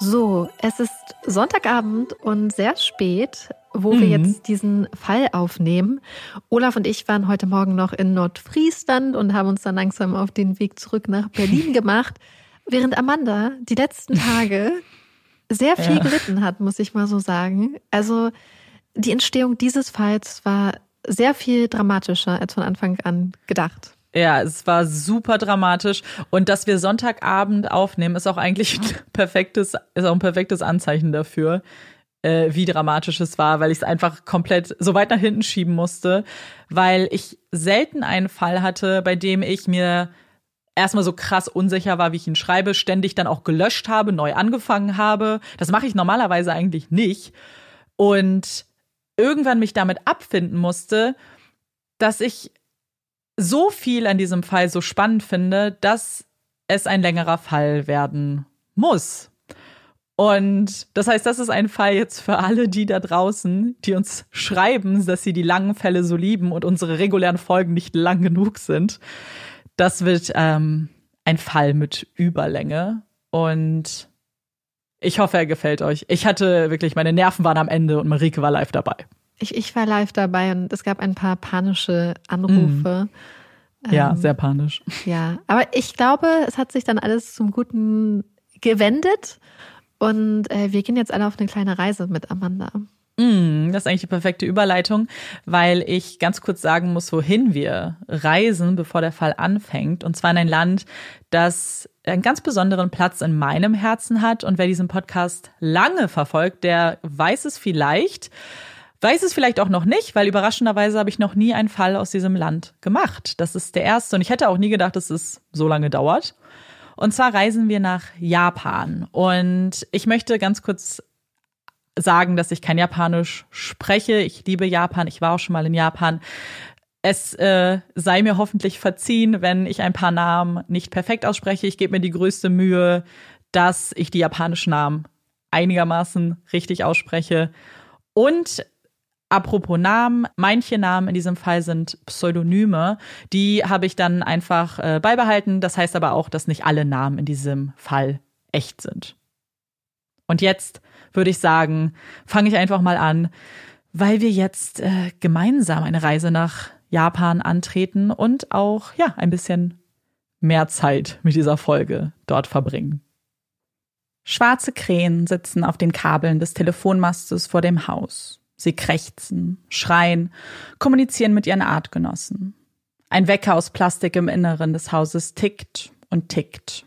So, es ist Sonntagabend und sehr spät wo mhm. wir jetzt diesen Fall aufnehmen. Olaf und ich waren heute Morgen noch in Nordfriesland und haben uns dann langsam auf den Weg zurück nach Berlin gemacht, während Amanda die letzten Tage sehr viel ja. gelitten hat, muss ich mal so sagen. Also die Entstehung dieses Falls war sehr viel dramatischer als von Anfang an gedacht. Ja, es war super dramatisch und dass wir Sonntagabend aufnehmen, ist auch eigentlich ein perfektes, ist auch ein perfektes Anzeichen dafür äh, wie dramatisch es war, weil ich es einfach komplett so weit nach hinten schieben musste, weil ich selten einen Fall hatte, bei dem ich mir erstmal so krass unsicher war, wie ich ihn schreibe, ständig dann auch gelöscht habe, neu angefangen habe. Das mache ich normalerweise eigentlich nicht. Und irgendwann mich damit abfinden musste, dass ich so viel an diesem Fall so spannend finde, dass es ein längerer Fall werden muss. Und das heißt, das ist ein Fall jetzt für alle die da draußen, die uns schreiben, dass sie die langen Fälle so lieben und unsere regulären Folgen nicht lang genug sind. Das wird ähm, ein Fall mit Überlänge. Und Ich hoffe, er gefällt euch. Ich hatte wirklich, meine Nerven waren am Ende und Marike war live dabei. Ich, ich war live dabei und es gab ein paar panische Anrufe. Mm. Ja, ähm, sehr panisch. Ja, aber ich glaube, es hat sich dann alles zum Guten gewendet und äh, wir gehen jetzt alle auf eine kleine Reise mit Amanda. Mm, das ist eigentlich die perfekte Überleitung, weil ich ganz kurz sagen muss, wohin wir reisen, bevor der Fall anfängt. Und zwar in ein Land, das einen ganz besonderen Platz in meinem Herzen hat. Und wer diesen Podcast lange verfolgt, der weiß es vielleicht. Weiß es vielleicht auch noch nicht, weil überraschenderweise habe ich noch nie einen Fall aus diesem Land gemacht. Das ist der erste und ich hätte auch nie gedacht, dass es so lange dauert. Und zwar reisen wir nach Japan. Und ich möchte ganz kurz sagen, dass ich kein Japanisch spreche. Ich liebe Japan. Ich war auch schon mal in Japan. Es äh, sei mir hoffentlich verziehen, wenn ich ein paar Namen nicht perfekt ausspreche. Ich gebe mir die größte Mühe, dass ich die japanischen Namen einigermaßen richtig ausspreche. Und apropos Namen, manche Namen in diesem Fall sind Pseudonyme. Die habe ich dann einfach äh, beibehalten. Das heißt aber auch, dass nicht alle Namen in diesem Fall echt sind. Und jetzt würde ich sagen, fange ich einfach mal an, weil wir jetzt äh, gemeinsam eine Reise nach Japan antreten und auch ja ein bisschen mehr Zeit mit dieser Folge dort verbringen. Schwarze Krähen sitzen auf den Kabeln des Telefonmastes vor dem Haus. Sie krächzen, schreien, kommunizieren mit ihren Artgenossen. Ein Wecker aus Plastik im Inneren des Hauses tickt und tickt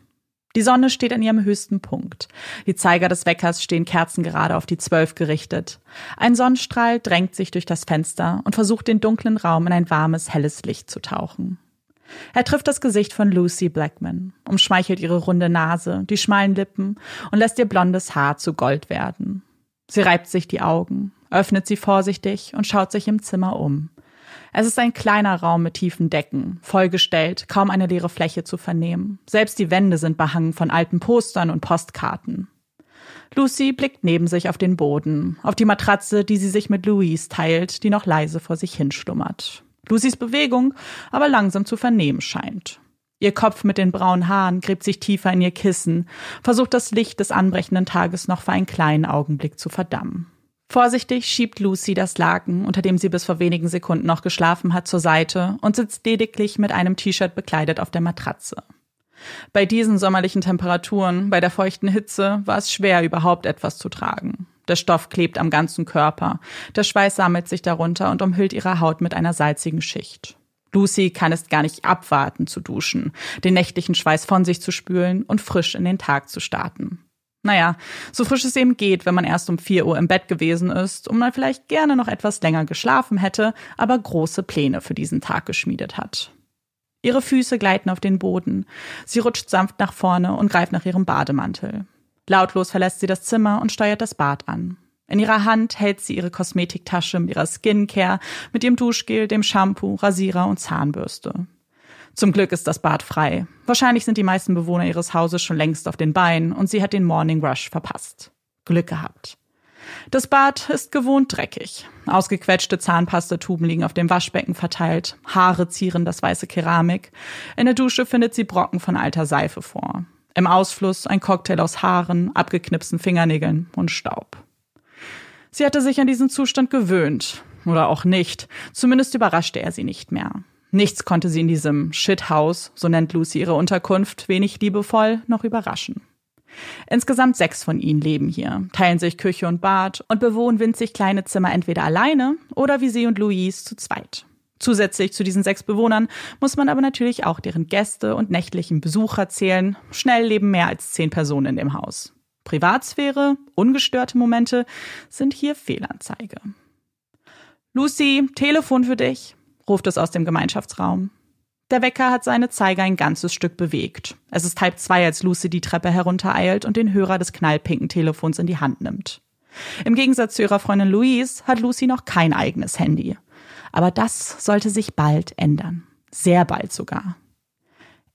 die Sonne steht an ihrem höchsten Punkt. Die Zeiger des Weckers stehen kerzengerade auf die Zwölf gerichtet. Ein Sonnenstrahl drängt sich durch das Fenster und versucht den dunklen Raum in ein warmes, helles Licht zu tauchen. Er trifft das Gesicht von Lucy Blackman, umschmeichelt ihre runde Nase, die schmalen Lippen und lässt ihr blondes Haar zu Gold werden. Sie reibt sich die Augen, öffnet sie vorsichtig und schaut sich im Zimmer um. Es ist ein kleiner Raum mit tiefen Decken, vollgestellt, kaum eine leere Fläche zu vernehmen. Selbst die Wände sind behangen von alten Postern und Postkarten. Lucy blickt neben sich auf den Boden, auf die Matratze, die sie sich mit Louise teilt, die noch leise vor sich hinschlummert. Lucys Bewegung aber langsam zu vernehmen scheint. Ihr Kopf mit den braunen Haaren gräbt sich tiefer in ihr Kissen, versucht das Licht des anbrechenden Tages noch für einen kleinen Augenblick zu verdammen. Vorsichtig schiebt Lucy das Laken, unter dem sie bis vor wenigen Sekunden noch geschlafen hat, zur Seite und sitzt lediglich mit einem T-Shirt bekleidet auf der Matratze. Bei diesen sommerlichen Temperaturen, bei der feuchten Hitze, war es schwer, überhaupt etwas zu tragen. Der Stoff klebt am ganzen Körper, der Schweiß sammelt sich darunter und umhüllt ihre Haut mit einer salzigen Schicht. Lucy kann es gar nicht abwarten zu duschen, den nächtlichen Schweiß von sich zu spülen und frisch in den Tag zu starten. Naja, so frisch es eben geht, wenn man erst um 4 Uhr im Bett gewesen ist und man vielleicht gerne noch etwas länger geschlafen hätte, aber große Pläne für diesen Tag geschmiedet hat. Ihre Füße gleiten auf den Boden. Sie rutscht sanft nach vorne und greift nach ihrem Bademantel. Lautlos verlässt sie das Zimmer und steuert das Bad an. In ihrer Hand hält sie ihre Kosmetiktasche mit ihrer Skincare, mit ihrem Duschgel, dem Shampoo, Rasierer und Zahnbürste. Zum Glück ist das Bad frei. Wahrscheinlich sind die meisten Bewohner ihres Hauses schon längst auf den Beinen und sie hat den Morning Rush verpasst. Glück gehabt. Das Bad ist gewohnt dreckig. Ausgequetschte Zahnpastatuben liegen auf dem Waschbecken verteilt. Haare zieren das weiße Keramik. In der Dusche findet sie Brocken von alter Seife vor. Im Ausfluss ein Cocktail aus Haaren, abgeknipsten Fingernägeln und Staub. Sie hatte sich an diesen Zustand gewöhnt. Oder auch nicht. Zumindest überraschte er sie nicht mehr. Nichts konnte sie in diesem Shithouse, so nennt Lucy ihre Unterkunft, wenig liebevoll noch überraschen. Insgesamt sechs von ihnen leben hier, teilen sich Küche und Bad und bewohnen winzig kleine Zimmer entweder alleine oder wie sie und Louise zu zweit. Zusätzlich zu diesen sechs Bewohnern muss man aber natürlich auch deren Gäste und nächtlichen Besucher zählen. Schnell leben mehr als zehn Personen in dem Haus. Privatsphäre, ungestörte Momente sind hier Fehlanzeige. Lucy, Telefon für dich ruft es aus dem Gemeinschaftsraum. Der Wecker hat seine Zeiger ein ganzes Stück bewegt. Es ist halb zwei, als Lucy die Treppe heruntereilt und den Hörer des knallpinken Telefons in die Hand nimmt. Im Gegensatz zu ihrer Freundin Louise hat Lucy noch kein eigenes Handy. Aber das sollte sich bald ändern. Sehr bald sogar.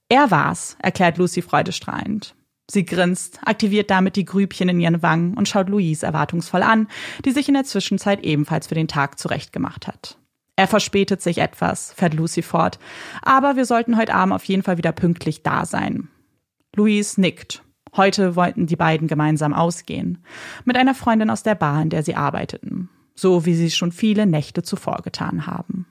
Er war's, erklärt Lucy freudestrahlend. Sie grinst, aktiviert damit die Grübchen in ihren Wangen und schaut Louise erwartungsvoll an, die sich in der Zwischenzeit ebenfalls für den Tag zurechtgemacht hat. Er verspätet sich etwas, fährt Lucy fort. Aber wir sollten heute Abend auf jeden Fall wieder pünktlich da sein. Louise nickt. Heute wollten die beiden gemeinsam ausgehen. Mit einer Freundin aus der Bar, in der sie arbeiteten. So wie sie schon viele Nächte zuvor getan haben.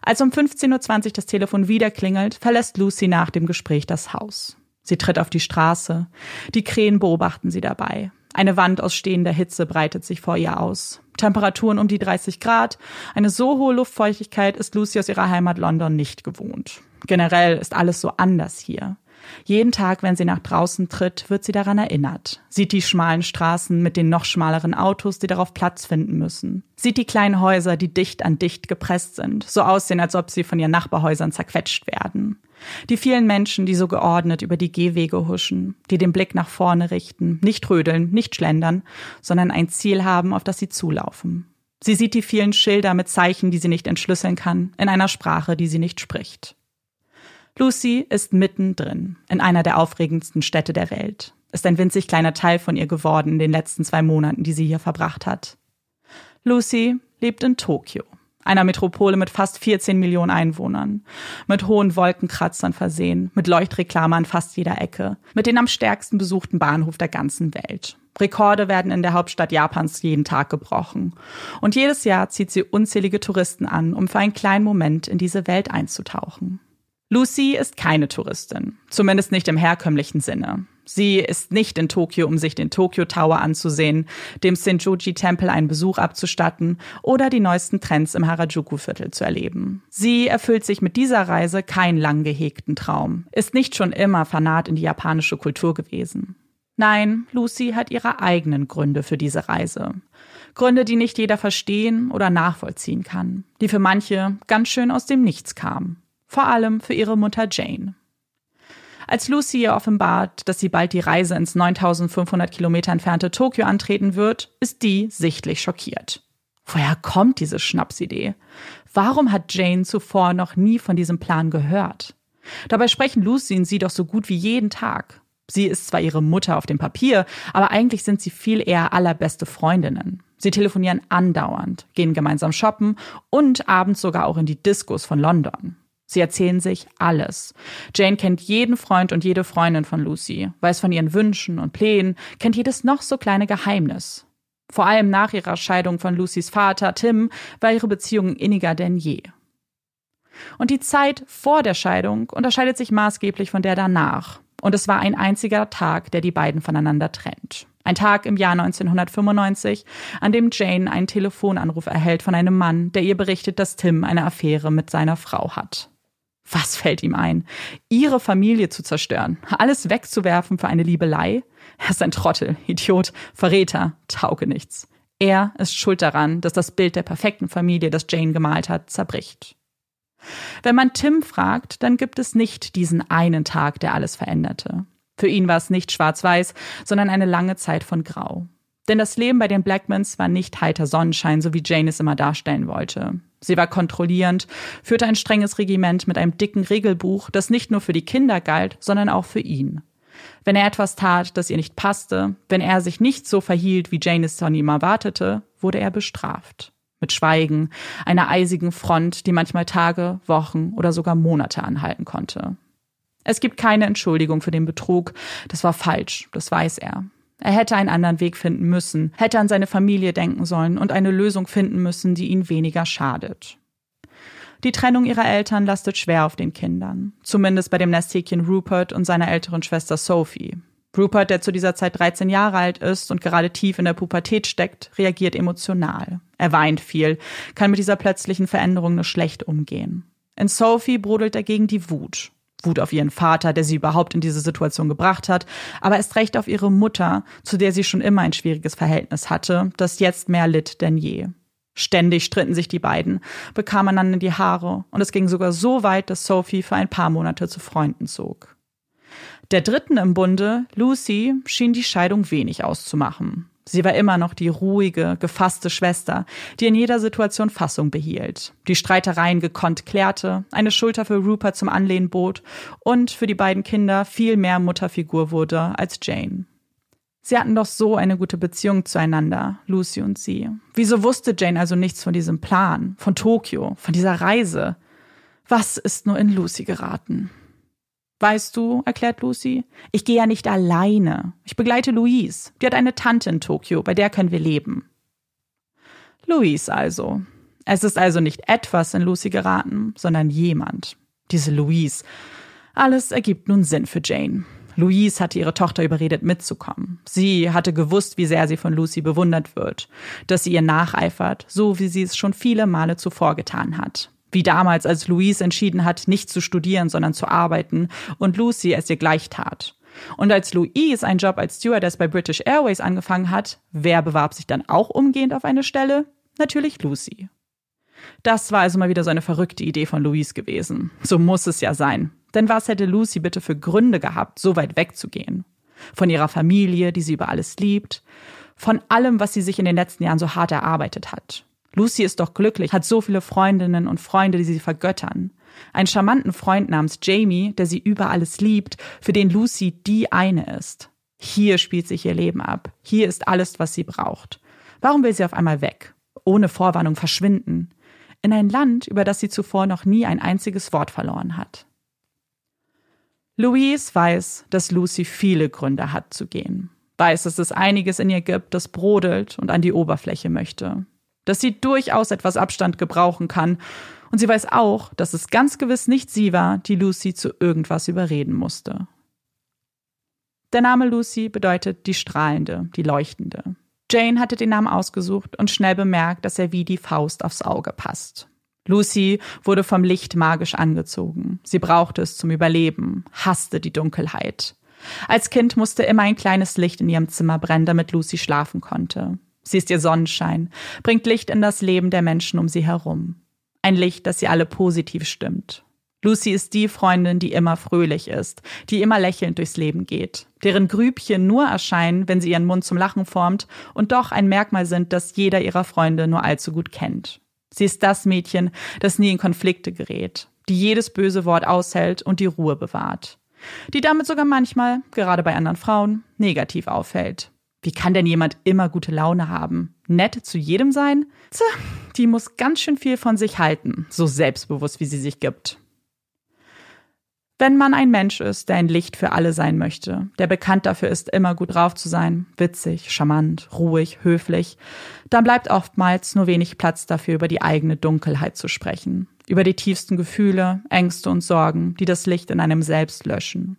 Als um 15.20 Uhr das Telefon wieder klingelt, verlässt Lucy nach dem Gespräch das Haus. Sie tritt auf die Straße. Die Krähen beobachten sie dabei. Eine Wand aus stehender Hitze breitet sich vor ihr aus. Temperaturen um die 30 Grad. Eine so hohe Luftfeuchtigkeit ist Lucy aus ihrer Heimat London nicht gewohnt. Generell ist alles so anders hier. Jeden Tag, wenn sie nach draußen tritt, wird sie daran erinnert. Sieht die schmalen Straßen mit den noch schmaleren Autos, die darauf Platz finden müssen. Sieht die kleinen Häuser, die dicht an dicht gepresst sind, so aussehen, als ob sie von ihren Nachbarhäusern zerquetscht werden. Die vielen Menschen, die so geordnet über die Gehwege huschen, die den Blick nach vorne richten, nicht rödeln, nicht schlendern, sondern ein Ziel haben, auf das sie zulaufen. Sie sieht die vielen Schilder mit Zeichen, die sie nicht entschlüsseln kann, in einer Sprache, die sie nicht spricht. Lucy ist mittendrin, in einer der aufregendsten Städte der Welt, ist ein winzig kleiner Teil von ihr geworden in den letzten zwei Monaten, die sie hier verbracht hat. Lucy lebt in Tokio, einer Metropole mit fast 14 Millionen Einwohnern, mit hohen Wolkenkratzern versehen, mit Leuchtreklame an fast jeder Ecke, mit den am stärksten besuchten Bahnhof der ganzen Welt. Rekorde werden in der Hauptstadt Japans jeden Tag gebrochen. Und jedes Jahr zieht sie unzählige Touristen an, um für einen kleinen Moment in diese Welt einzutauchen. Lucy ist keine Touristin, zumindest nicht im herkömmlichen Sinne. Sie ist nicht in Tokio, um sich den Tokyo Tower anzusehen, dem Senjoji-Tempel einen Besuch abzustatten oder die neuesten Trends im Harajuku-Viertel zu erleben. Sie erfüllt sich mit dieser Reise keinen lang gehegten Traum, ist nicht schon immer fanat in die japanische Kultur gewesen. Nein, Lucy hat ihre eigenen Gründe für diese Reise. Gründe, die nicht jeder verstehen oder nachvollziehen kann, die für manche ganz schön aus dem Nichts kamen vor allem für ihre Mutter Jane. Als Lucy ihr offenbart, dass sie bald die Reise ins 9500 Kilometer entfernte Tokio antreten wird, ist die sichtlich schockiert. Woher kommt diese Schnapsidee? Warum hat Jane zuvor noch nie von diesem Plan gehört? Dabei sprechen Lucy und sie doch so gut wie jeden Tag. Sie ist zwar ihre Mutter auf dem Papier, aber eigentlich sind sie viel eher allerbeste Freundinnen. Sie telefonieren andauernd, gehen gemeinsam shoppen und abends sogar auch in die Diskos von London. Sie erzählen sich alles. Jane kennt jeden Freund und jede Freundin von Lucy, weiß von ihren Wünschen und Plänen, kennt jedes noch so kleine Geheimnis. Vor allem nach ihrer Scheidung von Lucys Vater, Tim, war ihre Beziehung inniger denn je. Und die Zeit vor der Scheidung unterscheidet sich maßgeblich von der danach. Und es war ein einziger Tag, der die beiden voneinander trennt. Ein Tag im Jahr 1995, an dem Jane einen Telefonanruf erhält von einem Mann, der ihr berichtet, dass Tim eine Affäre mit seiner Frau hat. Was fällt ihm ein? Ihre Familie zu zerstören, alles wegzuwerfen für eine Liebelei? Er ist ein Trottel, Idiot, Verräter, tauge nichts. Er ist schuld daran, dass das Bild der perfekten Familie, das Jane gemalt hat, zerbricht. Wenn man Tim fragt, dann gibt es nicht diesen einen Tag, der alles veränderte. Für ihn war es nicht schwarz-weiß, sondern eine lange Zeit von Grau. Denn das Leben bei den Blackmans war nicht heiter Sonnenschein, so wie Jane es immer darstellen wollte. Sie war kontrollierend, führte ein strenges Regiment mit einem dicken Regelbuch, das nicht nur für die Kinder galt, sondern auch für ihn. Wenn er etwas tat, das ihr nicht passte, wenn er sich nicht so verhielt, wie Jane es von ihm erwartete, wurde er bestraft. Mit Schweigen, einer eisigen Front, die manchmal Tage, Wochen oder sogar Monate anhalten konnte. Es gibt keine Entschuldigung für den Betrug. Das war falsch, das weiß er. Er hätte einen anderen Weg finden müssen, hätte an seine Familie denken sollen und eine Lösung finden müssen, die ihn weniger schadet. Die Trennung ihrer Eltern lastet schwer auf den Kindern, zumindest bei dem Nesthäkchen Rupert und seiner älteren Schwester Sophie. Rupert, der zu dieser Zeit 13 Jahre alt ist und gerade tief in der Pubertät steckt, reagiert emotional. Er weint viel, kann mit dieser plötzlichen Veränderung nur schlecht umgehen. In Sophie brodelt dagegen die Wut. Wut auf ihren Vater, der sie überhaupt in diese Situation gebracht hat, aber erst recht auf ihre Mutter, zu der sie schon immer ein schwieriges Verhältnis hatte, das jetzt mehr litt denn je. Ständig stritten sich die beiden, bekamen einander die Haare und es ging sogar so weit, dass Sophie für ein paar Monate zu Freunden zog. Der dritten im Bunde, Lucy, schien die Scheidung wenig auszumachen. Sie war immer noch die ruhige, gefasste Schwester, die in jeder Situation Fassung behielt, die Streitereien gekonnt klärte, eine Schulter für Rupert zum Anlehnen bot und für die beiden Kinder viel mehr Mutterfigur wurde als Jane. Sie hatten doch so eine gute Beziehung zueinander, Lucy und sie. Wieso wusste Jane also nichts von diesem Plan, von Tokio, von dieser Reise? Was ist nur in Lucy geraten? Weißt du, erklärt Lucy, ich gehe ja nicht alleine. Ich begleite Louise. Die hat eine Tante in Tokio, bei der können wir leben. Louise also. Es ist also nicht etwas in Lucy geraten, sondern jemand. Diese Louise. Alles ergibt nun Sinn für Jane. Louise hatte ihre Tochter überredet, mitzukommen. Sie hatte gewusst, wie sehr sie von Lucy bewundert wird, dass sie ihr nacheifert, so wie sie es schon viele Male zuvor getan hat. Wie damals, als Louise entschieden hat, nicht zu studieren, sondern zu arbeiten und Lucy es ihr gleich tat. Und als Louise einen Job als Stewardess bei British Airways angefangen hat, wer bewarb sich dann auch umgehend auf eine Stelle? Natürlich Lucy. Das war also mal wieder so eine verrückte Idee von Louise gewesen. So muss es ja sein. Denn was hätte Lucy bitte für Gründe gehabt, so weit wegzugehen? Von ihrer Familie, die sie über alles liebt, von allem, was sie sich in den letzten Jahren so hart erarbeitet hat. Lucy ist doch glücklich, hat so viele Freundinnen und Freunde, die sie vergöttern. Einen charmanten Freund namens Jamie, der sie über alles liebt, für den Lucy die eine ist. Hier spielt sich ihr Leben ab. Hier ist alles, was sie braucht. Warum will sie auf einmal weg? Ohne Vorwarnung verschwinden? In ein Land, über das sie zuvor noch nie ein einziges Wort verloren hat. Louise weiß, dass Lucy viele Gründe hat zu gehen. Weiß, dass es einiges in ihr gibt, das brodelt und an die Oberfläche möchte dass sie durchaus etwas Abstand gebrauchen kann. Und sie weiß auch, dass es ganz gewiss nicht sie war, die Lucy zu irgendwas überreden musste. Der Name Lucy bedeutet die Strahlende, die Leuchtende. Jane hatte den Namen ausgesucht und schnell bemerkt, dass er wie die Faust aufs Auge passt. Lucy wurde vom Licht magisch angezogen. Sie brauchte es zum Überleben, hasste die Dunkelheit. Als Kind musste immer ein kleines Licht in ihrem Zimmer brennen, damit Lucy schlafen konnte. Sie ist ihr Sonnenschein, bringt Licht in das Leben der Menschen um sie herum. Ein Licht, das sie alle positiv stimmt. Lucy ist die Freundin, die immer fröhlich ist, die immer lächelnd durchs Leben geht, deren Grübchen nur erscheinen, wenn sie ihren Mund zum Lachen formt und doch ein Merkmal sind, das jeder ihrer Freunde nur allzu gut kennt. Sie ist das Mädchen, das nie in Konflikte gerät, die jedes böse Wort aushält und die Ruhe bewahrt, die damit sogar manchmal, gerade bei anderen Frauen, negativ auffällt, wie kann denn jemand immer gute Laune haben? Nett zu jedem sein? Tja, die muss ganz schön viel von sich halten, so selbstbewusst wie sie sich gibt. Wenn man ein Mensch ist, der ein Licht für alle sein möchte, der bekannt dafür ist, immer gut drauf zu sein, witzig, charmant, ruhig, höflich, dann bleibt oftmals nur wenig Platz dafür, über die eigene Dunkelheit zu sprechen, über die tiefsten Gefühle, Ängste und Sorgen, die das Licht in einem selbst löschen.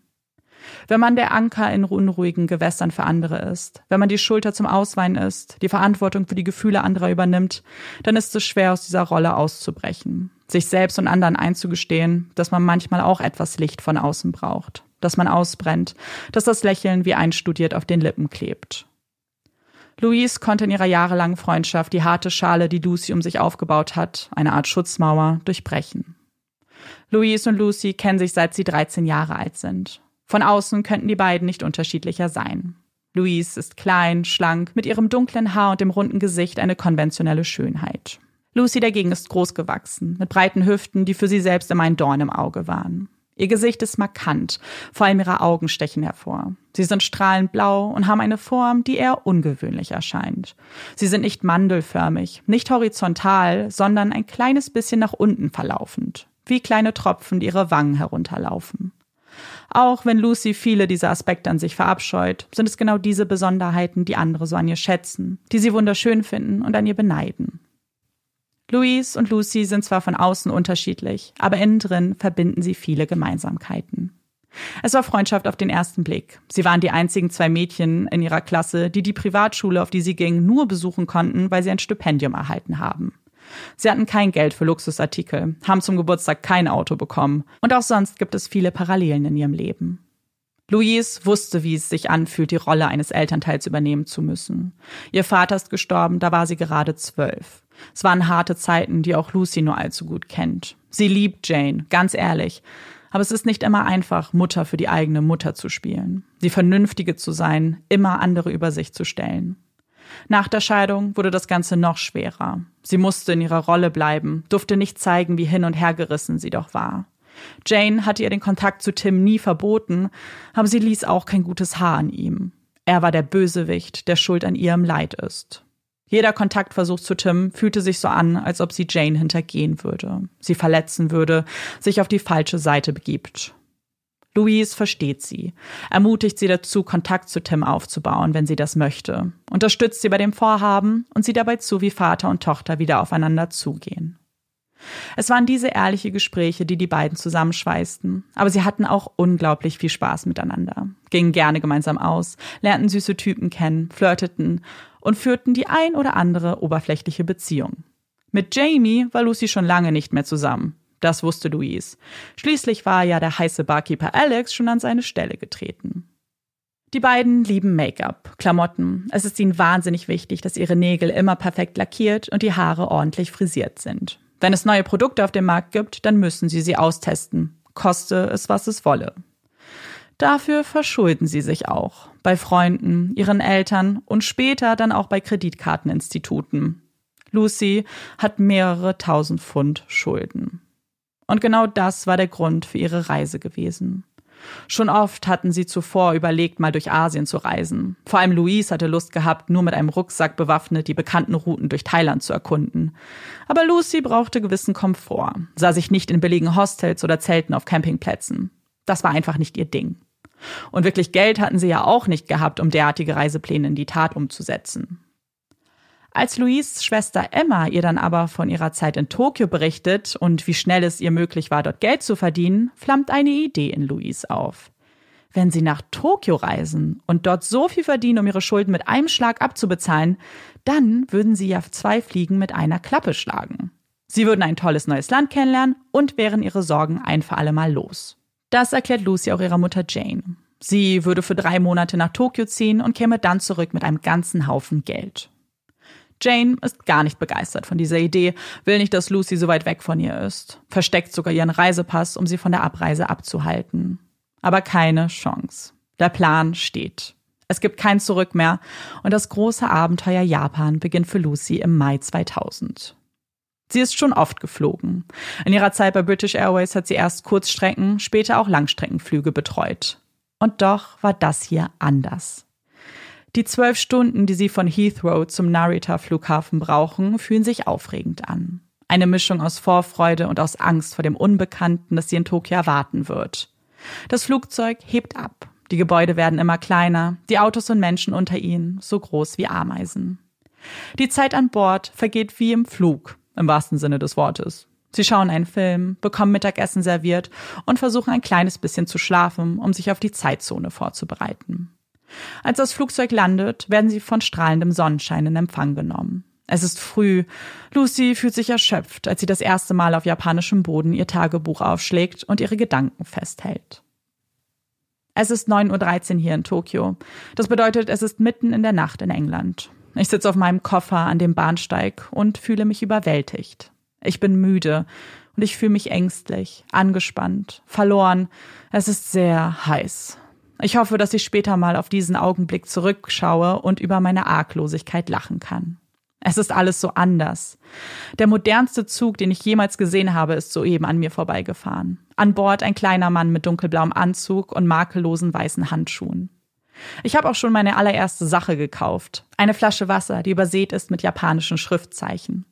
Wenn man der Anker in unruhigen Gewässern für andere ist, wenn man die Schulter zum Ausweinen ist, die Verantwortung für die Gefühle anderer übernimmt, dann ist es schwer, aus dieser Rolle auszubrechen. Sich selbst und anderen einzugestehen, dass man manchmal auch etwas Licht von außen braucht, dass man ausbrennt, dass das Lächeln wie einstudiert auf den Lippen klebt. Louise konnte in ihrer jahrelangen Freundschaft die harte Schale, die Lucy um sich aufgebaut hat, eine Art Schutzmauer, durchbrechen. Louise und Lucy kennen sich seit sie 13 Jahre alt sind. Von außen könnten die beiden nicht unterschiedlicher sein. Louise ist klein, schlank, mit ihrem dunklen Haar und dem runden Gesicht eine konventionelle Schönheit. Lucy dagegen ist groß gewachsen, mit breiten Hüften, die für sie selbst immer ein Dorn im Auge waren. Ihr Gesicht ist markant, vor allem ihre Augen stechen hervor. Sie sind strahlend blau und haben eine Form, die eher ungewöhnlich erscheint. Sie sind nicht mandelförmig, nicht horizontal, sondern ein kleines bisschen nach unten verlaufend, wie kleine Tropfen, die ihre Wangen herunterlaufen. Auch wenn Lucy viele dieser Aspekte an sich verabscheut, sind es genau diese Besonderheiten, die andere so an ihr schätzen, die sie wunderschön finden und an ihr beneiden. Louise und Lucy sind zwar von außen unterschiedlich, aber innen drin verbinden sie viele Gemeinsamkeiten. Es war Freundschaft auf den ersten Blick. Sie waren die einzigen zwei Mädchen in ihrer Klasse, die die Privatschule, auf die sie gingen, nur besuchen konnten, weil sie ein Stipendium erhalten haben. Sie hatten kein Geld für Luxusartikel, haben zum Geburtstag kein Auto bekommen und auch sonst gibt es viele Parallelen in ihrem Leben. Louise wusste, wie es sich anfühlt, die Rolle eines Elternteils übernehmen zu müssen. Ihr Vater ist gestorben, da war sie gerade zwölf. Es waren harte Zeiten, die auch Lucy nur allzu gut kennt. Sie liebt Jane, ganz ehrlich. Aber es ist nicht immer einfach, Mutter für die eigene Mutter zu spielen. Die Vernünftige zu sein, immer andere über sich zu stellen. Nach der Scheidung wurde das Ganze noch schwerer. Sie musste in ihrer Rolle bleiben, durfte nicht zeigen, wie hin und her gerissen sie doch war. Jane hatte ihr den Kontakt zu Tim nie verboten, aber sie ließ auch kein gutes Haar an ihm. Er war der Bösewicht, der schuld an ihrem Leid ist. Jeder Kontaktversuch zu Tim fühlte sich so an, als ob sie Jane hintergehen würde, sie verletzen würde, sich auf die falsche Seite begibt. Louise versteht sie, ermutigt sie dazu, Kontakt zu Tim aufzubauen, wenn sie das möchte, unterstützt sie bei dem Vorhaben und sieht dabei zu, wie Vater und Tochter wieder aufeinander zugehen. Es waren diese ehrliche Gespräche, die die beiden zusammenschweißten, aber sie hatten auch unglaublich viel Spaß miteinander, gingen gerne gemeinsam aus, lernten süße Typen kennen, flirteten und führten die ein oder andere oberflächliche Beziehung. Mit Jamie war Lucy schon lange nicht mehr zusammen. Das wusste Louise. Schließlich war ja der heiße Barkeeper Alex schon an seine Stelle getreten. Die beiden lieben Make-up, Klamotten. Es ist ihnen wahnsinnig wichtig, dass ihre Nägel immer perfekt lackiert und die Haare ordentlich frisiert sind. Wenn es neue Produkte auf dem Markt gibt, dann müssen sie sie austesten, koste es, was es wolle. Dafür verschulden sie sich auch bei Freunden, ihren Eltern und später dann auch bei Kreditkarteninstituten. Lucy hat mehrere tausend Pfund Schulden. Und genau das war der Grund für ihre Reise gewesen. Schon oft hatten sie zuvor überlegt, mal durch Asien zu reisen. Vor allem Louise hatte Lust gehabt, nur mit einem Rucksack bewaffnet die bekannten Routen durch Thailand zu erkunden. Aber Lucy brauchte gewissen Komfort, sah sich nicht in billigen Hostels oder Zelten auf Campingplätzen. Das war einfach nicht ihr Ding. Und wirklich Geld hatten sie ja auch nicht gehabt, um derartige Reisepläne in die Tat umzusetzen. Als Louises Schwester Emma ihr dann aber von ihrer Zeit in Tokio berichtet und wie schnell es ihr möglich war, dort Geld zu verdienen, flammt eine Idee in Louise auf. Wenn sie nach Tokio reisen und dort so viel verdienen, um ihre Schulden mit einem Schlag abzubezahlen, dann würden sie ja zwei Fliegen mit einer Klappe schlagen. Sie würden ein tolles neues Land kennenlernen und wären ihre Sorgen ein für alle Mal los. Das erklärt Lucy auch ihrer Mutter Jane. Sie würde für drei Monate nach Tokio ziehen und käme dann zurück mit einem ganzen Haufen Geld. Jane ist gar nicht begeistert von dieser Idee, will nicht, dass Lucy so weit weg von ihr ist, versteckt sogar ihren Reisepass, um sie von der Abreise abzuhalten. Aber keine Chance. Der Plan steht. Es gibt kein Zurück mehr und das große Abenteuer Japan beginnt für Lucy im Mai 2000. Sie ist schon oft geflogen. In ihrer Zeit bei British Airways hat sie erst Kurzstrecken, später auch Langstreckenflüge betreut. Und doch war das hier anders. Die zwölf Stunden, die sie von Heathrow zum Narita-Flughafen brauchen, fühlen sich aufregend an. Eine Mischung aus Vorfreude und aus Angst vor dem Unbekannten, das sie in Tokio erwarten wird. Das Flugzeug hebt ab. Die Gebäude werden immer kleiner, die Autos und Menschen unter ihnen so groß wie Ameisen. Die Zeit an Bord vergeht wie im Flug, im wahrsten Sinne des Wortes. Sie schauen einen Film, bekommen Mittagessen serviert und versuchen ein kleines bisschen zu schlafen, um sich auf die Zeitzone vorzubereiten. Als das Flugzeug landet, werden sie von strahlendem Sonnenschein in Empfang genommen. Es ist früh. Lucy fühlt sich erschöpft, als sie das erste Mal auf japanischem Boden ihr Tagebuch aufschlägt und ihre Gedanken festhält. Es ist 9.13 Uhr hier in Tokio. Das bedeutet, es ist mitten in der Nacht in England. Ich sitze auf meinem Koffer an dem Bahnsteig und fühle mich überwältigt. Ich bin müde und ich fühle mich ängstlich, angespannt, verloren. Es ist sehr heiß. Ich hoffe, dass ich später mal auf diesen Augenblick zurückschaue und über meine Arglosigkeit lachen kann. Es ist alles so anders. Der modernste Zug, den ich jemals gesehen habe, ist soeben an mir vorbeigefahren. An Bord ein kleiner Mann mit dunkelblauem Anzug und makellosen weißen Handschuhen. Ich habe auch schon meine allererste Sache gekauft. Eine Flasche Wasser, die übersät ist mit japanischen Schriftzeichen.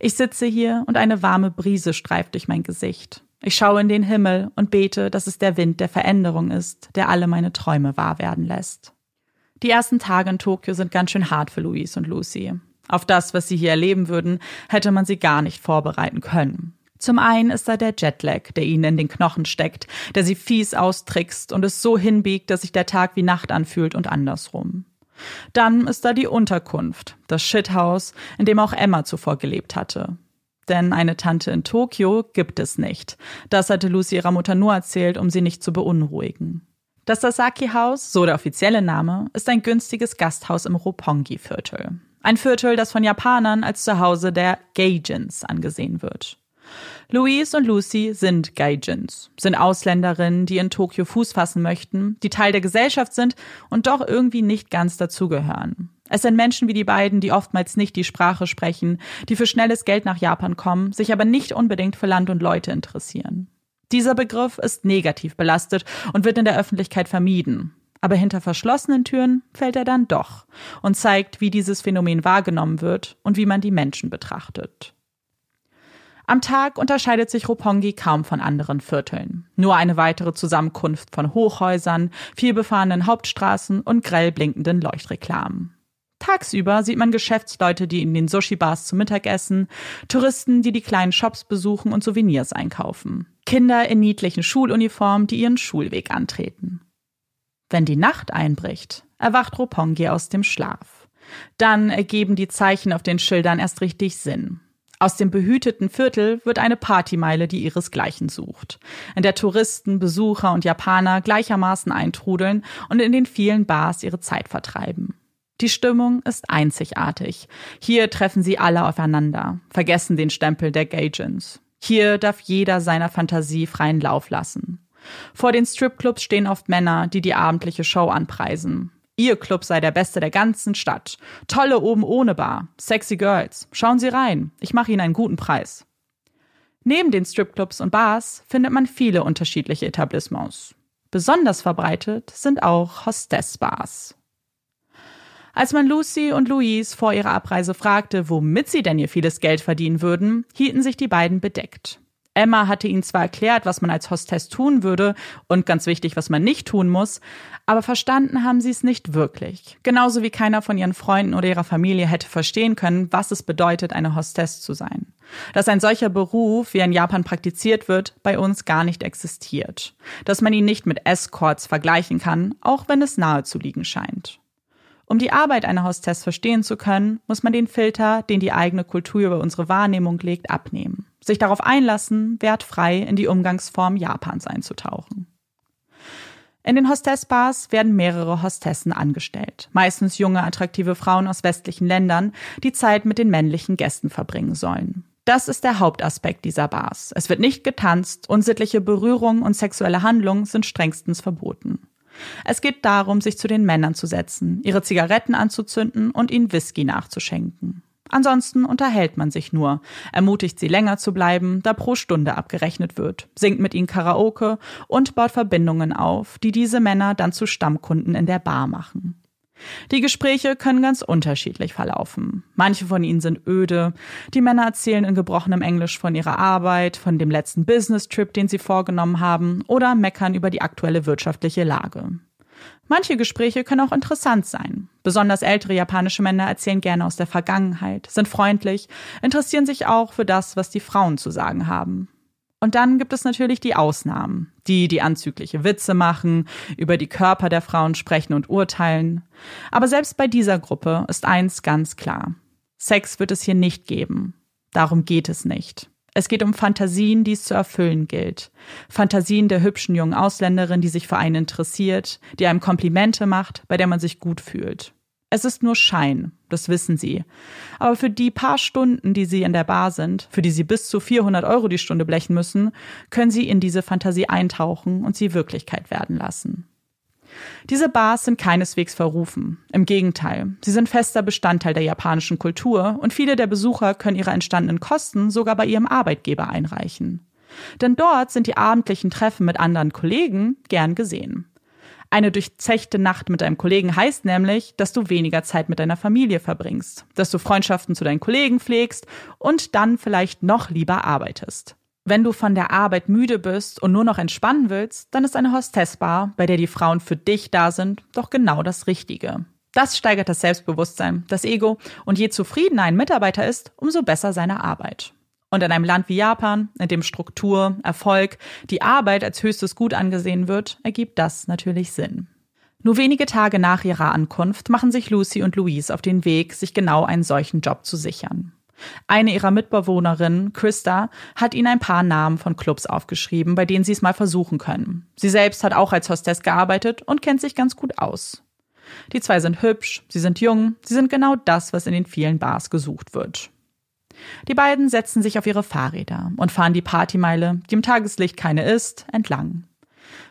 Ich sitze hier und eine warme Brise streift durch mein Gesicht. Ich schaue in den Himmel und bete, dass es der Wind der Veränderung ist, der alle meine Träume wahr werden lässt. Die ersten Tage in Tokio sind ganz schön hart für Louise und Lucy. Auf das, was sie hier erleben würden, hätte man sie gar nicht vorbereiten können. Zum einen ist da der Jetlag, der ihnen in den Knochen steckt, der sie fies austrickst und es so hinbiegt, dass sich der Tag wie Nacht anfühlt und andersrum. Dann ist da die Unterkunft, das Shithouse, in dem auch Emma zuvor gelebt hatte. Denn eine Tante in Tokio gibt es nicht. Das hatte Lucy ihrer Mutter nur erzählt, um sie nicht zu beunruhigen. Das Sasaki-Haus, so der offizielle Name, ist ein günstiges Gasthaus im Roppongi-Viertel. Ein Viertel, das von Japanern als Zuhause der Gaijins angesehen wird. Louise und Lucy sind Gaijins, sind Ausländerinnen, die in Tokio Fuß fassen möchten, die Teil der Gesellschaft sind und doch irgendwie nicht ganz dazugehören. Es sind Menschen wie die beiden, die oftmals nicht die Sprache sprechen, die für schnelles Geld nach Japan kommen, sich aber nicht unbedingt für Land und Leute interessieren. Dieser Begriff ist negativ belastet und wird in der Öffentlichkeit vermieden. Aber hinter verschlossenen Türen fällt er dann doch und zeigt, wie dieses Phänomen wahrgenommen wird und wie man die Menschen betrachtet. Am Tag unterscheidet sich Roppongi kaum von anderen Vierteln. Nur eine weitere Zusammenkunft von Hochhäusern, vielbefahrenen Hauptstraßen und grell blinkenden Leuchtreklamen. Tagsüber sieht man Geschäftsleute, die in den Sushi-Bars zu Mittag essen, Touristen, die die kleinen Shops besuchen und Souvenirs einkaufen, Kinder in niedlichen Schuluniformen, die ihren Schulweg antreten. Wenn die Nacht einbricht, erwacht Roppongi aus dem Schlaf. Dann ergeben die Zeichen auf den Schildern erst richtig Sinn. Aus dem behüteten Viertel wird eine Partymeile, die ihresgleichen sucht, in der Touristen, Besucher und Japaner gleichermaßen eintrudeln und in den vielen Bars ihre Zeit vertreiben. Die Stimmung ist einzigartig. Hier treffen sie alle aufeinander, vergessen den Stempel der Gaijins. Hier darf jeder seiner Fantasie freien Lauf lassen. Vor den Stripclubs stehen oft Männer, die die abendliche Show anpreisen. Ihr Club sei der beste der ganzen Stadt. Tolle oben ohne Bar. Sexy Girls. Schauen Sie rein. Ich mache Ihnen einen guten Preis. Neben den Stripclubs und Bars findet man viele unterschiedliche Etablissements. Besonders verbreitet sind auch Hostess-Bars. Als man Lucy und Louise vor ihrer Abreise fragte, womit sie denn ihr vieles Geld verdienen würden, hielten sich die beiden bedeckt. Emma hatte ihnen zwar erklärt, was man als Hostess tun würde und ganz wichtig, was man nicht tun muss, aber verstanden haben sie es nicht wirklich. Genauso wie keiner von ihren Freunden oder ihrer Familie hätte verstehen können, was es bedeutet, eine Hostess zu sein. Dass ein solcher Beruf, wie in Japan praktiziert wird, bei uns gar nicht existiert. Dass man ihn nicht mit Escorts vergleichen kann, auch wenn es nahe zu liegen scheint. Um die Arbeit einer Hostess verstehen zu können, muss man den Filter, den die eigene Kultur über unsere Wahrnehmung legt, abnehmen. Sich darauf einlassen, wertfrei in die Umgangsform Japans einzutauchen. In den Hostessbars werden mehrere Hostessen angestellt, meistens junge, attraktive Frauen aus westlichen Ländern, die Zeit mit den männlichen Gästen verbringen sollen. Das ist der Hauptaspekt dieser Bars. Es wird nicht getanzt, unsittliche Berührungen und sexuelle Handlungen sind strengstens verboten. Es geht darum, sich zu den Männern zu setzen, ihre Zigaretten anzuzünden und ihnen Whisky nachzuschenken. Ansonsten unterhält man sich nur, ermutigt sie länger zu bleiben, da pro Stunde abgerechnet wird, singt mit ihnen Karaoke und baut Verbindungen auf, die diese Männer dann zu Stammkunden in der Bar machen. Die Gespräche können ganz unterschiedlich verlaufen. Manche von ihnen sind öde. Die Männer erzählen in gebrochenem Englisch von ihrer Arbeit, von dem letzten Business-Trip, den sie vorgenommen haben, oder meckern über die aktuelle wirtschaftliche Lage. Manche Gespräche können auch interessant sein. Besonders ältere japanische Männer erzählen gerne aus der Vergangenheit, sind freundlich, interessieren sich auch für das, was die Frauen zu sagen haben. Und dann gibt es natürlich die Ausnahmen, die, die anzügliche Witze machen, über die Körper der Frauen sprechen und urteilen. Aber selbst bei dieser Gruppe ist eins ganz klar. Sex wird es hier nicht geben. Darum geht es nicht. Es geht um Fantasien, die es zu erfüllen gilt. Fantasien der hübschen jungen Ausländerin, die sich für einen interessiert, die einem Komplimente macht, bei der man sich gut fühlt. Es ist nur Schein, das wissen sie. Aber für die paar Stunden, die sie in der Bar sind, für die sie bis zu 400 Euro die Stunde blechen müssen, können sie in diese Fantasie eintauchen und sie Wirklichkeit werden lassen. Diese Bars sind keineswegs verrufen. Im Gegenteil, sie sind fester Bestandteil der japanischen Kultur und viele der Besucher können ihre entstandenen Kosten sogar bei ihrem Arbeitgeber einreichen. Denn dort sind die abendlichen Treffen mit anderen Kollegen gern gesehen. Eine durchzechte Nacht mit deinem Kollegen heißt nämlich, dass du weniger Zeit mit deiner Familie verbringst, dass du Freundschaften zu deinen Kollegen pflegst und dann vielleicht noch lieber arbeitest. Wenn du von der Arbeit müde bist und nur noch entspannen willst, dann ist eine Hostessbar, bei der die Frauen für dich da sind, doch genau das Richtige. Das steigert das Selbstbewusstsein, das Ego und je zufriedener ein Mitarbeiter ist, umso besser seine Arbeit. Und in einem Land wie Japan, in dem Struktur, Erfolg, die Arbeit als höchstes Gut angesehen wird, ergibt das natürlich Sinn. Nur wenige Tage nach ihrer Ankunft machen sich Lucy und Louise auf den Weg, sich genau einen solchen Job zu sichern. Eine ihrer Mitbewohnerinnen, Christa, hat ihnen ein paar Namen von Clubs aufgeschrieben, bei denen sie es mal versuchen können. Sie selbst hat auch als Hostess gearbeitet und kennt sich ganz gut aus. Die zwei sind hübsch, sie sind jung, sie sind genau das, was in den vielen Bars gesucht wird. Die beiden setzen sich auf ihre Fahrräder und fahren die Partymeile, die im Tageslicht keine ist, entlang.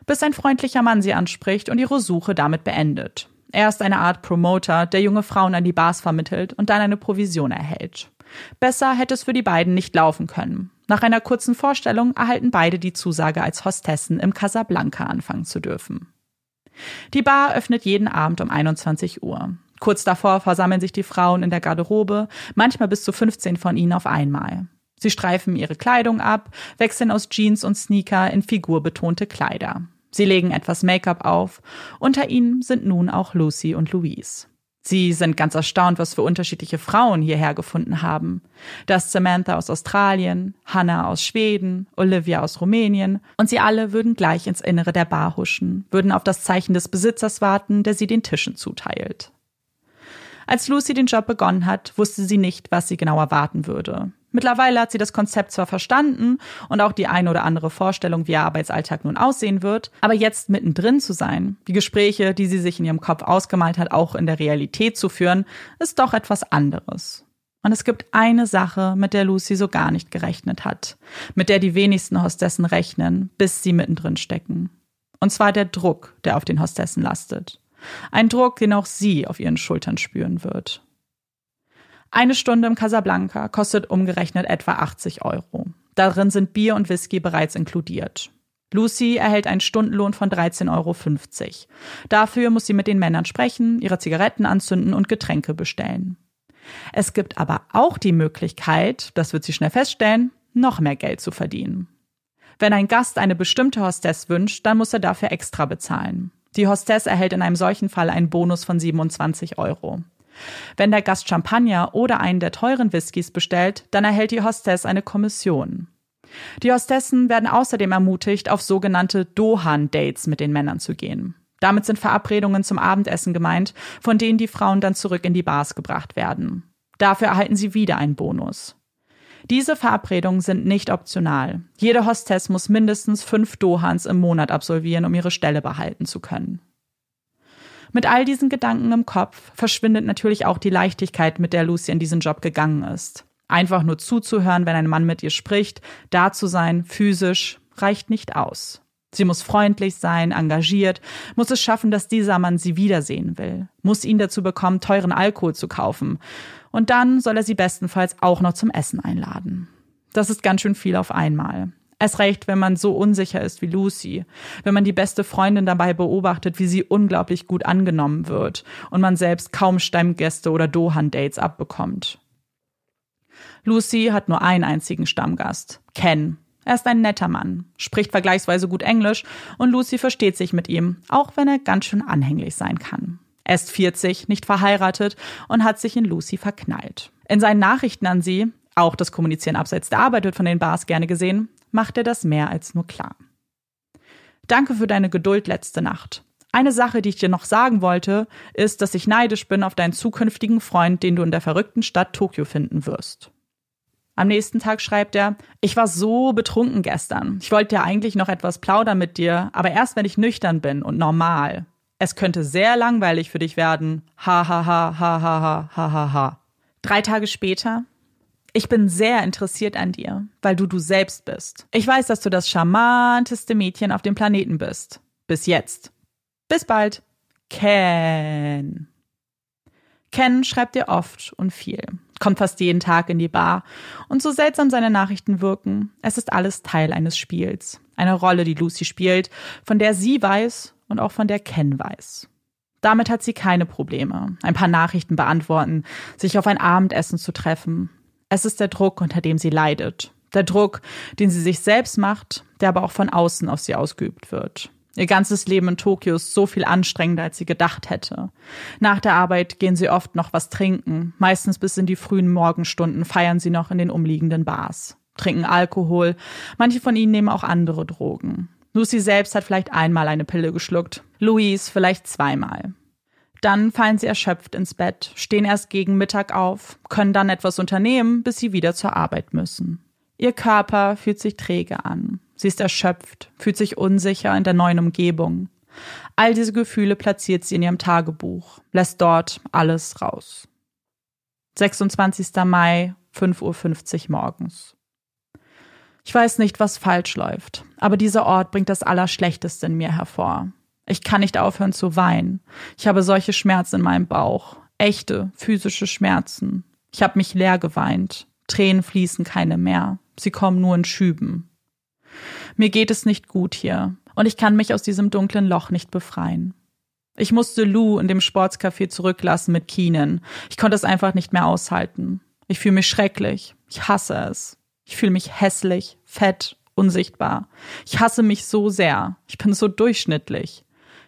Bis ein freundlicher Mann sie anspricht und ihre Suche damit beendet. Er ist eine Art Promoter, der junge Frauen an die Bars vermittelt und dann eine Provision erhält. Besser hätte es für die beiden nicht laufen können. Nach einer kurzen Vorstellung erhalten beide die Zusage, als Hostessen im Casablanca anfangen zu dürfen. Die Bar öffnet jeden Abend um 21 Uhr. Kurz davor versammeln sich die Frauen in der Garderobe, manchmal bis zu 15 von ihnen auf einmal. Sie streifen ihre Kleidung ab, wechseln aus Jeans und Sneaker in figurbetonte Kleider. Sie legen etwas Make-up auf. Unter ihnen sind nun auch Lucy und Louise. Sie sind ganz erstaunt, was für unterschiedliche Frauen hierher gefunden haben. Das Samantha aus Australien, Hannah aus Schweden, Olivia aus Rumänien und sie alle würden gleich ins Innere der Bar huschen, würden auf das Zeichen des Besitzers warten, der sie den Tischen zuteilt. Als Lucy den Job begonnen hat, wusste sie nicht, was sie genau erwarten würde. Mittlerweile hat sie das Konzept zwar verstanden und auch die eine oder andere Vorstellung, wie ihr Arbeitsalltag nun aussehen wird, aber jetzt mittendrin zu sein, die Gespräche, die sie sich in ihrem Kopf ausgemalt hat, auch in der Realität zu führen, ist doch etwas anderes. Und es gibt eine Sache, mit der Lucy so gar nicht gerechnet hat, mit der die wenigsten Hostessen rechnen, bis sie mittendrin stecken. Und zwar der Druck, der auf den Hostessen lastet. Ein Druck, den auch sie auf ihren Schultern spüren wird. Eine Stunde im Casablanca kostet umgerechnet etwa 80 Euro. Darin sind Bier und Whisky bereits inkludiert. Lucy erhält einen Stundenlohn von 13,50 Euro. Dafür muss sie mit den Männern sprechen, ihre Zigaretten anzünden und Getränke bestellen. Es gibt aber auch die Möglichkeit, das wird sie schnell feststellen, noch mehr Geld zu verdienen. Wenn ein Gast eine bestimmte Hostess wünscht, dann muss er dafür extra bezahlen. Die Hostess erhält in einem solchen Fall einen Bonus von 27 Euro. Wenn der Gast Champagner oder einen der teuren Whiskys bestellt, dann erhält die Hostess eine Kommission. Die Hostessen werden außerdem ermutigt, auf sogenannte Dohan-Dates mit den Männern zu gehen. Damit sind Verabredungen zum Abendessen gemeint, von denen die Frauen dann zurück in die Bars gebracht werden. Dafür erhalten sie wieder einen Bonus. Diese Verabredungen sind nicht optional. Jede Hostess muss mindestens fünf Dohans im Monat absolvieren, um ihre Stelle behalten zu können. Mit all diesen Gedanken im Kopf verschwindet natürlich auch die Leichtigkeit, mit der Lucy in diesen Job gegangen ist. Einfach nur zuzuhören, wenn ein Mann mit ihr spricht, da zu sein, physisch, reicht nicht aus. Sie muss freundlich sein, engagiert, muss es schaffen, dass dieser Mann sie wiedersehen will, muss ihn dazu bekommen, teuren Alkohol zu kaufen. Und dann soll er sie bestenfalls auch noch zum Essen einladen. Das ist ganz schön viel auf einmal. Es recht, wenn man so unsicher ist wie Lucy, wenn man die beste Freundin dabei beobachtet, wie sie unglaublich gut angenommen wird und man selbst kaum Stammgäste oder Dohan-Dates abbekommt. Lucy hat nur einen einzigen Stammgast, Ken. Er ist ein netter Mann, spricht vergleichsweise gut Englisch und Lucy versteht sich mit ihm, auch wenn er ganz schön anhänglich sein kann. Er ist 40, nicht verheiratet und hat sich in Lucy verknallt. In seinen Nachrichten an sie, auch das Kommunizieren abseits der Arbeit wird von den Bars gerne gesehen, macht er das mehr als nur klar. Danke für deine Geduld letzte Nacht. Eine Sache, die ich dir noch sagen wollte, ist, dass ich neidisch bin auf deinen zukünftigen Freund, den du in der verrückten Stadt Tokio finden wirst. Am nächsten Tag schreibt er, ich war so betrunken gestern. Ich wollte ja eigentlich noch etwas plaudern mit dir, aber erst wenn ich nüchtern bin und normal. Es könnte sehr langweilig für dich werden. Ha ha ha ha ha ha ha ha ha. Drei Tage später, ich bin sehr interessiert an dir, weil du du selbst bist. Ich weiß, dass du das charmanteste Mädchen auf dem Planeten bist. Bis jetzt. Bis bald. Ken. Ken schreibt dir oft und viel, kommt fast jeden Tag in die Bar und so seltsam seine Nachrichten wirken, es ist alles Teil eines Spiels. Eine Rolle, die Lucy spielt, von der sie weiß und auch von der Ken weiß. Damit hat sie keine Probleme. Ein paar Nachrichten beantworten, sich auf ein Abendessen zu treffen, es ist der Druck, unter dem sie leidet. Der Druck, den sie sich selbst macht, der aber auch von außen auf sie ausgeübt wird. Ihr ganzes Leben in Tokio ist so viel anstrengender, als sie gedacht hätte. Nach der Arbeit gehen sie oft noch was trinken. Meistens bis in die frühen Morgenstunden feiern sie noch in den umliegenden Bars. Trinken Alkohol. Manche von ihnen nehmen auch andere Drogen. Lucy selbst hat vielleicht einmal eine Pille geschluckt. Louise vielleicht zweimal. Dann fallen sie erschöpft ins Bett, stehen erst gegen Mittag auf, können dann etwas unternehmen, bis sie wieder zur Arbeit müssen. Ihr Körper fühlt sich träge an. Sie ist erschöpft, fühlt sich unsicher in der neuen Umgebung. All diese Gefühle platziert sie in ihrem Tagebuch, lässt dort alles raus. 26. Mai, 5.50 Uhr morgens. Ich weiß nicht, was falsch läuft, aber dieser Ort bringt das Allerschlechteste in mir hervor. Ich kann nicht aufhören zu weinen. Ich habe solche Schmerzen in meinem Bauch. Echte, physische Schmerzen. Ich habe mich leer geweint. Tränen fließen keine mehr. Sie kommen nur in Schüben. Mir geht es nicht gut hier und ich kann mich aus diesem dunklen Loch nicht befreien. Ich musste Lou in dem Sportscafé zurücklassen mit Keenan. Ich konnte es einfach nicht mehr aushalten. Ich fühle mich schrecklich. Ich hasse es. Ich fühle mich hässlich, fett, unsichtbar. Ich hasse mich so sehr. Ich bin so durchschnittlich.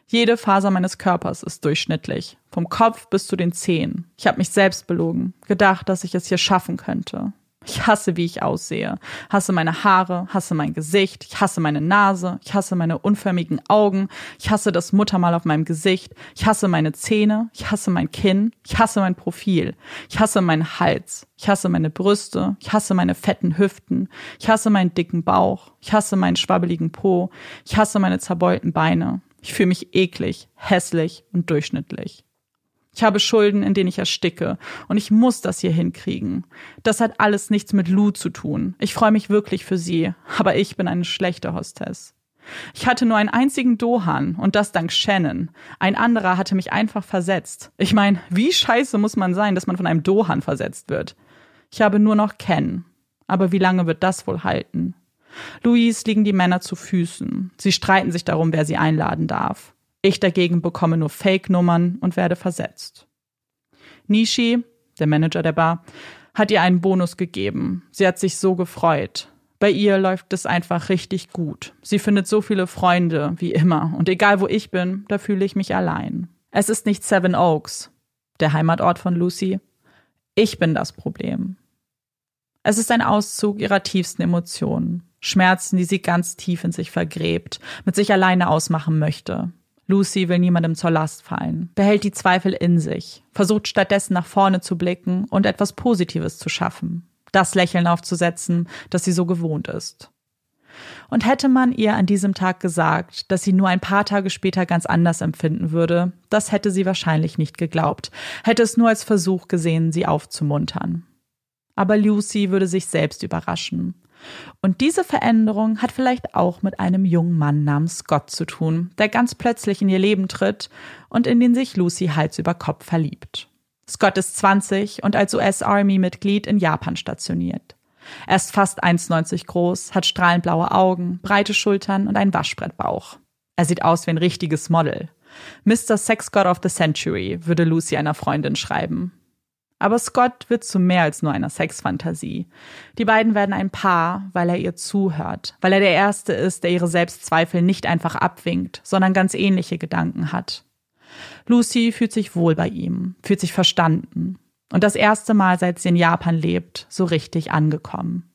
Jede Faser meines Körpers ist durchschnittlich, vom Kopf bis zu den Zehen. Ich habe mich selbst belogen, gedacht, dass ich es hier schaffen könnte. Ich hasse, wie ich aussehe, hasse meine Haare, hasse mein Gesicht, ich hasse meine Nase, ich hasse meine unförmigen Augen, ich hasse das Muttermal auf meinem Gesicht, ich hasse meine Zähne, ich hasse mein Kinn, ich hasse mein Profil, ich hasse meinen Hals, ich hasse meine Brüste, ich hasse meine fetten Hüften, ich hasse meinen dicken Bauch, ich hasse meinen schwabbeligen Po, ich hasse meine zerbeulten Beine, ich fühle mich eklig, hässlich und durchschnittlich. Ich habe Schulden, in denen ich ersticke. Und ich muss das hier hinkriegen. Das hat alles nichts mit Lou zu tun. Ich freue mich wirklich für sie. Aber ich bin eine schlechte Hostess. Ich hatte nur einen einzigen Dohan und das dank Shannon. Ein anderer hatte mich einfach versetzt. Ich meine, wie scheiße muss man sein, dass man von einem Dohan versetzt wird? Ich habe nur noch Ken. Aber wie lange wird das wohl halten? Louise liegen die Männer zu Füßen. Sie streiten sich darum, wer sie einladen darf. Ich dagegen bekomme nur Fake-Nummern und werde versetzt. Nishi, der Manager der Bar, hat ihr einen Bonus gegeben. Sie hat sich so gefreut. Bei ihr läuft es einfach richtig gut. Sie findet so viele Freunde, wie immer. Und egal wo ich bin, da fühle ich mich allein. Es ist nicht Seven Oaks, der Heimatort von Lucy. Ich bin das Problem. Es ist ein Auszug ihrer tiefsten Emotionen. Schmerzen, die sie ganz tief in sich vergräbt, mit sich alleine ausmachen möchte. Lucy will niemandem zur Last fallen, behält die Zweifel in sich, versucht stattdessen nach vorne zu blicken und etwas Positives zu schaffen, das Lächeln aufzusetzen, das sie so gewohnt ist. Und hätte man ihr an diesem Tag gesagt, dass sie nur ein paar Tage später ganz anders empfinden würde, das hätte sie wahrscheinlich nicht geglaubt, hätte es nur als Versuch gesehen, sie aufzumuntern. Aber Lucy würde sich selbst überraschen. Und diese Veränderung hat vielleicht auch mit einem jungen Mann namens Scott zu tun, der ganz plötzlich in ihr Leben tritt und in den sich Lucy Hals über Kopf verliebt. Scott ist 20 und als US-Army-Mitglied in Japan stationiert. Er ist fast 1,90 groß, hat strahlend blaue Augen, breite Schultern und einen Waschbrettbauch. Er sieht aus wie ein richtiges Model. Mr. Sex God of the Century, würde Lucy einer Freundin schreiben. Aber Scott wird zu mehr als nur einer Sexfantasie. Die beiden werden ein Paar, weil er ihr zuhört, weil er der Erste ist, der ihre Selbstzweifel nicht einfach abwinkt, sondern ganz ähnliche Gedanken hat. Lucy fühlt sich wohl bei ihm, fühlt sich verstanden und das erste Mal, seit sie in Japan lebt, so richtig angekommen.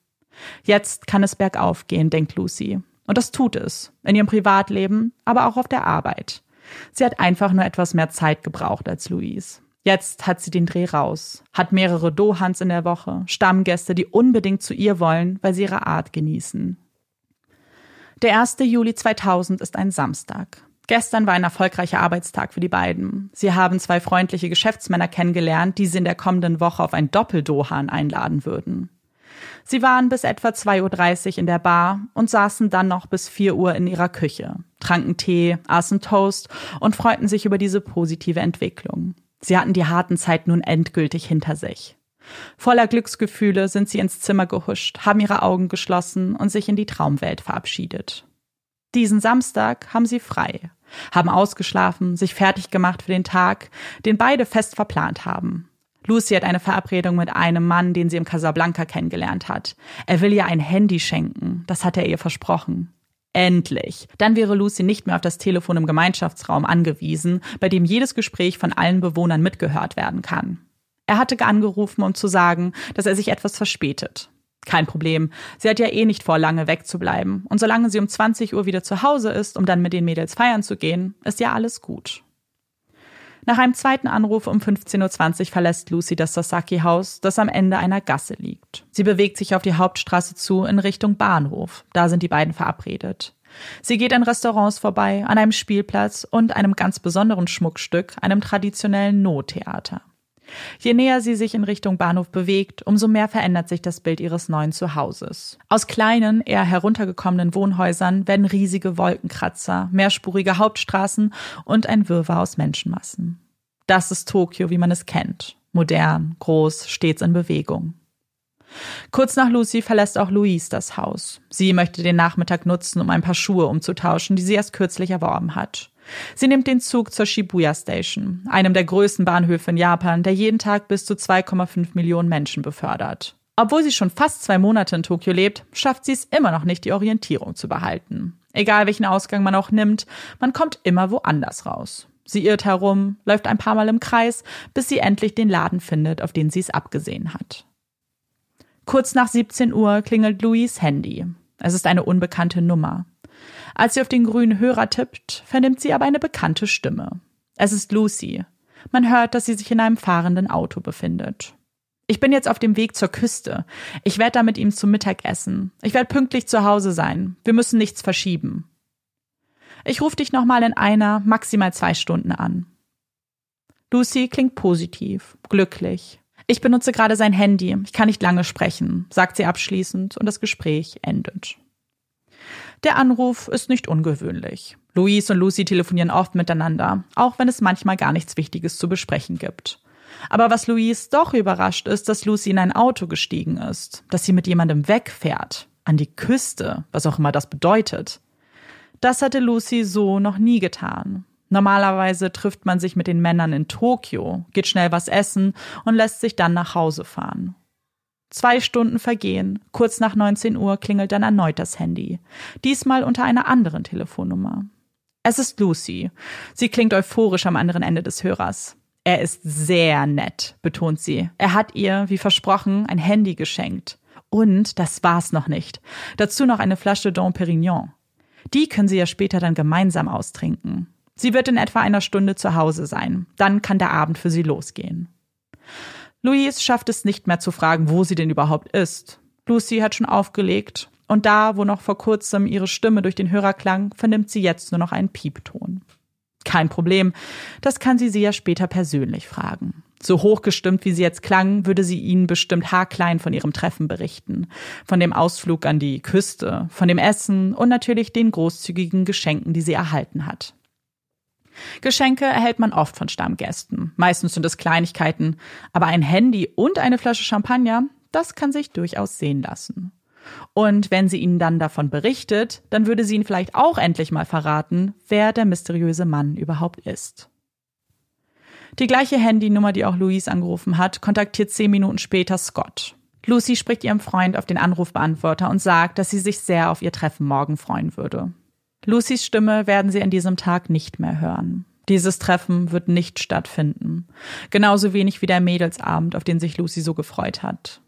Jetzt kann es bergauf gehen, denkt Lucy. Und das tut es, in ihrem Privatleben, aber auch auf der Arbeit. Sie hat einfach nur etwas mehr Zeit gebraucht als Louise. Jetzt hat sie den Dreh raus, hat mehrere Dohans in der Woche, Stammgäste, die unbedingt zu ihr wollen, weil sie ihre Art genießen. Der 1. Juli 2000 ist ein Samstag. Gestern war ein erfolgreicher Arbeitstag für die beiden. Sie haben zwei freundliche Geschäftsmänner kennengelernt, die sie in der kommenden Woche auf ein Doppeldohan einladen würden. Sie waren bis etwa 2.30 Uhr in der Bar und saßen dann noch bis 4 Uhr in ihrer Küche, tranken Tee, aßen Toast und freuten sich über diese positive Entwicklung. Sie hatten die harten Zeiten nun endgültig hinter sich. Voller Glücksgefühle sind sie ins Zimmer gehuscht, haben ihre Augen geschlossen und sich in die Traumwelt verabschiedet. Diesen Samstag haben sie frei, haben ausgeschlafen, sich fertig gemacht für den Tag, den beide fest verplant haben. Lucy hat eine Verabredung mit einem Mann, den sie im Casablanca kennengelernt hat. Er will ihr ein Handy schenken, das hat er ihr versprochen. Endlich. Dann wäre Lucy nicht mehr auf das Telefon im Gemeinschaftsraum angewiesen, bei dem jedes Gespräch von allen Bewohnern mitgehört werden kann. Er hatte angerufen, um zu sagen, dass er sich etwas verspätet. Kein Problem. Sie hat ja eh nicht vor, lange wegzubleiben. Und solange sie um 20 Uhr wieder zu Hause ist, um dann mit den Mädels feiern zu gehen, ist ja alles gut. Nach einem zweiten Anruf um 15.20 Uhr verlässt Lucy das Sasaki-Haus, das am Ende einer Gasse liegt. Sie bewegt sich auf die Hauptstraße zu in Richtung Bahnhof. Da sind die beiden verabredet. Sie geht an Restaurants vorbei, an einem Spielplatz und einem ganz besonderen Schmuckstück, einem traditionellen No-Theater. Je näher sie sich in Richtung Bahnhof bewegt, umso mehr verändert sich das Bild ihres neuen Zuhauses. Aus kleinen, eher heruntergekommenen Wohnhäusern werden riesige Wolkenkratzer, mehrspurige Hauptstraßen und ein Wirrwarr aus Menschenmassen. Das ist Tokio, wie man es kennt. Modern, groß, stets in Bewegung. Kurz nach Lucy verlässt auch Louise das Haus. Sie möchte den Nachmittag nutzen, um ein paar Schuhe umzutauschen, die sie erst kürzlich erworben hat. Sie nimmt den Zug zur Shibuya Station, einem der größten Bahnhöfe in Japan, der jeden Tag bis zu 2,5 Millionen Menschen befördert. Obwohl sie schon fast zwei Monate in Tokio lebt, schafft sie es immer noch nicht, die Orientierung zu behalten. Egal welchen Ausgang man auch nimmt, man kommt immer woanders raus. Sie irrt herum, läuft ein paar Mal im Kreis, bis sie endlich den Laden findet, auf den sie es abgesehen hat. Kurz nach 17 Uhr klingelt Louis Handy. Es ist eine unbekannte Nummer. Als sie auf den grünen Hörer tippt, vernimmt sie aber eine bekannte Stimme. Es ist Lucy. Man hört, dass sie sich in einem fahrenden Auto befindet. Ich bin jetzt auf dem Weg zur Küste. Ich werde da mit ihm zum Mittagessen. Ich werde pünktlich zu Hause sein. Wir müssen nichts verschieben. Ich rufe dich nochmal in einer, maximal zwei Stunden an. Lucy klingt positiv, glücklich. Ich benutze gerade sein Handy. Ich kann nicht lange sprechen, sagt sie abschließend und das Gespräch endet. Der Anruf ist nicht ungewöhnlich. Louise und Lucy telefonieren oft miteinander, auch wenn es manchmal gar nichts Wichtiges zu besprechen gibt. Aber was Louise doch überrascht ist, dass Lucy in ein Auto gestiegen ist, dass sie mit jemandem wegfährt, an die Küste, was auch immer das bedeutet. Das hatte Lucy so noch nie getan. Normalerweise trifft man sich mit den Männern in Tokio, geht schnell was essen und lässt sich dann nach Hause fahren. Zwei Stunden vergehen, kurz nach 19 Uhr klingelt dann erneut das Handy, diesmal unter einer anderen Telefonnummer. Es ist Lucy. Sie klingt euphorisch am anderen Ende des Hörers. Er ist sehr nett, betont sie. Er hat ihr, wie versprochen, ein Handy geschenkt. Und das war's noch nicht. Dazu noch eine Flasche Dom Perignon. Die können sie ja später dann gemeinsam austrinken. Sie wird in etwa einer Stunde zu Hause sein. Dann kann der Abend für sie losgehen. Louise schafft es nicht mehr zu fragen, wo sie denn überhaupt ist. Lucy hat schon aufgelegt und da, wo noch vor kurzem ihre Stimme durch den Hörer klang, vernimmt sie jetzt nur noch einen Piepton. Kein Problem, das kann sie sie ja später persönlich fragen. So hochgestimmt, wie sie jetzt klang, würde sie ihnen bestimmt haarklein von ihrem Treffen berichten. Von dem Ausflug an die Küste, von dem Essen und natürlich den großzügigen Geschenken, die sie erhalten hat. Geschenke erhält man oft von Stammgästen. Meistens sind es Kleinigkeiten. Aber ein Handy und eine Flasche Champagner, das kann sich durchaus sehen lassen. Und wenn sie ihnen dann davon berichtet, dann würde sie ihnen vielleicht auch endlich mal verraten, wer der mysteriöse Mann überhaupt ist. Die gleiche Handynummer, die auch Louise angerufen hat, kontaktiert zehn Minuten später Scott. Lucy spricht ihrem Freund auf den Anrufbeantworter und sagt, dass sie sich sehr auf ihr Treffen morgen freuen würde. Lucys Stimme werden sie an diesem Tag nicht mehr hören. Dieses Treffen wird nicht stattfinden. Genauso wenig wie der Mädelsabend, auf den sich Lucy so gefreut hat.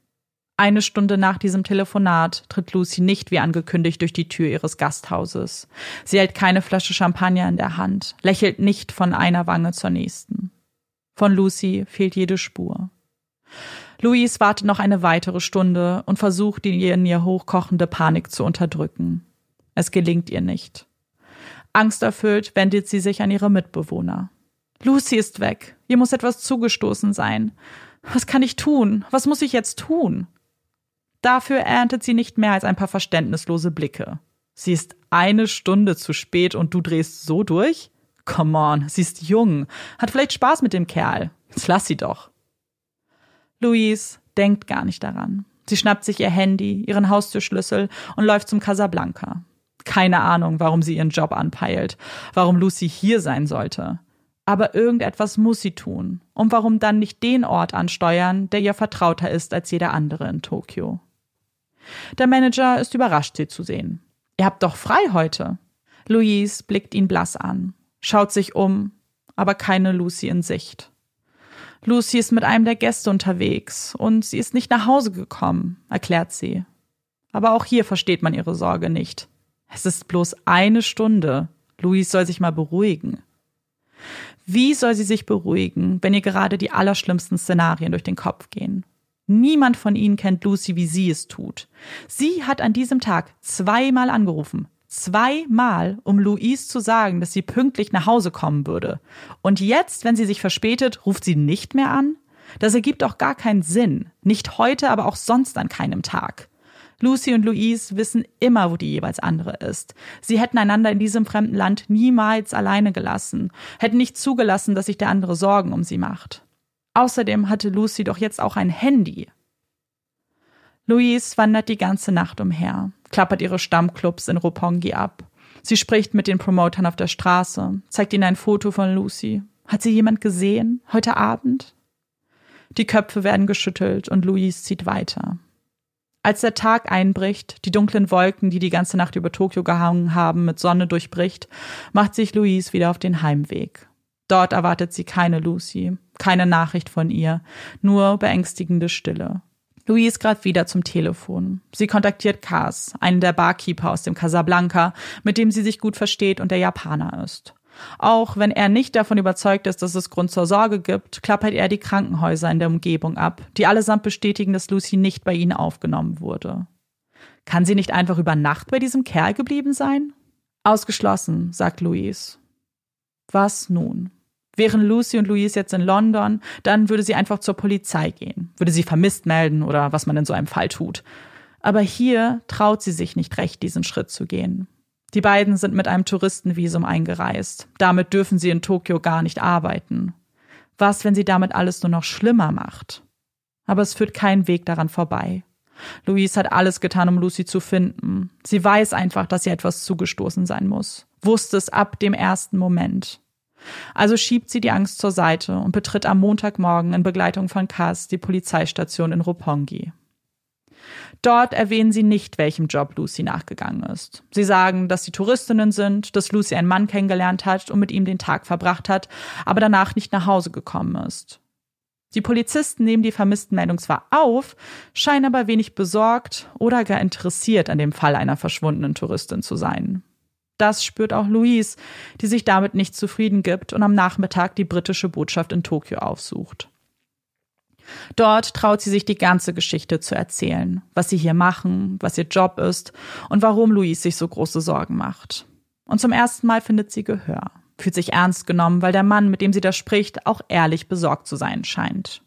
Eine Stunde nach diesem Telefonat tritt Lucy nicht wie angekündigt durch die Tür ihres Gasthauses. Sie hält keine Flasche Champagner in der Hand, lächelt nicht von einer Wange zur nächsten. Von Lucy fehlt jede Spur. Louise wartet noch eine weitere Stunde und versucht, die in ihr hochkochende Panik zu unterdrücken. Es gelingt ihr nicht. Angsterfüllt wendet sie sich an ihre Mitbewohner. Lucy ist weg. Ihr muss etwas zugestoßen sein. Was kann ich tun? Was muss ich jetzt tun? Dafür erntet sie nicht mehr als ein paar verständnislose Blicke. Sie ist eine Stunde zu spät und du drehst so durch? Come on, sie ist jung, hat vielleicht Spaß mit dem Kerl. Jetzt lass sie doch. Louise denkt gar nicht daran. Sie schnappt sich ihr Handy, ihren Haustürschlüssel und läuft zum Casablanca. Keine Ahnung, warum sie ihren Job anpeilt, warum Lucy hier sein sollte. Aber irgendetwas muss sie tun. Und warum dann nicht den Ort ansteuern, der ihr vertrauter ist als jeder andere in Tokio? Der Manager ist überrascht, sie zu sehen. Ihr habt doch frei heute. Louise blickt ihn blass an, schaut sich um, aber keine Lucy in Sicht. Lucy ist mit einem der Gäste unterwegs und sie ist nicht nach Hause gekommen, erklärt sie. Aber auch hier versteht man ihre Sorge nicht. Es ist bloß eine Stunde. Louise soll sich mal beruhigen. Wie soll sie sich beruhigen, wenn ihr gerade die allerschlimmsten Szenarien durch den Kopf gehen? Niemand von ihnen kennt Lucy, wie sie es tut. Sie hat an diesem Tag zweimal angerufen. Zweimal, um Louise zu sagen, dass sie pünktlich nach Hause kommen würde. Und jetzt, wenn sie sich verspätet, ruft sie nicht mehr an? Das ergibt doch gar keinen Sinn. Nicht heute, aber auch sonst an keinem Tag. Lucy und Louise wissen immer, wo die jeweils andere ist. Sie hätten einander in diesem fremden Land niemals alleine gelassen, hätten nicht zugelassen, dass sich der andere Sorgen um sie macht. Außerdem hatte Lucy doch jetzt auch ein Handy. Louise wandert die ganze Nacht umher, klappert ihre Stammclubs in Roppongi ab. Sie spricht mit den Promotern auf der Straße, zeigt ihnen ein Foto von Lucy. Hat sie jemand gesehen? Heute Abend? Die Köpfe werden geschüttelt und Louise zieht weiter. Als der Tag einbricht, die dunklen Wolken, die die ganze Nacht über Tokio gehangen haben, mit Sonne durchbricht, macht sich Louise wieder auf den Heimweg. Dort erwartet sie keine Lucy, keine Nachricht von ihr, nur beängstigende Stille. Louise greift wieder zum Telefon. Sie kontaktiert Kars, einen der Barkeeper aus dem Casablanca, mit dem sie sich gut versteht und der Japaner ist. Auch wenn er nicht davon überzeugt ist, dass es Grund zur Sorge gibt, klappert er die Krankenhäuser in der Umgebung ab, die allesamt bestätigen, dass Lucy nicht bei ihnen aufgenommen wurde. Kann sie nicht einfach über Nacht bei diesem Kerl geblieben sein? Ausgeschlossen, sagt Louise. Was nun? Wären Lucy und Louise jetzt in London, dann würde sie einfach zur Polizei gehen, würde sie vermisst melden oder was man in so einem Fall tut. Aber hier traut sie sich nicht recht, diesen Schritt zu gehen. Die beiden sind mit einem Touristenvisum eingereist. Damit dürfen sie in Tokio gar nicht arbeiten. Was, wenn sie damit alles nur noch schlimmer macht? Aber es führt kein Weg daran vorbei. Louise hat alles getan, um Lucy zu finden. Sie weiß einfach, dass ihr etwas zugestoßen sein muss. Wusste es ab dem ersten Moment. Also schiebt sie die Angst zur Seite und betritt am Montagmorgen in Begleitung von Cass die Polizeistation in Roppongi. Dort erwähnen sie nicht, welchem Job Lucy nachgegangen ist. Sie sagen, dass sie Touristinnen sind, dass Lucy einen Mann kennengelernt hat und mit ihm den Tag verbracht hat, aber danach nicht nach Hause gekommen ist. Die Polizisten nehmen die Vermisstenmeldung zwar auf, scheinen aber wenig besorgt oder gar interessiert an dem Fall einer verschwundenen Touristin zu sein. Das spürt auch Louise, die sich damit nicht zufrieden gibt und am Nachmittag die britische Botschaft in Tokio aufsucht. Dort traut sie sich die ganze Geschichte zu erzählen, was sie hier machen, was ihr Job ist und warum Louise sich so große Sorgen macht. Und zum ersten Mal findet sie Gehör, fühlt sich ernst genommen, weil der Mann, mit dem sie da spricht, auch ehrlich besorgt zu sein scheint.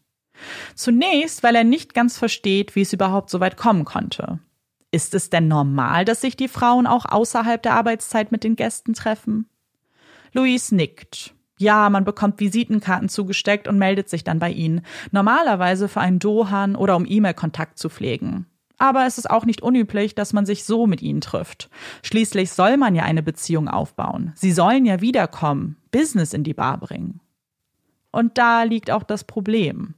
Zunächst, weil er nicht ganz versteht, wie es überhaupt so weit kommen konnte. Ist es denn normal, dass sich die Frauen auch außerhalb der Arbeitszeit mit den Gästen treffen? Louise nickt ja, man bekommt Visitenkarten zugesteckt und meldet sich dann bei ihnen. Normalerweise für einen Dohan oder um E-Mail-Kontakt zu pflegen. Aber es ist auch nicht unüblich, dass man sich so mit ihnen trifft. Schließlich soll man ja eine Beziehung aufbauen. Sie sollen ja wiederkommen, Business in die Bar bringen. Und da liegt auch das Problem.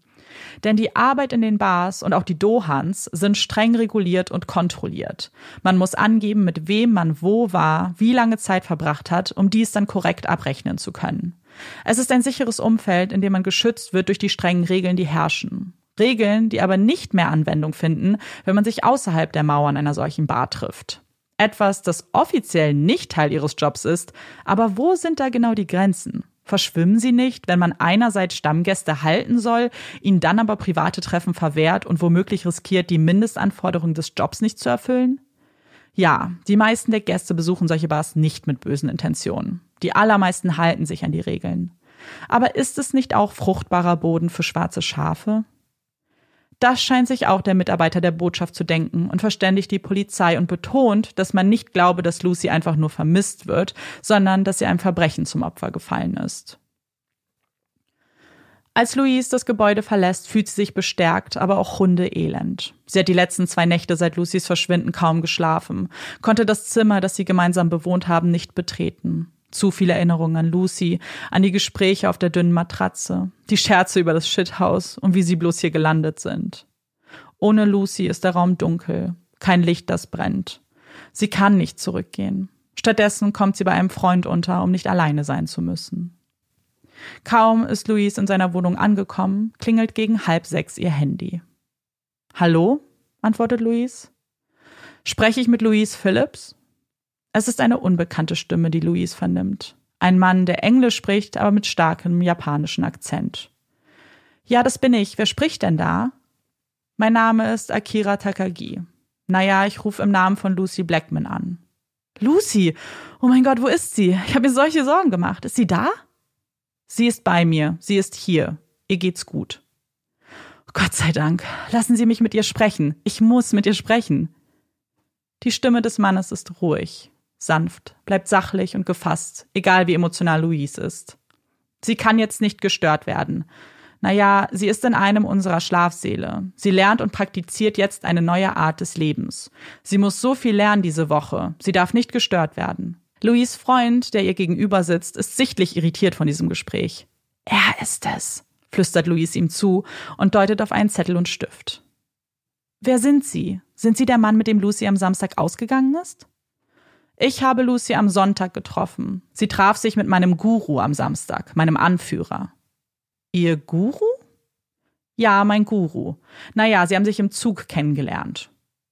Denn die Arbeit in den Bars und auch die Dohans sind streng reguliert und kontrolliert. Man muss angeben, mit wem man wo war, wie lange Zeit verbracht hat, um dies dann korrekt abrechnen zu können. Es ist ein sicheres Umfeld, in dem man geschützt wird durch die strengen Regeln, die herrschen. Regeln, die aber nicht mehr Anwendung finden, wenn man sich außerhalb der Mauern einer solchen Bar trifft. Etwas, das offiziell nicht Teil ihres Jobs ist, aber wo sind da genau die Grenzen? Verschwimmen sie nicht, wenn man einerseits Stammgäste halten soll, ihnen dann aber private Treffen verwehrt und womöglich riskiert, die Mindestanforderungen des Jobs nicht zu erfüllen? Ja, die meisten der Gäste besuchen solche Bars nicht mit bösen Intentionen. Die allermeisten halten sich an die Regeln. Aber ist es nicht auch fruchtbarer Boden für schwarze Schafe? Das scheint sich auch der Mitarbeiter der Botschaft zu denken und verständigt die Polizei und betont, dass man nicht glaube, dass Lucy einfach nur vermisst wird, sondern dass sie einem Verbrechen zum Opfer gefallen ist. Als Louise das Gebäude verlässt, fühlt sie sich bestärkt, aber auch hundeelend. Sie hat die letzten zwei Nächte seit Lucys Verschwinden kaum geschlafen, konnte das Zimmer, das sie gemeinsam bewohnt haben, nicht betreten. Zu viele Erinnerungen an Lucy, an die Gespräche auf der dünnen Matratze, die Scherze über das Shithaus und wie sie bloß hier gelandet sind. Ohne Lucy ist der Raum dunkel, kein Licht, das brennt. Sie kann nicht zurückgehen. Stattdessen kommt sie bei einem Freund unter, um nicht alleine sein zu müssen. Kaum ist Louise in seiner Wohnung angekommen, klingelt gegen halb sechs ihr Handy. Hallo? antwortet Louise. Spreche ich mit Louise Phillips? Es ist eine unbekannte Stimme, die Louise vernimmt. Ein Mann, der Englisch spricht, aber mit starkem japanischen Akzent. Ja, das bin ich. Wer spricht denn da? Mein Name ist Akira Takagi. Naja, ich rufe im Namen von Lucy Blackman an. Lucy? Oh mein Gott, wo ist sie? Ich habe mir solche Sorgen gemacht. Ist sie da? Sie ist bei mir, sie ist hier, ihr geht's gut. Gott sei Dank, lassen Sie mich mit ihr sprechen. Ich muss mit ihr sprechen. Die Stimme des Mannes ist ruhig, sanft, bleibt sachlich und gefasst, egal wie emotional Louise ist. Sie kann jetzt nicht gestört werden. Naja, sie ist in einem unserer Schlafsäle. Sie lernt und praktiziert jetzt eine neue Art des Lebens. Sie muss so viel lernen diese Woche. Sie darf nicht gestört werden. Louis Freund, der ihr gegenüber sitzt, ist sichtlich irritiert von diesem Gespräch. Er ist es, flüstert Louise ihm zu und deutet auf einen Zettel und Stift. Wer sind Sie? Sind Sie der Mann, mit dem Lucy am Samstag ausgegangen ist? Ich habe Lucy am Sonntag getroffen. Sie traf sich mit meinem Guru am Samstag, meinem Anführer. Ihr Guru? Ja, mein Guru. Naja, sie haben sich im Zug kennengelernt.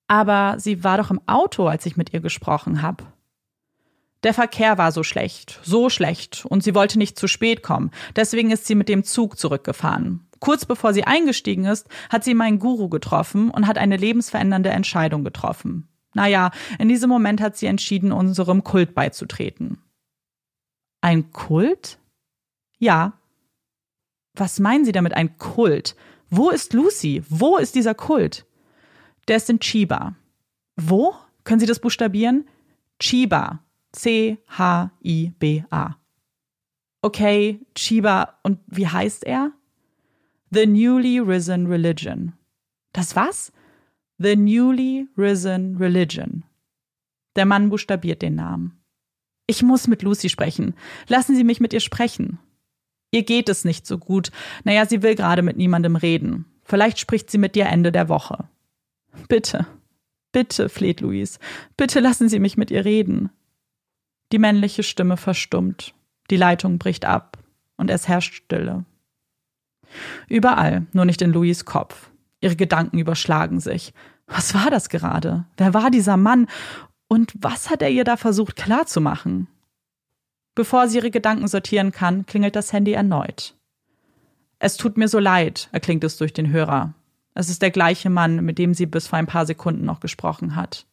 Aber sie war doch im Auto, als ich mit ihr gesprochen habe. Der Verkehr war so schlecht, so schlecht, und sie wollte nicht zu spät kommen. Deswegen ist sie mit dem Zug zurückgefahren. Kurz bevor sie eingestiegen ist, hat sie meinen Guru getroffen und hat eine lebensverändernde Entscheidung getroffen. Naja, in diesem Moment hat sie entschieden, unserem Kult beizutreten. Ein Kult? Ja. Was meinen Sie damit, ein Kult? Wo ist Lucy? Wo ist dieser Kult? Der ist in Chiba. Wo? Können Sie das buchstabieren? Chiba. C-H-I-B-A. Okay, Chiba. Und wie heißt er? The Newly Risen Religion. Das was? The Newly Risen Religion. Der Mann buchstabiert den Namen. Ich muss mit Lucy sprechen. Lassen Sie mich mit ihr sprechen. Ihr geht es nicht so gut. Naja, sie will gerade mit niemandem reden. Vielleicht spricht sie mit dir Ende der Woche. Bitte, bitte, fleht Louise. Bitte lassen Sie mich mit ihr reden. Die männliche Stimme verstummt. Die Leitung bricht ab und es herrscht Stille. Überall, nur nicht in Louis Kopf. Ihre Gedanken überschlagen sich. Was war das gerade? Wer war dieser Mann? Und was hat er ihr da versucht klarzumachen? Bevor sie ihre Gedanken sortieren kann, klingelt das Handy erneut. Es tut mir so leid, erklingt es durch den Hörer. Es ist der gleiche Mann, mit dem sie bis vor ein paar Sekunden noch gesprochen hat.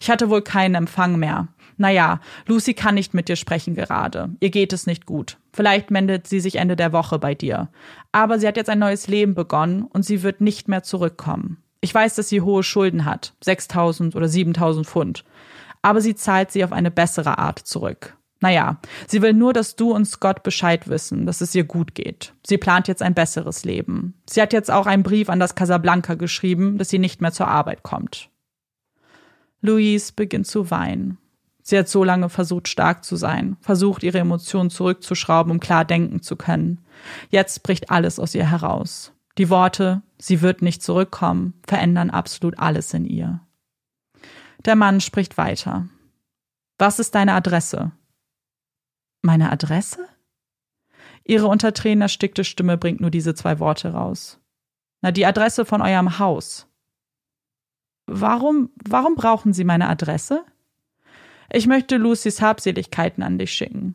Ich hatte wohl keinen Empfang mehr. Naja, Lucy kann nicht mit dir sprechen gerade. Ihr geht es nicht gut. Vielleicht meldet sie sich Ende der Woche bei dir. Aber sie hat jetzt ein neues Leben begonnen und sie wird nicht mehr zurückkommen. Ich weiß, dass sie hohe Schulden hat. 6000 oder 7000 Pfund. Aber sie zahlt sie auf eine bessere Art zurück. Naja, sie will nur, dass du und Scott Bescheid wissen, dass es ihr gut geht. Sie plant jetzt ein besseres Leben. Sie hat jetzt auch einen Brief an das Casablanca geschrieben, dass sie nicht mehr zur Arbeit kommt. Louise beginnt zu weinen. Sie hat so lange versucht, stark zu sein, versucht, ihre Emotionen zurückzuschrauben, um klar denken zu können. Jetzt bricht alles aus ihr heraus. Die Worte, sie wird nicht zurückkommen, verändern absolut alles in ihr. Der Mann spricht weiter. Was ist deine Adresse? Meine Adresse? Ihre unter Tränen erstickte Stimme bringt nur diese zwei Worte raus. Na, die Adresse von eurem Haus. Warum, warum brauchen Sie meine Adresse? Ich möchte Lucys Habseligkeiten an dich schicken.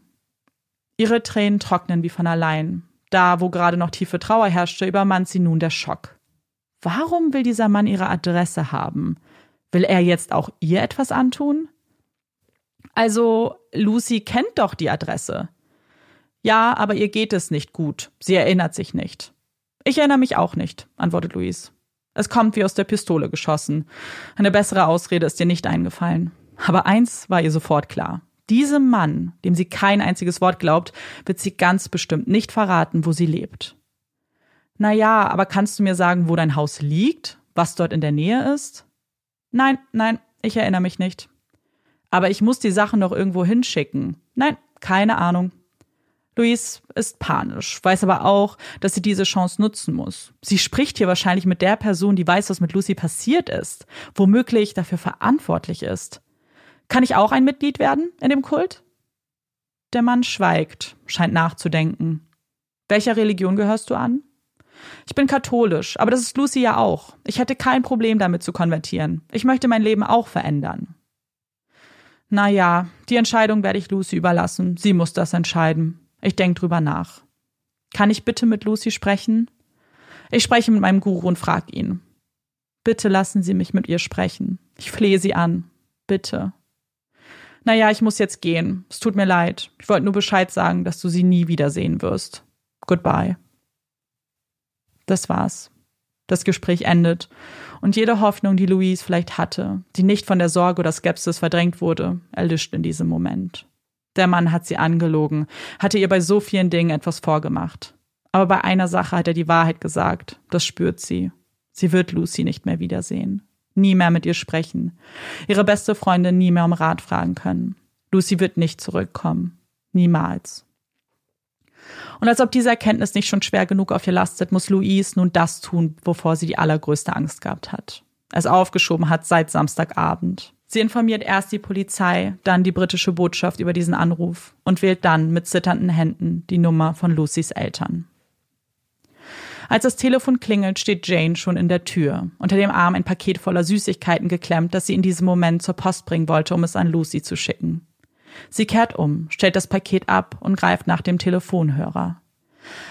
Ihre Tränen trocknen wie von allein. Da, wo gerade noch tiefe Trauer herrschte, übermannt sie nun der Schock. Warum will dieser Mann ihre Adresse haben? Will er jetzt auch ihr etwas antun? Also, Lucy kennt doch die Adresse. Ja, aber ihr geht es nicht gut. Sie erinnert sich nicht. Ich erinnere mich auch nicht, antwortet Louise. Es kommt wie aus der Pistole geschossen. Eine bessere Ausrede ist dir nicht eingefallen. Aber eins war ihr sofort klar. Diesem Mann, dem sie kein einziges Wort glaubt, wird sie ganz bestimmt nicht verraten, wo sie lebt. Na ja, aber kannst du mir sagen, wo dein Haus liegt? Was dort in der Nähe ist? Nein, nein, ich erinnere mich nicht. Aber ich muss die Sachen noch irgendwo hinschicken. Nein, keine Ahnung. Louise ist panisch, weiß aber auch, dass sie diese Chance nutzen muss. Sie spricht hier wahrscheinlich mit der Person, die weiß, was mit Lucy passiert ist, womöglich dafür verantwortlich ist. Kann ich auch ein Mitglied werden in dem Kult? Der Mann schweigt, scheint nachzudenken. Welcher Religion gehörst du an? Ich bin katholisch, aber das ist Lucy ja auch. Ich hätte kein Problem damit zu konvertieren. Ich möchte mein Leben auch verändern. Na ja, die Entscheidung werde ich Lucy überlassen. Sie muss das entscheiden. Ich denke drüber nach. Kann ich bitte mit Lucy sprechen? Ich spreche mit meinem Guru und frage ihn. Bitte lassen Sie mich mit ihr sprechen. Ich flehe Sie an. Bitte naja, ich muss jetzt gehen. Es tut mir leid. Ich wollte nur Bescheid sagen, dass du sie nie wiedersehen wirst. Goodbye. Das war's. Das Gespräch endet und jede Hoffnung, die Louise vielleicht hatte, die nicht von der Sorge oder Skepsis verdrängt wurde, erlischt in diesem Moment. Der Mann hat sie angelogen, hatte ihr bei so vielen Dingen etwas vorgemacht. Aber bei einer Sache hat er die Wahrheit gesagt. Das spürt sie. Sie wird Lucy nicht mehr wiedersehen nie mehr mit ihr sprechen, ihre beste Freundin nie mehr um Rat fragen können. Lucy wird nicht zurückkommen. Niemals. Und als ob diese Erkenntnis nicht schon schwer genug auf ihr lastet, muss Louise nun das tun, wovor sie die allergrößte Angst gehabt hat. es aufgeschoben hat seit Samstagabend. Sie informiert erst die Polizei, dann die britische Botschaft über diesen Anruf und wählt dann mit zitternden Händen die Nummer von Lucys Eltern. Als das Telefon klingelt, steht Jane schon in der Tür, unter dem Arm ein Paket voller Süßigkeiten geklemmt, das sie in diesem Moment zur Post bringen wollte, um es an Lucy zu schicken. Sie kehrt um, stellt das Paket ab und greift nach dem Telefonhörer.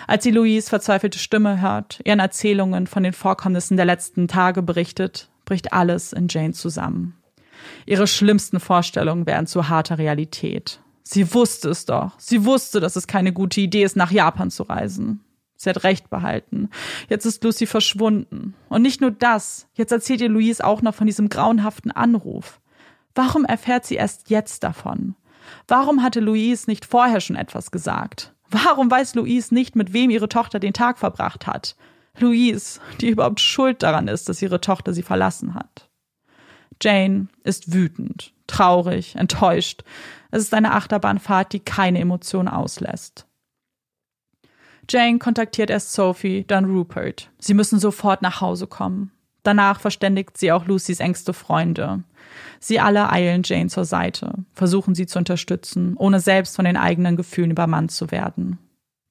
Als sie Louise verzweifelte Stimme hört, ihren Erzählungen von den Vorkommnissen der letzten Tage berichtet, bricht alles in Jane zusammen. Ihre schlimmsten Vorstellungen werden zu harter Realität. Sie wusste es doch. Sie wusste, dass es keine gute Idee ist, nach Japan zu reisen. Sie hat recht behalten. Jetzt ist Lucy verschwunden. Und nicht nur das. Jetzt erzählt ihr Louise auch noch von diesem grauenhaften Anruf. Warum erfährt sie erst jetzt davon? Warum hatte Louise nicht vorher schon etwas gesagt? Warum weiß Louise nicht, mit wem ihre Tochter den Tag verbracht hat? Louise, die überhaupt schuld daran ist, dass ihre Tochter sie verlassen hat. Jane ist wütend, traurig, enttäuscht. Es ist eine Achterbahnfahrt, die keine Emotion auslässt. Jane kontaktiert erst Sophie, dann Rupert. Sie müssen sofort nach Hause kommen. Danach verständigt sie auch Lucys engste Freunde. Sie alle eilen Jane zur Seite, versuchen sie zu unterstützen, ohne selbst von den eigenen Gefühlen übermannt zu werden.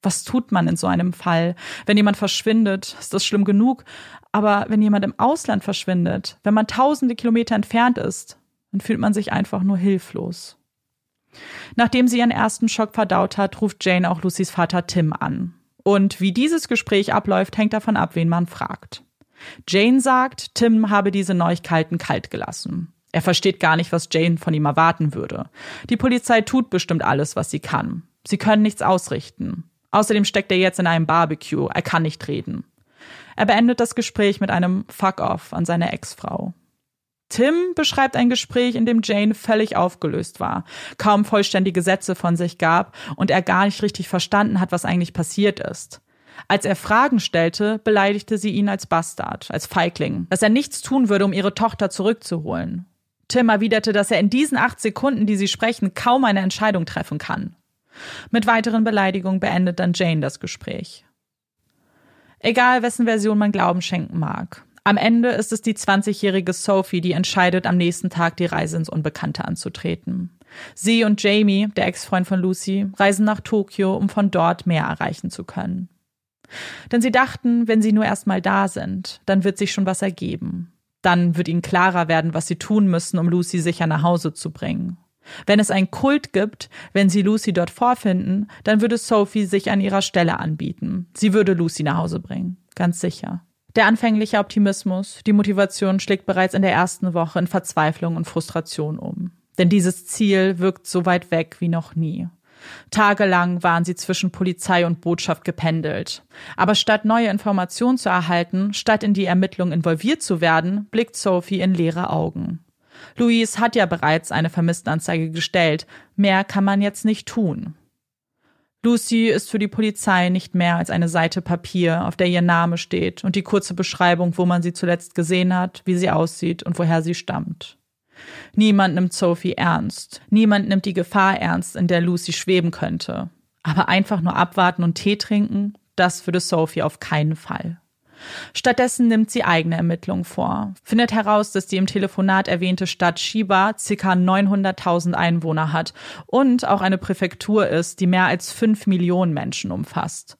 Was tut man in so einem Fall? Wenn jemand verschwindet, ist das schlimm genug, aber wenn jemand im Ausland verschwindet, wenn man tausende Kilometer entfernt ist, dann fühlt man sich einfach nur hilflos. Nachdem sie ihren ersten Schock verdaut hat, ruft Jane auch Lucys Vater Tim an. Und wie dieses Gespräch abläuft, hängt davon ab, wen man fragt. Jane sagt, Tim habe diese Neuigkeiten kalt gelassen. Er versteht gar nicht, was Jane von ihm erwarten würde. Die Polizei tut bestimmt alles, was sie kann. Sie können nichts ausrichten. Außerdem steckt er jetzt in einem Barbecue. Er kann nicht reden. Er beendet das Gespräch mit einem Fuck-off an seine Ex-Frau. Tim beschreibt ein Gespräch, in dem Jane völlig aufgelöst war, kaum vollständige Sätze von sich gab und er gar nicht richtig verstanden hat, was eigentlich passiert ist. Als er Fragen stellte, beleidigte sie ihn als Bastard, als Feigling, dass er nichts tun würde, um ihre Tochter zurückzuholen. Tim erwiderte, dass er in diesen acht Sekunden, die sie sprechen, kaum eine Entscheidung treffen kann. Mit weiteren Beleidigungen beendet dann Jane das Gespräch. Egal, wessen Version man Glauben schenken mag. Am Ende ist es die 20-jährige Sophie, die entscheidet, am nächsten Tag die Reise ins Unbekannte anzutreten. Sie und Jamie, der Ex-Freund von Lucy, reisen nach Tokio, um von dort mehr erreichen zu können. Denn sie dachten, wenn sie nur erstmal da sind, dann wird sich schon was ergeben. Dann wird ihnen klarer werden, was sie tun müssen, um Lucy sicher nach Hause zu bringen. Wenn es einen Kult gibt, wenn sie Lucy dort vorfinden, dann würde Sophie sich an ihrer Stelle anbieten. Sie würde Lucy nach Hause bringen. Ganz sicher. Der anfängliche Optimismus, die Motivation schlägt bereits in der ersten Woche in Verzweiflung und Frustration um. Denn dieses Ziel wirkt so weit weg wie noch nie. Tagelang waren sie zwischen Polizei und Botschaft gependelt. Aber statt neue Informationen zu erhalten, statt in die Ermittlung involviert zu werden, blickt Sophie in leere Augen. Louise hat ja bereits eine Vermisstenanzeige gestellt. Mehr kann man jetzt nicht tun. Lucy ist für die Polizei nicht mehr als eine Seite Papier, auf der ihr Name steht und die kurze Beschreibung, wo man sie zuletzt gesehen hat, wie sie aussieht und woher sie stammt. Niemand nimmt Sophie ernst. Niemand nimmt die Gefahr ernst, in der Lucy schweben könnte. Aber einfach nur abwarten und Tee trinken, das würde Sophie auf keinen Fall. Stattdessen nimmt sie eigene Ermittlungen vor, findet heraus, dass die im Telefonat erwähnte Stadt Shiba ca. 900.000 Einwohner hat und auch eine Präfektur ist, die mehr als 5 Millionen Menschen umfasst.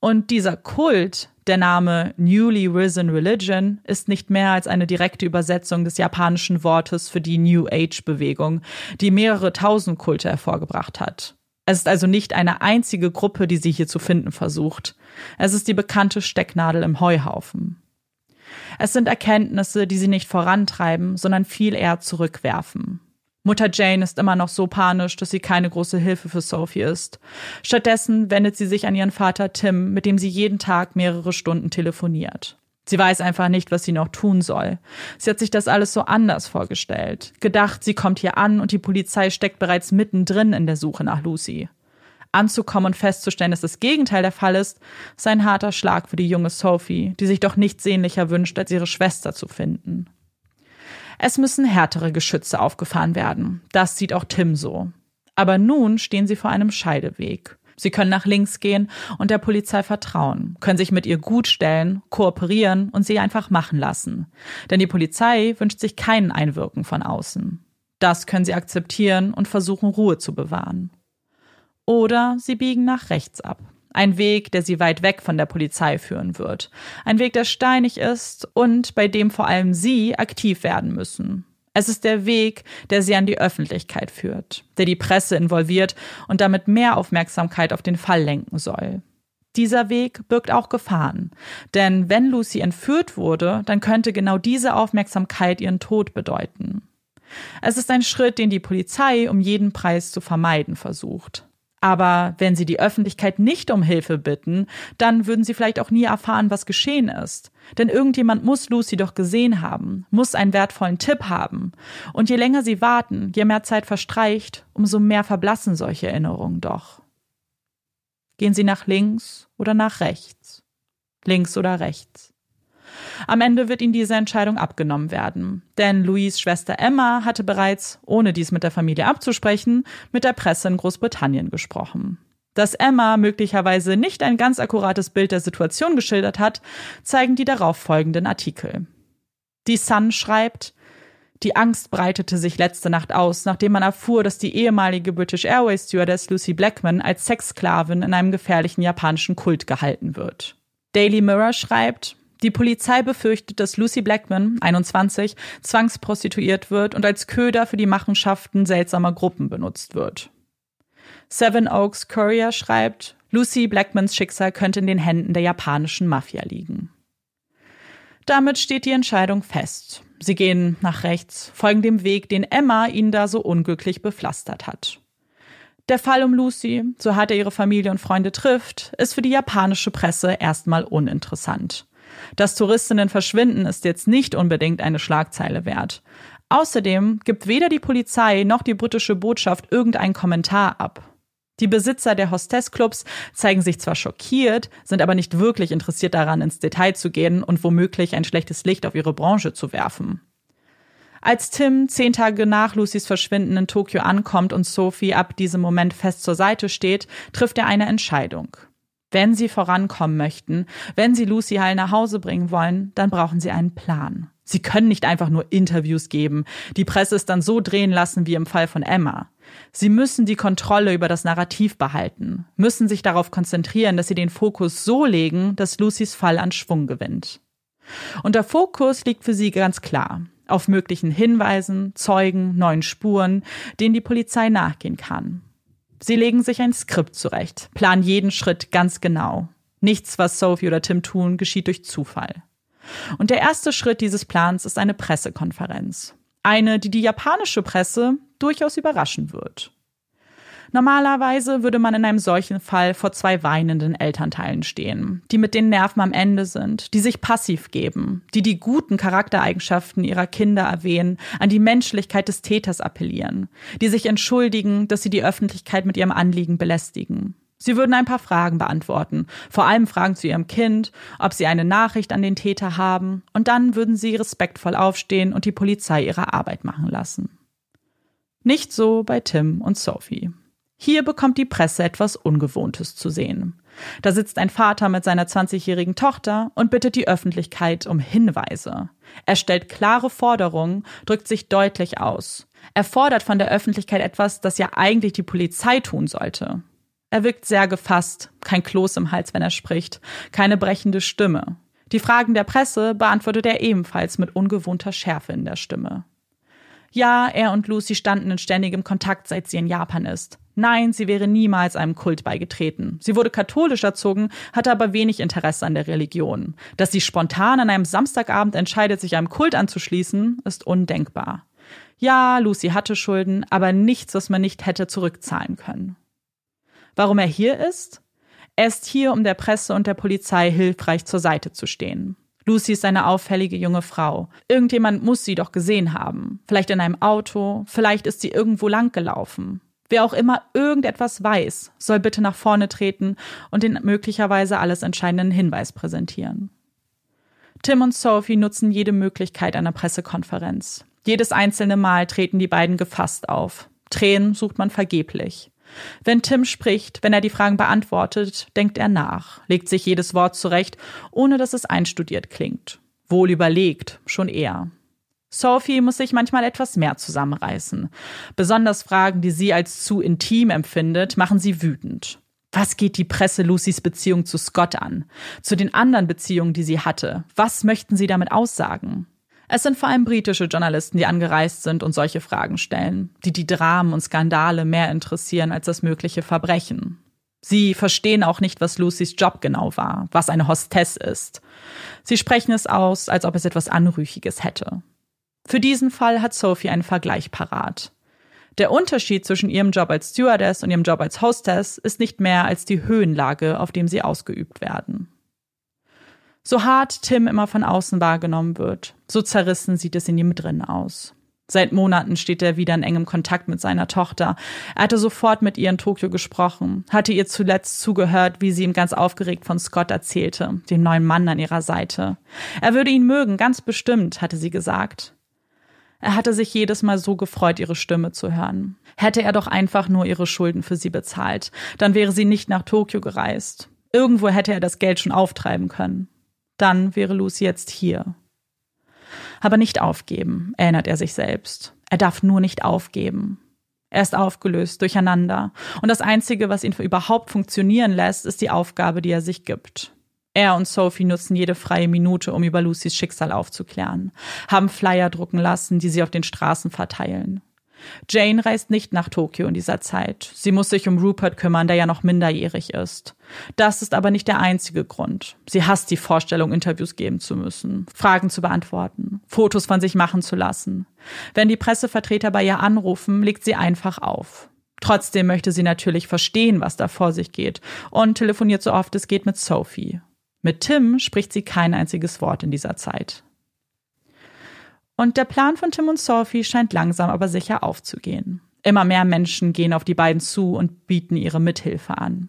Und dieser Kult, der Name Newly Risen Religion, ist nicht mehr als eine direkte Übersetzung des japanischen Wortes für die New Age Bewegung, die mehrere tausend Kulte hervorgebracht hat. Es ist also nicht eine einzige Gruppe, die sie hier zu finden versucht. Es ist die bekannte Stecknadel im Heuhaufen. Es sind Erkenntnisse, die sie nicht vorantreiben, sondern viel eher zurückwerfen. Mutter Jane ist immer noch so panisch, dass sie keine große Hilfe für Sophie ist. Stattdessen wendet sie sich an ihren Vater Tim, mit dem sie jeden Tag mehrere Stunden telefoniert. Sie weiß einfach nicht, was sie noch tun soll. Sie hat sich das alles so anders vorgestellt. Gedacht, sie kommt hier an und die Polizei steckt bereits mittendrin in der Suche nach Lucy. Anzukommen und festzustellen, dass das Gegenteil der Fall ist, ist ein harter Schlag für die junge Sophie, die sich doch nichts sehnlicher wünscht, als ihre Schwester zu finden. Es müssen härtere Geschütze aufgefahren werden. Das sieht auch Tim so. Aber nun stehen sie vor einem Scheideweg. Sie können nach links gehen und der Polizei vertrauen, können sich mit ihr gut stellen, kooperieren und sie einfach machen lassen. Denn die Polizei wünscht sich keinen Einwirken von außen. Das können sie akzeptieren und versuchen, Ruhe zu bewahren. Oder sie biegen nach rechts ab. Ein Weg, der sie weit weg von der Polizei führen wird. Ein Weg, der steinig ist und bei dem vor allem sie aktiv werden müssen. Es ist der Weg, der sie an die Öffentlichkeit führt, der die Presse involviert und damit mehr Aufmerksamkeit auf den Fall lenken soll. Dieser Weg birgt auch Gefahren. Denn wenn Lucy entführt wurde, dann könnte genau diese Aufmerksamkeit ihren Tod bedeuten. Es ist ein Schritt, den die Polizei um jeden Preis zu vermeiden versucht. Aber wenn sie die Öffentlichkeit nicht um Hilfe bitten, dann würden sie vielleicht auch nie erfahren, was geschehen ist. Denn irgendjemand muss Lucy doch gesehen haben, muss einen wertvollen Tipp haben. Und je länger sie warten, je mehr Zeit verstreicht, umso mehr verblassen solche Erinnerungen doch. Gehen sie nach links oder nach rechts? Links oder rechts? Am Ende wird ihnen diese Entscheidung abgenommen werden, denn Louis Schwester Emma hatte bereits, ohne dies mit der Familie abzusprechen, mit der Presse in Großbritannien gesprochen. Dass Emma möglicherweise nicht ein ganz akkurates Bild der Situation geschildert hat, zeigen die darauffolgenden Artikel. Die Sun schreibt, die Angst breitete sich letzte Nacht aus, nachdem man erfuhr, dass die ehemalige British Airways Stewardess Lucy Blackman als Sexsklavin in einem gefährlichen japanischen Kult gehalten wird. Daily Mirror schreibt, die Polizei befürchtet, dass Lucy Blackman, 21, zwangsprostituiert wird und als Köder für die Machenschaften seltsamer Gruppen benutzt wird. Seven Oaks Courier schreibt, Lucy Blackmans Schicksal könnte in den Händen der japanischen Mafia liegen. Damit steht die Entscheidung fest. Sie gehen nach rechts, folgen dem Weg, den Emma ihnen da so unglücklich bepflastert hat. Der Fall um Lucy, so hart er ihre Familie und Freunde trifft, ist für die japanische Presse erstmal uninteressant. Das Touristinnen verschwinden ist jetzt nicht unbedingt eine Schlagzeile wert. Außerdem gibt weder die Polizei noch die britische Botschaft irgendeinen Kommentar ab. Die Besitzer der Hostessclubs zeigen sich zwar schockiert, sind aber nicht wirklich interessiert daran, ins Detail zu gehen und womöglich ein schlechtes Licht auf ihre Branche zu werfen. Als Tim zehn Tage nach Lucys Verschwinden in Tokio ankommt und Sophie ab diesem Moment fest zur Seite steht, trifft er eine Entscheidung. Wenn Sie vorankommen möchten, wenn Sie Lucy heil nach Hause bringen wollen, dann brauchen Sie einen Plan. Sie können nicht einfach nur Interviews geben, die Presse es dann so drehen lassen wie im Fall von Emma. Sie müssen die Kontrolle über das Narrativ behalten, müssen sich darauf konzentrieren, dass sie den Fokus so legen, dass Lucys Fall an Schwung gewinnt. Und der Fokus liegt für sie ganz klar auf möglichen Hinweisen, Zeugen, neuen Spuren, denen die Polizei nachgehen kann. Sie legen sich ein Skript zurecht, planen jeden Schritt ganz genau. Nichts, was Sophie oder Tim tun, geschieht durch Zufall. Und der erste Schritt dieses Plans ist eine Pressekonferenz. Eine, die die japanische Presse durchaus überraschen wird. Normalerweise würde man in einem solchen Fall vor zwei weinenden Elternteilen stehen, die mit den Nerven am Ende sind, die sich passiv geben, die die guten Charaktereigenschaften ihrer Kinder erwähnen, an die Menschlichkeit des Täters appellieren, die sich entschuldigen, dass sie die Öffentlichkeit mit ihrem Anliegen belästigen. Sie würden ein paar Fragen beantworten, vor allem Fragen zu ihrem Kind, ob sie eine Nachricht an den Täter haben, und dann würden sie respektvoll aufstehen und die Polizei ihre Arbeit machen lassen. Nicht so bei Tim und Sophie. Hier bekommt die Presse etwas Ungewohntes zu sehen. Da sitzt ein Vater mit seiner 20-jährigen Tochter und bittet die Öffentlichkeit um Hinweise. Er stellt klare Forderungen, drückt sich deutlich aus. Er fordert von der Öffentlichkeit etwas, das ja eigentlich die Polizei tun sollte. Er wirkt sehr gefasst, kein Kloß im Hals, wenn er spricht, keine brechende Stimme. Die Fragen der Presse beantwortet er ebenfalls mit ungewohnter Schärfe in der Stimme. Ja, er und Lucy standen in ständigem Kontakt, seit sie in Japan ist. Nein, sie wäre niemals einem Kult beigetreten. Sie wurde katholisch erzogen, hatte aber wenig Interesse an der Religion. Dass sie spontan an einem Samstagabend entscheidet, sich einem Kult anzuschließen, ist undenkbar. Ja, Lucy hatte Schulden, aber nichts, was man nicht hätte zurückzahlen können. Warum er hier ist? Er ist hier, um der Presse und der Polizei hilfreich zur Seite zu stehen. Lucy ist eine auffällige junge Frau. Irgendjemand muss sie doch gesehen haben. Vielleicht in einem Auto, vielleicht ist sie irgendwo lang gelaufen. Wer auch immer irgendetwas weiß, soll bitte nach vorne treten und den möglicherweise alles entscheidenden Hinweis präsentieren. Tim und Sophie nutzen jede Möglichkeit einer Pressekonferenz. Jedes einzelne Mal treten die beiden gefasst auf. Tränen sucht man vergeblich. Wenn Tim spricht, wenn er die Fragen beantwortet, denkt er nach, legt sich jedes Wort zurecht, ohne dass es einstudiert klingt. Wohl überlegt, schon eher. Sophie muss sich manchmal etwas mehr zusammenreißen. Besonders Fragen, die sie als zu intim empfindet, machen sie wütend. Was geht die Presse Lucys Beziehung zu Scott an? Zu den anderen Beziehungen, die sie hatte? Was möchten sie damit aussagen? Es sind vor allem britische Journalisten, die angereist sind und solche Fragen stellen, die die Dramen und Skandale mehr interessieren als das mögliche Verbrechen. Sie verstehen auch nicht, was Lucys Job genau war, was eine Hostess ist. Sie sprechen es aus, als ob es etwas Anrüchiges hätte. Für diesen Fall hat Sophie einen Vergleich parat. Der Unterschied zwischen ihrem Job als Stewardess und ihrem Job als Hostess ist nicht mehr als die Höhenlage, auf dem sie ausgeübt werden. So hart Tim immer von außen wahrgenommen wird, so zerrissen sieht es in ihm drin aus. Seit Monaten steht er wieder in engem Kontakt mit seiner Tochter. Er hatte sofort mit ihr in Tokio gesprochen, hatte ihr zuletzt zugehört, wie sie ihm ganz aufgeregt von Scott erzählte, dem neuen Mann an ihrer Seite. Er würde ihn mögen, ganz bestimmt, hatte sie gesagt. Er hatte sich jedes Mal so gefreut, ihre Stimme zu hören. Hätte er doch einfach nur ihre Schulden für sie bezahlt, dann wäre sie nicht nach Tokio gereist. Irgendwo hätte er das Geld schon auftreiben können dann wäre Lucy jetzt hier. Aber nicht aufgeben, erinnert er sich selbst. Er darf nur nicht aufgeben. Er ist aufgelöst, durcheinander. Und das Einzige, was ihn überhaupt funktionieren lässt, ist die Aufgabe, die er sich gibt. Er und Sophie nutzen jede freie Minute, um über Lucys Schicksal aufzuklären, haben Flyer drucken lassen, die sie auf den Straßen verteilen. Jane reist nicht nach Tokio in dieser Zeit. Sie muss sich um Rupert kümmern, der ja noch minderjährig ist. Das ist aber nicht der einzige Grund. Sie hasst die Vorstellung, Interviews geben zu müssen, Fragen zu beantworten, Fotos von sich machen zu lassen. Wenn die Pressevertreter bei ihr anrufen, legt sie einfach auf. Trotzdem möchte sie natürlich verstehen, was da vor sich geht und telefoniert so oft es geht mit Sophie. Mit Tim spricht sie kein einziges Wort in dieser Zeit. Und der Plan von Tim und Sophie scheint langsam aber sicher aufzugehen. Immer mehr Menschen gehen auf die beiden zu und bieten ihre Mithilfe an.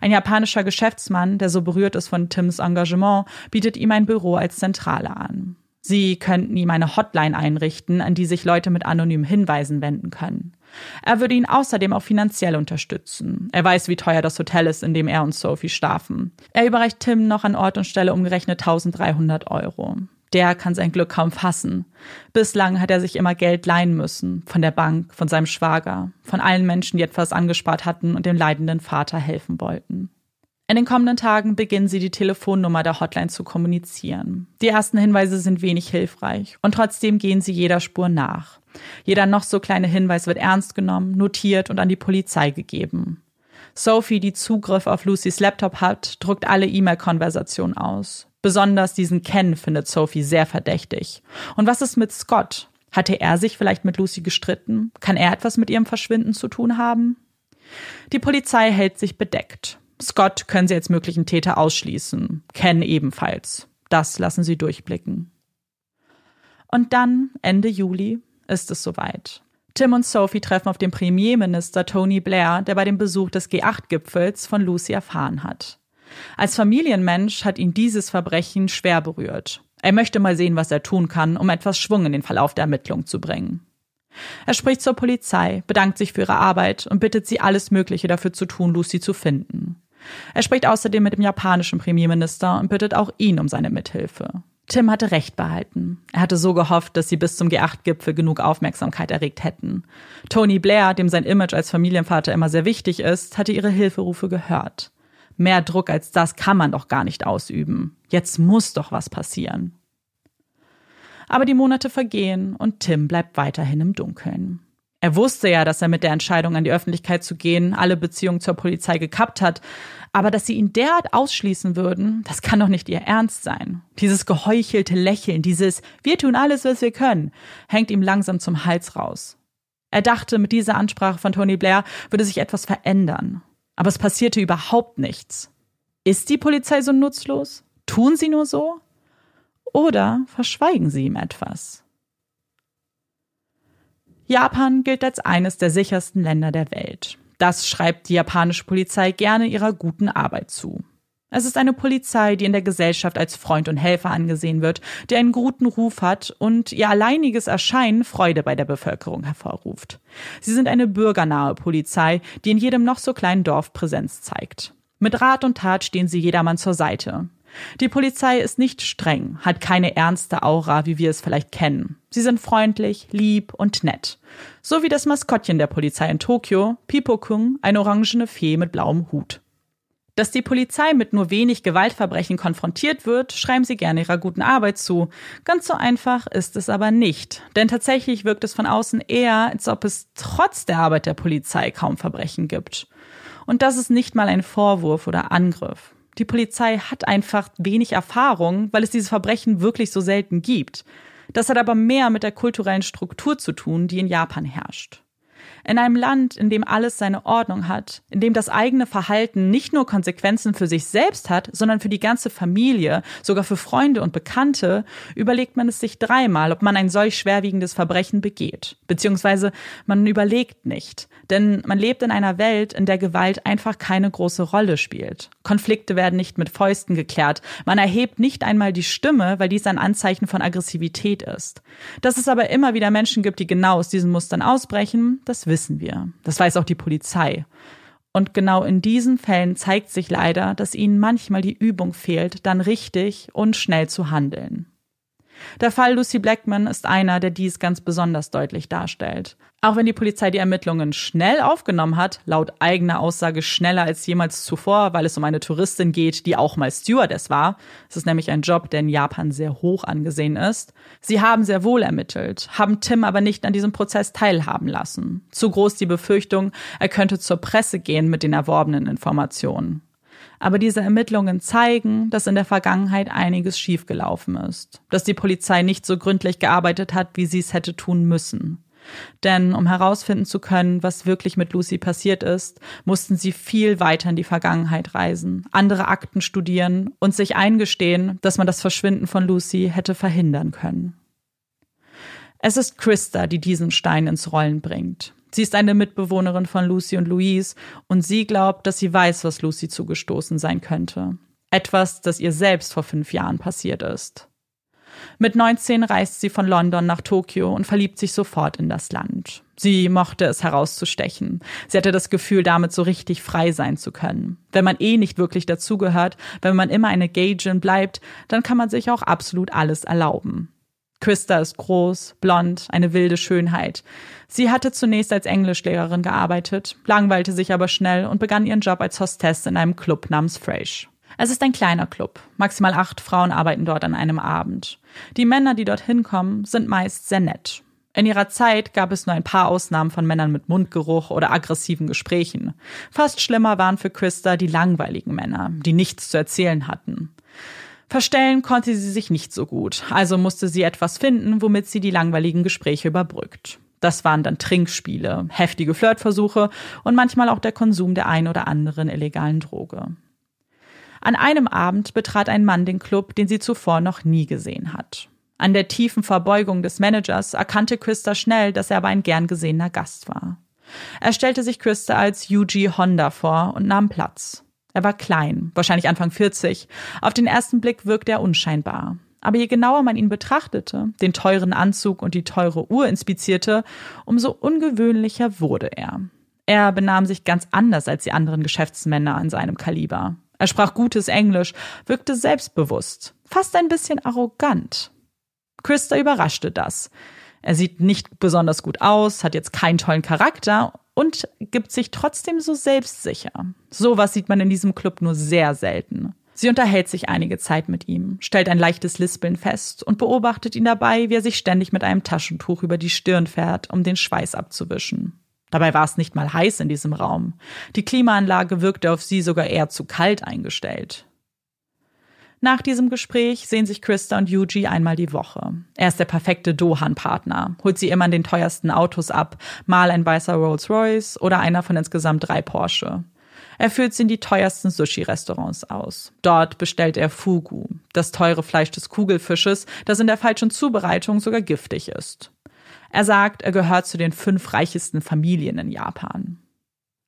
Ein japanischer Geschäftsmann, der so berührt ist von Tims Engagement, bietet ihm ein Büro als Zentrale an. Sie könnten ihm eine Hotline einrichten, an die sich Leute mit anonymen Hinweisen wenden können. Er würde ihn außerdem auch finanziell unterstützen. Er weiß, wie teuer das Hotel ist, in dem er und Sophie schlafen. Er überreicht Tim noch an Ort und Stelle umgerechnet 1300 Euro der kann sein Glück kaum fassen. Bislang hat er sich immer Geld leihen müssen, von der Bank, von seinem Schwager, von allen Menschen, die etwas angespart hatten und dem leidenden Vater helfen wollten. In den kommenden Tagen beginnen sie die Telefonnummer der Hotline zu kommunizieren. Die ersten Hinweise sind wenig hilfreich und trotzdem gehen sie jeder Spur nach. Jeder noch so kleine Hinweis wird ernst genommen, notiert und an die Polizei gegeben. Sophie, die Zugriff auf Lucys Laptop hat, druckt alle E-Mail-Konversationen aus. Besonders diesen Ken findet Sophie sehr verdächtig. Und was ist mit Scott? Hatte er sich vielleicht mit Lucy gestritten? Kann er etwas mit ihrem Verschwinden zu tun haben? Die Polizei hält sich bedeckt. Scott können sie als möglichen Täter ausschließen. Ken ebenfalls. Das lassen sie durchblicken. Und dann, Ende Juli, ist es soweit. Tim und Sophie treffen auf den Premierminister Tony Blair, der bei dem Besuch des G8-Gipfels von Lucy erfahren hat. Als Familienmensch hat ihn dieses Verbrechen schwer berührt. Er möchte mal sehen, was er tun kann, um etwas Schwung in den Verlauf der Ermittlung zu bringen. Er spricht zur Polizei, bedankt sich für ihre Arbeit und bittet sie, alles Mögliche dafür zu tun, Lucy zu finden. Er spricht außerdem mit dem japanischen Premierminister und bittet auch ihn um seine Mithilfe. Tim hatte recht behalten. Er hatte so gehofft, dass sie bis zum G8-Gipfel genug Aufmerksamkeit erregt hätten. Tony Blair, dem sein Image als Familienvater immer sehr wichtig ist, hatte ihre Hilferufe gehört. Mehr Druck als das kann man doch gar nicht ausüben. Jetzt muss doch was passieren. Aber die Monate vergehen und Tim bleibt weiterhin im Dunkeln. Er wusste ja, dass er mit der Entscheidung an die Öffentlichkeit zu gehen alle Beziehungen zur Polizei gekappt hat, aber dass sie ihn derart ausschließen würden, das kann doch nicht ihr Ernst sein. Dieses geheuchelte Lächeln, dieses Wir tun alles, was wir können, hängt ihm langsam zum Hals raus. Er dachte, mit dieser Ansprache von Tony Blair würde sich etwas verändern. Aber es passierte überhaupt nichts. Ist die Polizei so nutzlos? Tun sie nur so? Oder verschweigen sie ihm etwas? Japan gilt als eines der sichersten Länder der Welt. Das schreibt die japanische Polizei gerne ihrer guten Arbeit zu. Es ist eine Polizei, die in der Gesellschaft als Freund und Helfer angesehen wird, die einen guten Ruf hat und ihr alleiniges Erscheinen Freude bei der Bevölkerung hervorruft. Sie sind eine bürgernahe Polizei, die in jedem noch so kleinen Dorf Präsenz zeigt. Mit Rat und Tat stehen sie jedermann zur Seite. Die Polizei ist nicht streng, hat keine ernste Aura, wie wir es vielleicht kennen. Sie sind freundlich, lieb und nett. So wie das Maskottchen der Polizei in Tokio, Pipo-kun, eine orangene Fee mit blauem Hut. Dass die Polizei mit nur wenig Gewaltverbrechen konfrontiert wird, schreiben sie gerne ihrer guten Arbeit zu. Ganz so einfach ist es aber nicht. Denn tatsächlich wirkt es von außen eher, als ob es trotz der Arbeit der Polizei kaum Verbrechen gibt. Und das ist nicht mal ein Vorwurf oder Angriff. Die Polizei hat einfach wenig Erfahrung, weil es diese Verbrechen wirklich so selten gibt. Das hat aber mehr mit der kulturellen Struktur zu tun, die in Japan herrscht. In einem Land, in dem alles seine Ordnung hat, in dem das eigene Verhalten nicht nur Konsequenzen für sich selbst hat, sondern für die ganze Familie, sogar für Freunde und Bekannte, überlegt man es sich dreimal, ob man ein solch schwerwiegendes Verbrechen begeht. Beziehungsweise man überlegt nicht. Denn man lebt in einer Welt, in der Gewalt einfach keine große Rolle spielt. Konflikte werden nicht mit Fäusten geklärt. Man erhebt nicht einmal die Stimme, weil dies ein Anzeichen von Aggressivität ist. Dass es aber immer wieder Menschen gibt, die genau aus diesen Mustern ausbrechen, das wissen wir. Das weiß auch die Polizei. Und genau in diesen Fällen zeigt sich leider, dass ihnen manchmal die Übung fehlt, dann richtig und schnell zu handeln. Der Fall Lucy Blackman ist einer, der dies ganz besonders deutlich darstellt. Auch wenn die Polizei die Ermittlungen schnell aufgenommen hat, laut eigener Aussage schneller als jemals zuvor, weil es um eine Touristin geht, die auch mal Stewardess war. Es ist nämlich ein Job, der in Japan sehr hoch angesehen ist. Sie haben sehr wohl ermittelt, haben Tim aber nicht an diesem Prozess teilhaben lassen. Zu groß die Befürchtung, er könnte zur Presse gehen mit den erworbenen Informationen. Aber diese Ermittlungen zeigen, dass in der Vergangenheit einiges schiefgelaufen ist, dass die Polizei nicht so gründlich gearbeitet hat, wie sie es hätte tun müssen. Denn um herausfinden zu können, was wirklich mit Lucy passiert ist, mussten sie viel weiter in die Vergangenheit reisen, andere Akten studieren und sich eingestehen, dass man das Verschwinden von Lucy hätte verhindern können. Es ist Christa, die diesen Stein ins Rollen bringt. Sie ist eine Mitbewohnerin von Lucy und Louise und sie glaubt, dass sie weiß, was Lucy zugestoßen sein könnte. Etwas, das ihr selbst vor fünf Jahren passiert ist. Mit 19 reist sie von London nach Tokio und verliebt sich sofort in das Land. Sie mochte es herauszustechen. Sie hatte das Gefühl, damit so richtig frei sein zu können. Wenn man eh nicht wirklich dazugehört, wenn man immer eine Gaijin bleibt, dann kann man sich auch absolut alles erlauben. Christa ist groß, blond, eine wilde Schönheit. Sie hatte zunächst als Englischlehrerin gearbeitet, langweilte sich aber schnell und begann ihren Job als Hostess in einem Club namens Fresh. Es ist ein kleiner Club. Maximal acht Frauen arbeiten dort an einem Abend. Die Männer, die dorthin kommen, sind meist sehr nett. In ihrer Zeit gab es nur ein paar Ausnahmen von Männern mit Mundgeruch oder aggressiven Gesprächen. Fast schlimmer waren für Christa die langweiligen Männer, die nichts zu erzählen hatten. Verstellen konnte sie sich nicht so gut, also musste sie etwas finden, womit sie die langweiligen Gespräche überbrückt. Das waren dann Trinkspiele, heftige Flirtversuche und manchmal auch der Konsum der ein oder anderen illegalen Droge. An einem Abend betrat ein Mann den Club, den sie zuvor noch nie gesehen hat. An der tiefen Verbeugung des Managers erkannte Christa schnell, dass er aber ein gern gesehener Gast war. Er stellte sich Christa als Yuji Honda vor und nahm Platz. Er war klein, wahrscheinlich Anfang 40. Auf den ersten Blick wirkte er unscheinbar. Aber je genauer man ihn betrachtete, den teuren Anzug und die teure Uhr inspizierte, umso ungewöhnlicher wurde er. Er benahm sich ganz anders als die anderen Geschäftsmänner an seinem Kaliber. Er sprach gutes Englisch, wirkte selbstbewusst, fast ein bisschen arrogant. Christa überraschte das. Er sieht nicht besonders gut aus, hat jetzt keinen tollen Charakter und gibt sich trotzdem so selbstsicher. Sowas sieht man in diesem Club nur sehr selten. Sie unterhält sich einige Zeit mit ihm, stellt ein leichtes Lispeln fest und beobachtet ihn dabei, wie er sich ständig mit einem Taschentuch über die Stirn fährt, um den Schweiß abzuwischen. Dabei war es nicht mal heiß in diesem Raum. Die Klimaanlage wirkte auf sie sogar eher zu kalt eingestellt. Nach diesem Gespräch sehen sich Christa und Yuji einmal die Woche. Er ist der perfekte Dohan-Partner, holt sie immer in den teuersten Autos ab, mal ein weißer Rolls-Royce oder einer von insgesamt drei Porsche. Er führt sie in die teuersten Sushi-Restaurants aus. Dort bestellt er Fugu, das teure Fleisch des Kugelfisches, das in der falschen Zubereitung sogar giftig ist. Er sagt, er gehört zu den fünf reichesten Familien in Japan.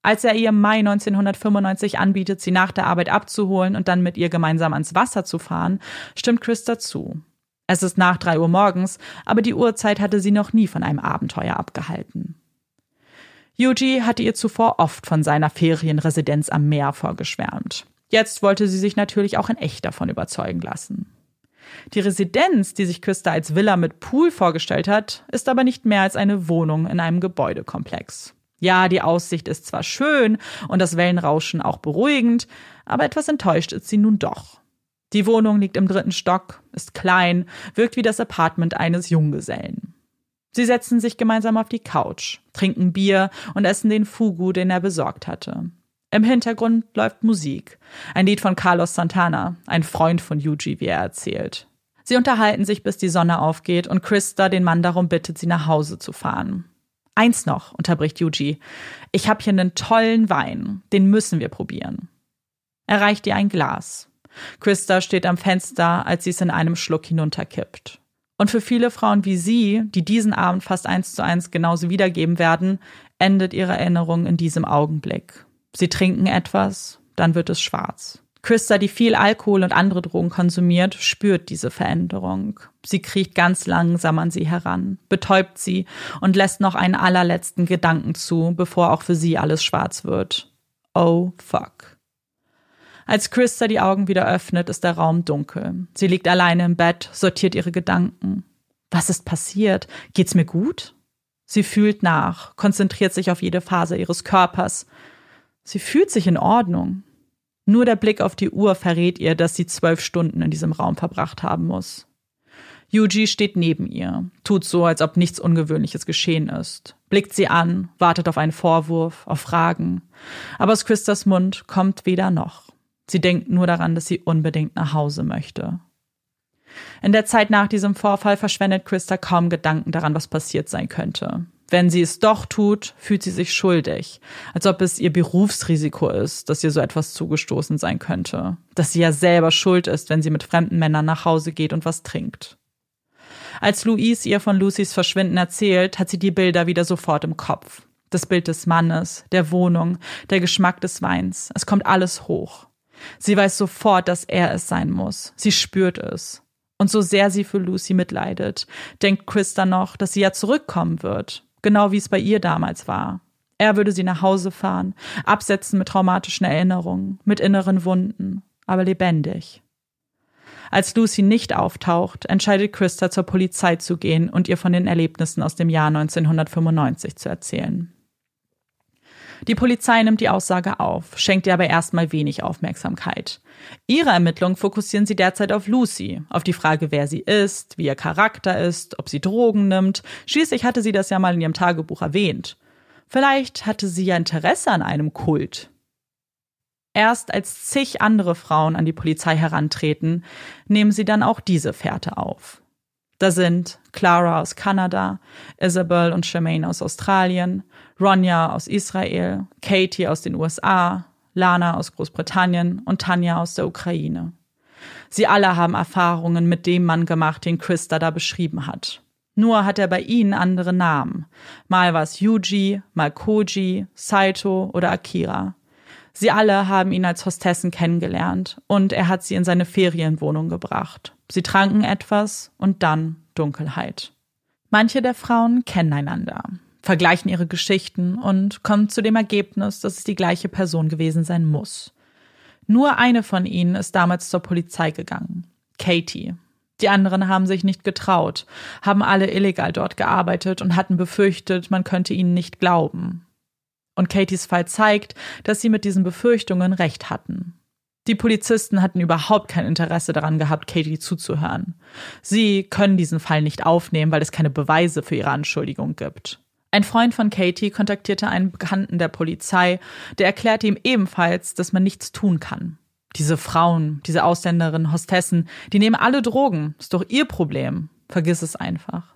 Als er ihr im Mai 1995 anbietet, sie nach der Arbeit abzuholen und dann mit ihr gemeinsam ans Wasser zu fahren, stimmt Chris zu. Es ist nach drei Uhr morgens, aber die Uhrzeit hatte sie noch nie von einem Abenteuer abgehalten. Yuji hatte ihr zuvor oft von seiner Ferienresidenz am Meer vorgeschwärmt. Jetzt wollte sie sich natürlich auch in echt davon überzeugen lassen. Die Residenz, die sich Küster als Villa mit Pool vorgestellt hat, ist aber nicht mehr als eine Wohnung in einem Gebäudekomplex. Ja, die Aussicht ist zwar schön und das Wellenrauschen auch beruhigend, aber etwas enttäuscht ist sie nun doch. Die Wohnung liegt im dritten Stock, ist klein, wirkt wie das Apartment eines Junggesellen. Sie setzen sich gemeinsam auf die Couch, trinken Bier und essen den Fugu, den er besorgt hatte. Im Hintergrund läuft Musik. Ein Lied von Carlos Santana, ein Freund von Yuji, wie er erzählt. Sie unterhalten sich, bis die Sonne aufgeht und Krista den Mann darum bittet, sie nach Hause zu fahren. Eins noch, unterbricht Yuji. Ich habe hier einen tollen Wein. Den müssen wir probieren. Er reicht ihr ein Glas. Krista steht am Fenster, als sie es in einem Schluck hinunterkippt. Und für viele Frauen wie sie, die diesen Abend fast eins zu eins genauso wiedergeben werden, endet ihre Erinnerung in diesem Augenblick. Sie trinken etwas, dann wird es schwarz. Christa, die viel Alkohol und andere Drogen konsumiert, spürt diese Veränderung. Sie kriecht ganz langsam an sie heran, betäubt sie und lässt noch einen allerletzten Gedanken zu, bevor auch für sie alles schwarz wird. Oh fuck. Als Christa die Augen wieder öffnet, ist der Raum dunkel. Sie liegt alleine im Bett, sortiert ihre Gedanken. Was ist passiert? Geht's mir gut? Sie fühlt nach, konzentriert sich auf jede Phase ihres Körpers. Sie fühlt sich in Ordnung. Nur der Blick auf die Uhr verrät ihr, dass sie zwölf Stunden in diesem Raum verbracht haben muss. Yuji steht neben ihr, tut so, als ob nichts Ungewöhnliches geschehen ist, blickt sie an, wartet auf einen Vorwurf, auf Fragen. Aber aus Christas Mund kommt weder noch. Sie denkt nur daran, dass sie unbedingt nach Hause möchte. In der Zeit nach diesem Vorfall verschwendet Christa kaum Gedanken daran, was passiert sein könnte. Wenn sie es doch tut, fühlt sie sich schuldig, als ob es ihr Berufsrisiko ist, dass ihr so etwas zugestoßen sein könnte, dass sie ja selber schuld ist, wenn sie mit fremden Männern nach Hause geht und was trinkt. Als Louise ihr von Lucys Verschwinden erzählt, hat sie die Bilder wieder sofort im Kopf. Das Bild des Mannes, der Wohnung, der Geschmack des Weins, es kommt alles hoch. Sie weiß sofort, dass er es sein muss. Sie spürt es. Und so sehr sie für Lucy mitleidet, denkt Chris dann noch, dass sie ja zurückkommen wird. Genau wie es bei ihr damals war. Er würde sie nach Hause fahren, absetzen mit traumatischen Erinnerungen, mit inneren Wunden, aber lebendig. Als Lucy nicht auftaucht, entscheidet Christa zur Polizei zu gehen und ihr von den Erlebnissen aus dem Jahr 1995 zu erzählen. Die Polizei nimmt die Aussage auf, schenkt ihr aber erstmal wenig Aufmerksamkeit. Ihre Ermittlungen fokussieren sie derzeit auf Lucy, auf die Frage, wer sie ist, wie ihr Charakter ist, ob sie Drogen nimmt. Schließlich hatte sie das ja mal in ihrem Tagebuch erwähnt. Vielleicht hatte sie ja Interesse an einem Kult. Erst als zig andere Frauen an die Polizei herantreten, nehmen sie dann auch diese Fährte auf. Da sind Clara aus Kanada, Isabel und Charmaine aus Australien, Ronja aus Israel, Katie aus den USA, Lana aus Großbritannien und Tanja aus der Ukraine. Sie alle haben Erfahrungen mit dem Mann gemacht, den Christa da beschrieben hat. Nur hat er bei ihnen andere Namen. Mal war es Yuji, mal Koji, Saito oder Akira. Sie alle haben ihn als Hostessen kennengelernt und er hat sie in seine Ferienwohnung gebracht. Sie tranken etwas und dann Dunkelheit. Manche der Frauen kennen einander, vergleichen ihre Geschichten und kommen zu dem Ergebnis, dass es die gleiche Person gewesen sein muss. Nur eine von ihnen ist damals zur Polizei gegangen, Katie. Die anderen haben sich nicht getraut, haben alle illegal dort gearbeitet und hatten befürchtet, man könnte ihnen nicht glauben. Und Katies Fall zeigt, dass sie mit diesen Befürchtungen recht hatten. Die Polizisten hatten überhaupt kein Interesse daran gehabt, Katie zuzuhören. Sie können diesen Fall nicht aufnehmen, weil es keine Beweise für ihre Anschuldigung gibt. Ein Freund von Katie kontaktierte einen Bekannten der Polizei, der erklärte ihm ebenfalls, dass man nichts tun kann. Diese Frauen, diese Ausländerinnen, Hostessen, die nehmen alle Drogen. Ist doch ihr Problem. Vergiss es einfach.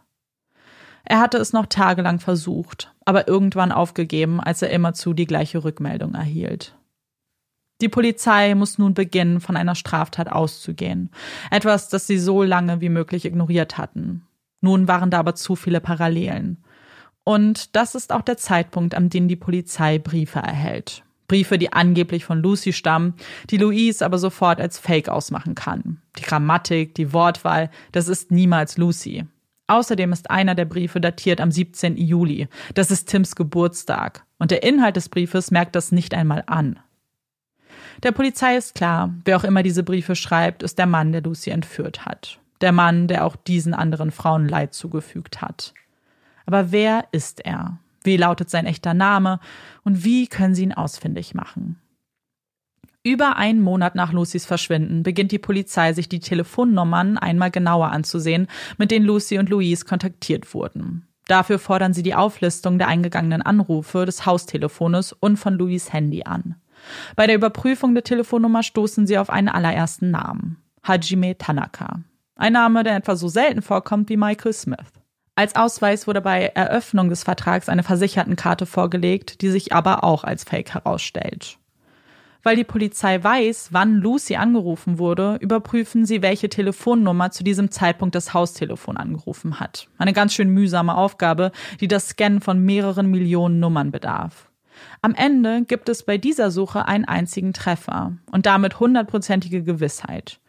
Er hatte es noch tagelang versucht, aber irgendwann aufgegeben, als er immerzu die gleiche Rückmeldung erhielt. Die Polizei muss nun beginnen, von einer Straftat auszugehen. Etwas, das sie so lange wie möglich ignoriert hatten. Nun waren da aber zu viele Parallelen. Und das ist auch der Zeitpunkt, an dem die Polizei Briefe erhält. Briefe, die angeblich von Lucy stammen, die Louise aber sofort als Fake ausmachen kann. Die Grammatik, die Wortwahl, das ist niemals Lucy. Außerdem ist einer der Briefe datiert am 17. Juli. Das ist Tims Geburtstag. Und der Inhalt des Briefes merkt das nicht einmal an. Der Polizei ist klar, wer auch immer diese Briefe schreibt, ist der Mann, der Lucy entführt hat. Der Mann, der auch diesen anderen Frauen Leid zugefügt hat. Aber wer ist er? Wie lautet sein echter Name? Und wie können sie ihn ausfindig machen? Über einen Monat nach Lucys Verschwinden beginnt die Polizei, sich die Telefonnummern einmal genauer anzusehen, mit denen Lucy und Louise kontaktiert wurden. Dafür fordern sie die Auflistung der eingegangenen Anrufe des Haustelefones und von Louis Handy an. Bei der Überprüfung der Telefonnummer stoßen sie auf einen allerersten Namen. Hajime Tanaka. Ein Name, der etwa so selten vorkommt wie Michael Smith. Als Ausweis wurde bei Eröffnung des Vertrags eine Versichertenkarte vorgelegt, die sich aber auch als Fake herausstellt. Weil die Polizei weiß, wann Lucy angerufen wurde, überprüfen sie, welche Telefonnummer zu diesem Zeitpunkt das Haustelefon angerufen hat. Eine ganz schön mühsame Aufgabe, die das Scannen von mehreren Millionen Nummern bedarf. Am Ende gibt es bei dieser Suche einen einzigen Treffer und damit hundertprozentige Gewissheit.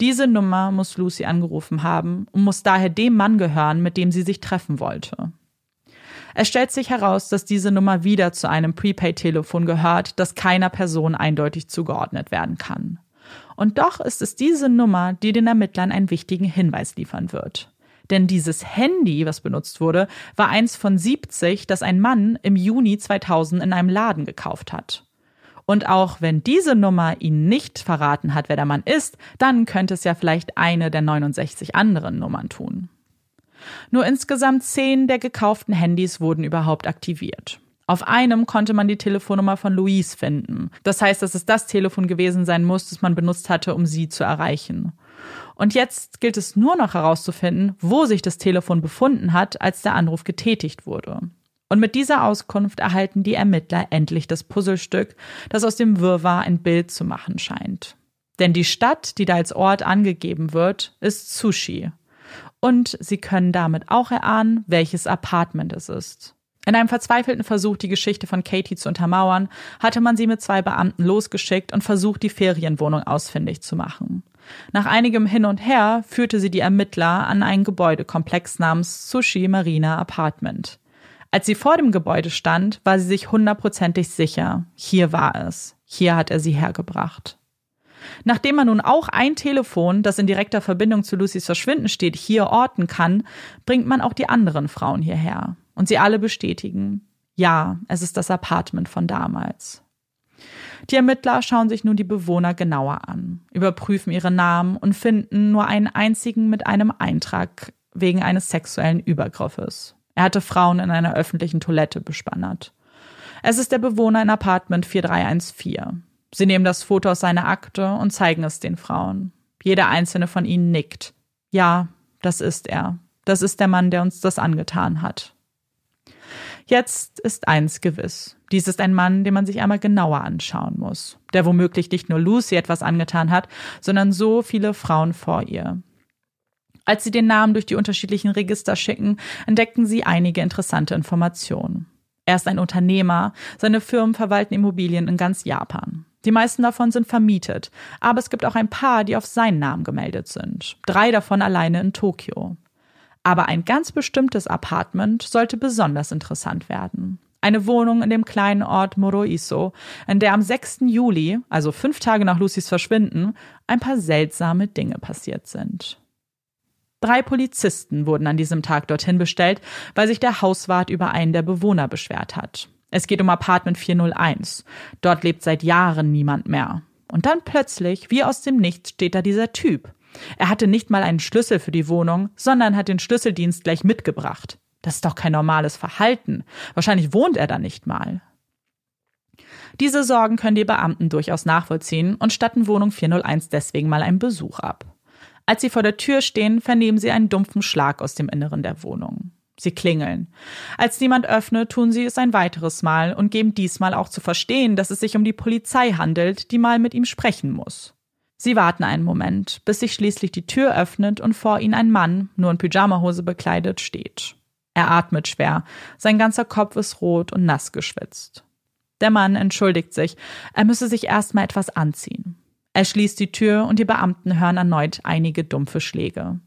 Diese Nummer muss Lucy angerufen haben und muss daher dem Mann gehören, mit dem sie sich treffen wollte. Es stellt sich heraus, dass diese Nummer wieder zu einem Prepaid-Telefon gehört, das keiner Person eindeutig zugeordnet werden kann. Und doch ist es diese Nummer, die den Ermittlern einen wichtigen Hinweis liefern wird. Denn dieses Handy, was benutzt wurde, war eins von 70, das ein Mann im Juni 2000 in einem Laden gekauft hat. Und auch wenn diese Nummer ihn nicht verraten hat, wer der Mann ist, dann könnte es ja vielleicht eine der 69 anderen Nummern tun. Nur insgesamt zehn der gekauften Handys wurden überhaupt aktiviert. Auf einem konnte man die Telefonnummer von Louise finden. Das heißt, dass es das Telefon gewesen sein muss, das man benutzt hatte, um sie zu erreichen. Und jetzt gilt es nur noch herauszufinden, wo sich das Telefon befunden hat, als der Anruf getätigt wurde. Und mit dieser Auskunft erhalten die Ermittler endlich das Puzzlestück, das aus dem Wirrwarr ein Bild zu machen scheint. Denn die Stadt, die da als Ort angegeben wird, ist Sushi. Und sie können damit auch erahnen, welches Apartment es ist. In einem verzweifelten Versuch, die Geschichte von Katie zu untermauern, hatte man sie mit zwei Beamten losgeschickt und versucht, die Ferienwohnung ausfindig zu machen. Nach einigem Hin und Her führte sie die Ermittler an einen Gebäudekomplex namens Sushi Marina Apartment. Als sie vor dem Gebäude stand, war sie sich hundertprozentig sicher, hier war es, hier hat er sie hergebracht. Nachdem man nun auch ein Telefon, das in direkter Verbindung zu Lucys Verschwinden steht, hier orten kann, bringt man auch die anderen Frauen hierher. Und sie alle bestätigen, ja, es ist das Apartment von damals. Die Ermittler schauen sich nun die Bewohner genauer an, überprüfen ihre Namen und finden nur einen einzigen mit einem Eintrag wegen eines sexuellen Übergriffes. Er hatte Frauen in einer öffentlichen Toilette bespannert. Es ist der Bewohner in Apartment 4314. Sie nehmen das Foto aus seiner Akte und zeigen es den Frauen. Jeder einzelne von ihnen nickt. Ja, das ist er. Das ist der Mann, der uns das angetan hat. Jetzt ist eins gewiss. Dies ist ein Mann, den man sich einmal genauer anschauen muss, der womöglich nicht nur Lucy etwas angetan hat, sondern so viele Frauen vor ihr. Als sie den Namen durch die unterschiedlichen Register schicken, entdecken sie einige interessante Informationen. Er ist ein Unternehmer, seine Firmen verwalten Immobilien in ganz Japan. Die meisten davon sind vermietet, aber es gibt auch ein paar, die auf seinen Namen gemeldet sind. Drei davon alleine in Tokio. Aber ein ganz bestimmtes Apartment sollte besonders interessant werden. Eine Wohnung in dem kleinen Ort Moroiso, in der am 6. Juli, also fünf Tage nach Lucys Verschwinden, ein paar seltsame Dinge passiert sind. Drei Polizisten wurden an diesem Tag dorthin bestellt, weil sich der Hauswart über einen der Bewohner beschwert hat. Es geht um Apartment 401. Dort lebt seit Jahren niemand mehr. Und dann plötzlich, wie aus dem Nichts, steht da dieser Typ. Er hatte nicht mal einen Schlüssel für die Wohnung, sondern hat den Schlüsseldienst gleich mitgebracht. Das ist doch kein normales Verhalten. Wahrscheinlich wohnt er da nicht mal. Diese Sorgen können die Beamten durchaus nachvollziehen und statten Wohnung 401 deswegen mal einen Besuch ab. Als sie vor der Tür stehen, vernehmen sie einen dumpfen Schlag aus dem Inneren der Wohnung. Sie klingeln. Als niemand öffnet, tun sie es ein weiteres Mal und geben diesmal auch zu verstehen, dass es sich um die Polizei handelt, die mal mit ihm sprechen muss. Sie warten einen Moment, bis sich schließlich die Tür öffnet und vor ihnen ein Mann, nur in Pyjamahose bekleidet, steht. Er atmet schwer, sein ganzer Kopf ist rot und nass geschwitzt. Der Mann entschuldigt sich, er müsse sich erstmal etwas anziehen. Er schließt die Tür und die Beamten hören erneut einige dumpfe Schläge.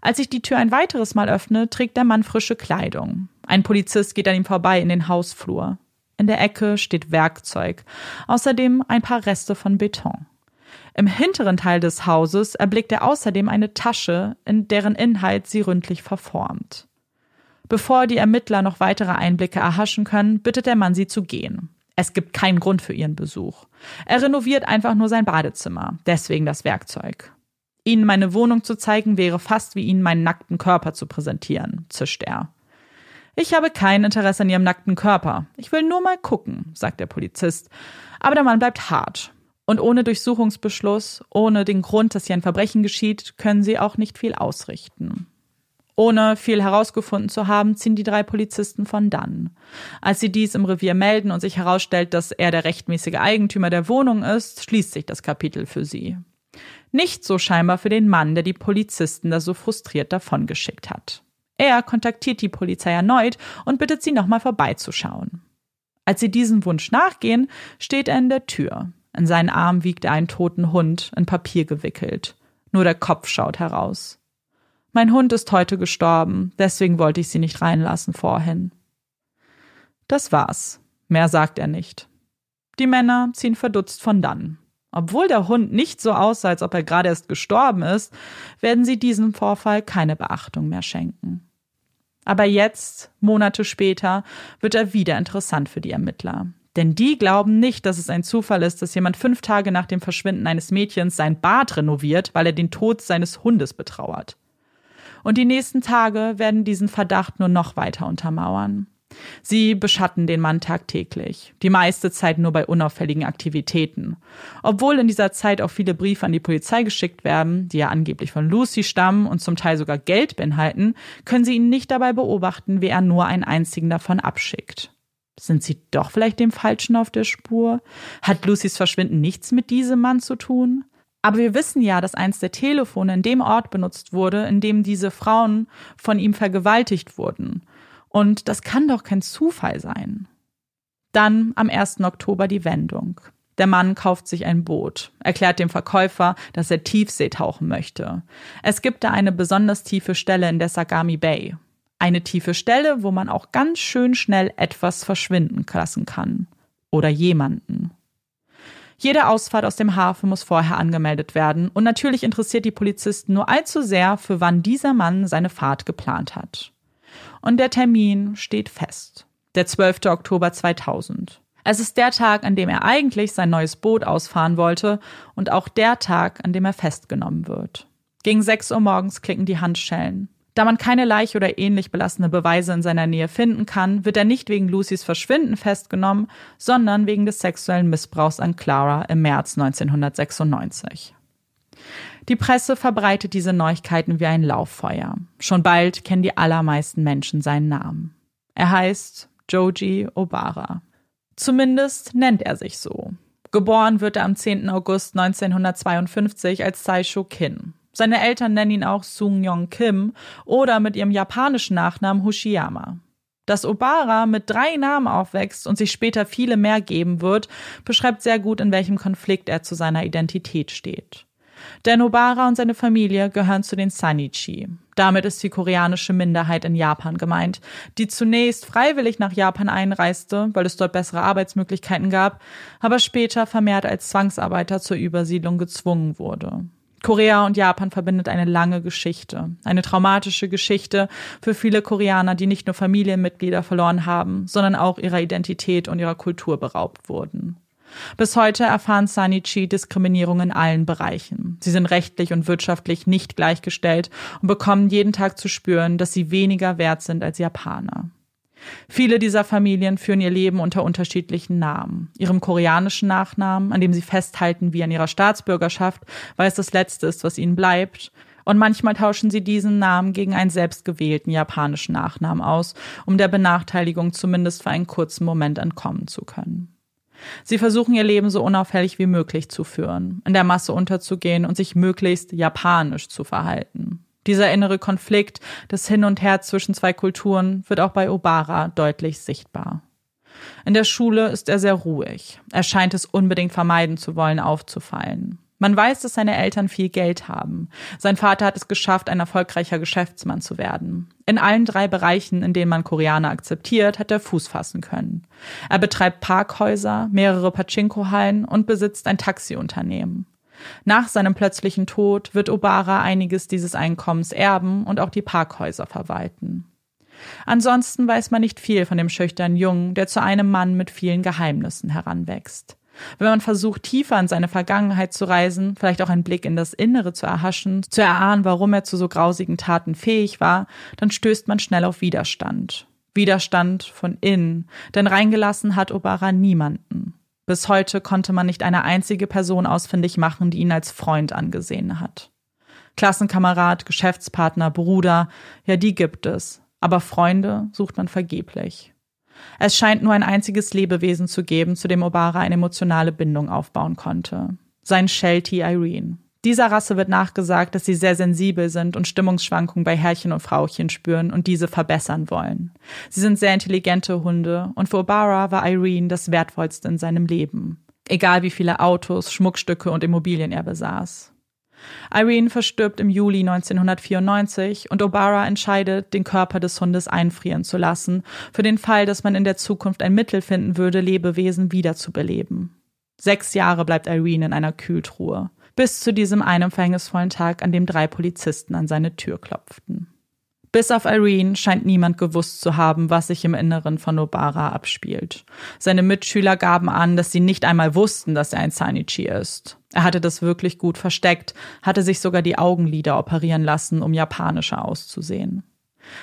Als sich die Tür ein weiteres Mal öffnet, trägt der Mann frische Kleidung. Ein Polizist geht an ihm vorbei in den Hausflur. In der Ecke steht Werkzeug, außerdem ein paar Reste von Beton. Im hinteren Teil des Hauses erblickt er außerdem eine Tasche, in deren Inhalt sie ründlich verformt. Bevor die Ermittler noch weitere Einblicke erhaschen können, bittet der Mann sie zu gehen. Es gibt keinen Grund für ihren Besuch. Er renoviert einfach nur sein Badezimmer, deswegen das Werkzeug. Ihnen meine Wohnung zu zeigen, wäre fast wie Ihnen meinen nackten Körper zu präsentieren, zischt er. Ich habe kein Interesse an Ihrem nackten Körper. Ich will nur mal gucken, sagt der Polizist. Aber der Mann bleibt hart. Und ohne Durchsuchungsbeschluss, ohne den Grund, dass hier ein Verbrechen geschieht, können sie auch nicht viel ausrichten. Ohne viel herausgefunden zu haben, ziehen die drei Polizisten von dann. Als sie dies im Revier melden und sich herausstellt, dass er der rechtmäßige Eigentümer der Wohnung ist, schließt sich das Kapitel für sie. Nicht so scheinbar für den Mann, der die Polizisten da so frustriert davongeschickt hat. Er kontaktiert die Polizei erneut und bittet sie nochmal vorbeizuschauen. Als sie diesem Wunsch nachgehen, steht er in der Tür. In seinen Arm wiegt er einen toten Hund, in Papier gewickelt. Nur der Kopf schaut heraus. Mein Hund ist heute gestorben, deswegen wollte ich sie nicht reinlassen vorhin. Das war's. Mehr sagt er nicht. Die Männer ziehen verdutzt von dann. Obwohl der Hund nicht so aussah, als ob er gerade erst gestorben ist, werden sie diesem Vorfall keine Beachtung mehr schenken. Aber jetzt, Monate später, wird er wieder interessant für die Ermittler. Denn die glauben nicht, dass es ein Zufall ist, dass jemand fünf Tage nach dem Verschwinden eines Mädchens sein Bad renoviert, weil er den Tod seines Hundes betrauert. Und die nächsten Tage werden diesen Verdacht nur noch weiter untermauern. Sie beschatten den Mann tagtäglich, die meiste Zeit nur bei unauffälligen Aktivitäten. Obwohl in dieser Zeit auch viele Briefe an die Polizei geschickt werden, die ja angeblich von Lucy stammen und zum Teil sogar Geld beinhalten, können sie ihn nicht dabei beobachten, wie er nur einen einzigen davon abschickt. Sind sie doch vielleicht dem Falschen auf der Spur? Hat Lucys Verschwinden nichts mit diesem Mann zu tun? Aber wir wissen ja, dass eins der Telefone in dem Ort benutzt wurde, in dem diese Frauen von ihm vergewaltigt wurden. Und das kann doch kein Zufall sein. Dann am 1. Oktober die Wendung. Der Mann kauft sich ein Boot, erklärt dem Verkäufer, dass er Tiefsee tauchen möchte. Es gibt da eine besonders tiefe Stelle in der Sagami Bay. Eine tiefe Stelle, wo man auch ganz schön schnell etwas verschwinden lassen kann. Oder jemanden. Jede Ausfahrt aus dem Hafen muss vorher angemeldet werden und natürlich interessiert die Polizisten nur allzu sehr, für wann dieser Mann seine Fahrt geplant hat. Und der Termin steht fest. Der 12. Oktober 2000. Es ist der Tag, an dem er eigentlich sein neues Boot ausfahren wollte und auch der Tag, an dem er festgenommen wird. Gegen 6 Uhr morgens klicken die Handschellen. Da man keine Leiche oder ähnlich belastende Beweise in seiner Nähe finden kann, wird er nicht wegen Lucys Verschwinden festgenommen, sondern wegen des sexuellen Missbrauchs an Clara im März 1996. Die Presse verbreitet diese Neuigkeiten wie ein Lauffeuer. Schon bald kennen die allermeisten Menschen seinen Namen. Er heißt Joji Obara. Zumindest nennt er sich so. Geboren wird er am 10. August 1952 als Saisho Kin. Seine Eltern nennen ihn auch Sung Yong Kim oder mit ihrem japanischen Nachnamen Hoshiyama. Dass Obara mit drei Namen aufwächst und sich später viele mehr geben wird, beschreibt sehr gut, in welchem Konflikt er zu seiner Identität steht. Denn Obara und seine Familie gehören zu den Sanichi. Damit ist die koreanische Minderheit in Japan gemeint, die zunächst freiwillig nach Japan einreiste, weil es dort bessere Arbeitsmöglichkeiten gab, aber später vermehrt als Zwangsarbeiter zur Übersiedlung gezwungen wurde. Korea und Japan verbindet eine lange Geschichte, eine traumatische Geschichte für viele Koreaner, die nicht nur Familienmitglieder verloren haben, sondern auch ihrer Identität und ihrer Kultur beraubt wurden. Bis heute erfahren Sanichi Diskriminierung in allen Bereichen. Sie sind rechtlich und wirtschaftlich nicht gleichgestellt und bekommen jeden Tag zu spüren, dass sie weniger wert sind als Japaner. Viele dieser Familien führen ihr Leben unter unterschiedlichen Namen. Ihrem koreanischen Nachnamen, an dem sie festhalten wie an ihrer Staatsbürgerschaft, weil es das Letzte ist, was ihnen bleibt. Und manchmal tauschen sie diesen Namen gegen einen selbstgewählten japanischen Nachnamen aus, um der Benachteiligung zumindest für einen kurzen Moment entkommen zu können. Sie versuchen ihr Leben so unauffällig wie möglich zu führen, in der Masse unterzugehen und sich möglichst japanisch zu verhalten. Dieser innere Konflikt, das Hin und Her zwischen zwei Kulturen, wird auch bei Obara deutlich sichtbar. In der Schule ist er sehr ruhig. Er scheint es unbedingt vermeiden zu wollen, aufzufallen. Man weiß, dass seine Eltern viel Geld haben. Sein Vater hat es geschafft, ein erfolgreicher Geschäftsmann zu werden. In allen drei Bereichen, in denen man Koreaner akzeptiert, hat er Fuß fassen können. Er betreibt Parkhäuser, mehrere Pachinko-Hallen und besitzt ein Taxiunternehmen. Nach seinem plötzlichen Tod wird Obara einiges dieses Einkommens erben und auch die Parkhäuser verwalten. Ansonsten weiß man nicht viel von dem schüchternen Jungen, der zu einem Mann mit vielen Geheimnissen heranwächst. Wenn man versucht, tiefer in seine Vergangenheit zu reisen, vielleicht auch einen Blick in das Innere zu erhaschen, zu erahnen, warum er zu so grausigen Taten fähig war, dann stößt man schnell auf Widerstand. Widerstand von innen, denn reingelassen hat Obara niemanden. Bis heute konnte man nicht eine einzige Person ausfindig machen, die ihn als Freund angesehen hat. Klassenkamerad, Geschäftspartner, Bruder, ja, die gibt es. Aber Freunde sucht man vergeblich. Es scheint nur ein einziges Lebewesen zu geben, zu dem Obara eine emotionale Bindung aufbauen konnte. Sein Sheltie Irene. Dieser Rasse wird nachgesagt, dass sie sehr sensibel sind und Stimmungsschwankungen bei Herrchen und Frauchen spüren und diese verbessern wollen. Sie sind sehr intelligente Hunde und für Obara war Irene das Wertvollste in seinem Leben. Egal wie viele Autos, Schmuckstücke und Immobilien er besaß. Irene verstirbt im Juli 1994 und Obara entscheidet, den Körper des Hundes einfrieren zu lassen, für den Fall, dass man in der Zukunft ein Mittel finden würde, Lebewesen wiederzubeleben. Sechs Jahre bleibt Irene in einer Kühltruhe bis zu diesem einen verhängnisvollen Tag, an dem drei Polizisten an seine Tür klopften. Bis auf Irene scheint niemand gewusst zu haben, was sich im Inneren von Nobara abspielt. Seine Mitschüler gaben an, dass sie nicht einmal wussten, dass er ein Sanichi ist. Er hatte das wirklich gut versteckt, hatte sich sogar die Augenlider operieren lassen, um japanischer auszusehen.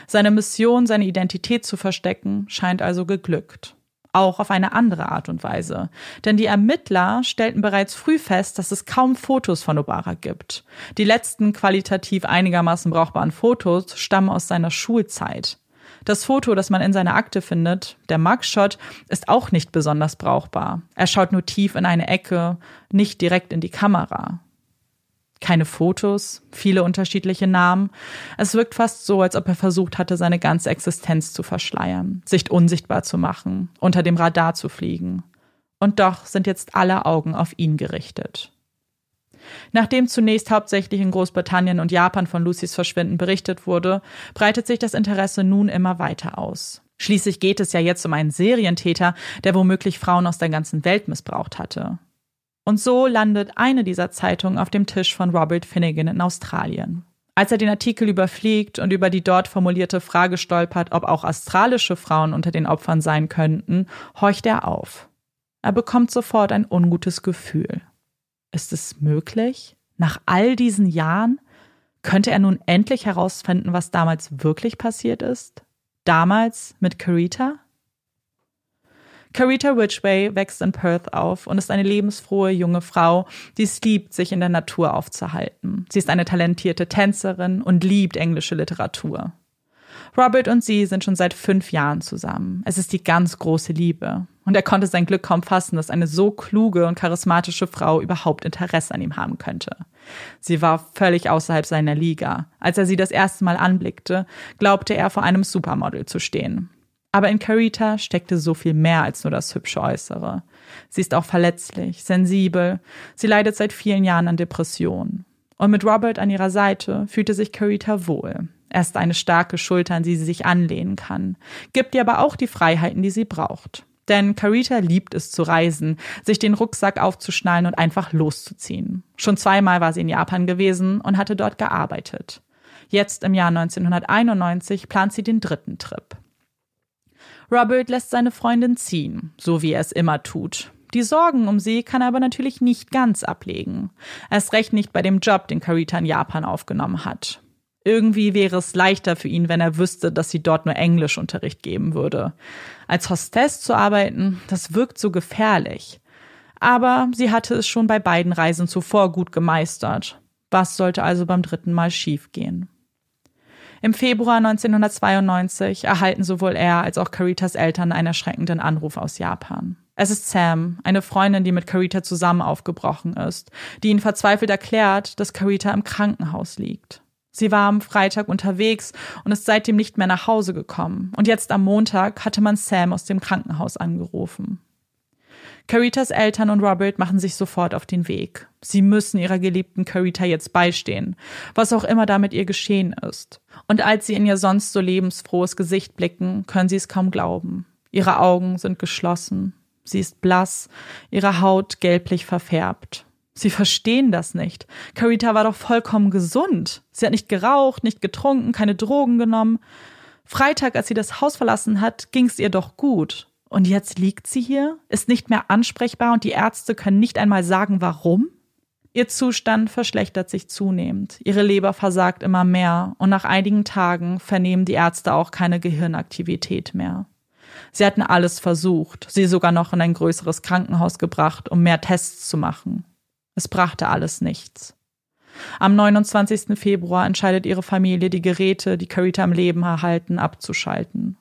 Seine Mission, seine Identität zu verstecken, scheint also geglückt auch auf eine andere Art und Weise. Denn die Ermittler stellten bereits früh fest, dass es kaum Fotos von Obara gibt. Die letzten qualitativ einigermaßen brauchbaren Fotos stammen aus seiner Schulzeit. Das Foto, das man in seiner Akte findet, der Mugshot, ist auch nicht besonders brauchbar. Er schaut nur tief in eine Ecke, nicht direkt in die Kamera keine Fotos, viele unterschiedliche Namen. Es wirkt fast so, als ob er versucht hatte, seine ganze Existenz zu verschleiern, sich unsichtbar zu machen, unter dem Radar zu fliegen. Und doch sind jetzt alle Augen auf ihn gerichtet. Nachdem zunächst hauptsächlich in Großbritannien und Japan von Lucys Verschwinden berichtet wurde, breitet sich das Interesse nun immer weiter aus. Schließlich geht es ja jetzt um einen Serientäter, der womöglich Frauen aus der ganzen Welt missbraucht hatte. Und so landet eine dieser Zeitungen auf dem Tisch von Robert Finnegan in Australien. Als er den Artikel überfliegt und über die dort formulierte Frage stolpert, ob auch australische Frauen unter den Opfern sein könnten, horcht er auf. Er bekommt sofort ein ungutes Gefühl. Ist es möglich? Nach all diesen Jahren? Könnte er nun endlich herausfinden, was damals wirklich passiert ist? Damals mit Carita? Carita Ridgway wächst in Perth auf und ist eine lebensfrohe junge Frau, die es liebt, sich in der Natur aufzuhalten. Sie ist eine talentierte Tänzerin und liebt englische Literatur. Robert und sie sind schon seit fünf Jahren zusammen. Es ist die ganz große Liebe. Und er konnte sein Glück kaum fassen, dass eine so kluge und charismatische Frau überhaupt Interesse an ihm haben könnte. Sie war völlig außerhalb seiner Liga. Als er sie das erste Mal anblickte, glaubte er vor einem Supermodel zu stehen. Aber in Carita steckte so viel mehr als nur das hübsche Äußere. Sie ist auch verletzlich, sensibel. Sie leidet seit vielen Jahren an Depressionen. Und mit Robert an ihrer Seite fühlte sich Carita wohl. Er ist eine starke Schulter, an die sie sich anlehnen kann, gibt ihr aber auch die Freiheiten, die sie braucht. Denn Carita liebt es zu reisen, sich den Rucksack aufzuschnallen und einfach loszuziehen. Schon zweimal war sie in Japan gewesen und hatte dort gearbeitet. Jetzt im Jahr 1991 plant sie den dritten Trip. Robert lässt seine Freundin ziehen, so wie er es immer tut. Die Sorgen um sie kann er aber natürlich nicht ganz ablegen. Erst recht nicht bei dem Job, den Carita in Japan aufgenommen hat. Irgendwie wäre es leichter für ihn, wenn er wüsste, dass sie dort nur Englischunterricht geben würde. Als Hostess zu arbeiten, das wirkt so gefährlich. Aber sie hatte es schon bei beiden Reisen zuvor gut gemeistert. Was sollte also beim dritten Mal schiefgehen? Im Februar 1992 erhalten sowohl er als auch Caritas Eltern einen erschreckenden Anruf aus Japan. Es ist Sam, eine Freundin, die mit Carita zusammen aufgebrochen ist, die ihnen verzweifelt erklärt, dass Carita im Krankenhaus liegt. Sie war am Freitag unterwegs und ist seitdem nicht mehr nach Hause gekommen. Und jetzt am Montag hatte man Sam aus dem Krankenhaus angerufen. Caritas Eltern und Robert machen sich sofort auf den Weg. Sie müssen ihrer geliebten Carita jetzt beistehen, was auch immer damit ihr geschehen ist. Und als sie in ihr sonst so lebensfrohes Gesicht blicken, können sie es kaum glauben. Ihre Augen sind geschlossen. Sie ist blass, ihre Haut gelblich verfärbt. Sie verstehen das nicht. Carita war doch vollkommen gesund. Sie hat nicht geraucht, nicht getrunken, keine Drogen genommen. Freitag, als sie das Haus verlassen hat, ging es ihr doch gut. Und jetzt liegt sie hier, ist nicht mehr ansprechbar und die Ärzte können nicht einmal sagen, warum? Ihr Zustand verschlechtert sich zunehmend. Ihre Leber versagt immer mehr und nach einigen Tagen vernehmen die Ärzte auch keine Gehirnaktivität mehr. Sie hatten alles versucht, sie sogar noch in ein größeres Krankenhaus gebracht, um mehr Tests zu machen. Es brachte alles nichts. Am 29. Februar entscheidet ihre Familie, die Geräte, die Carita am Leben erhalten, abzuschalten.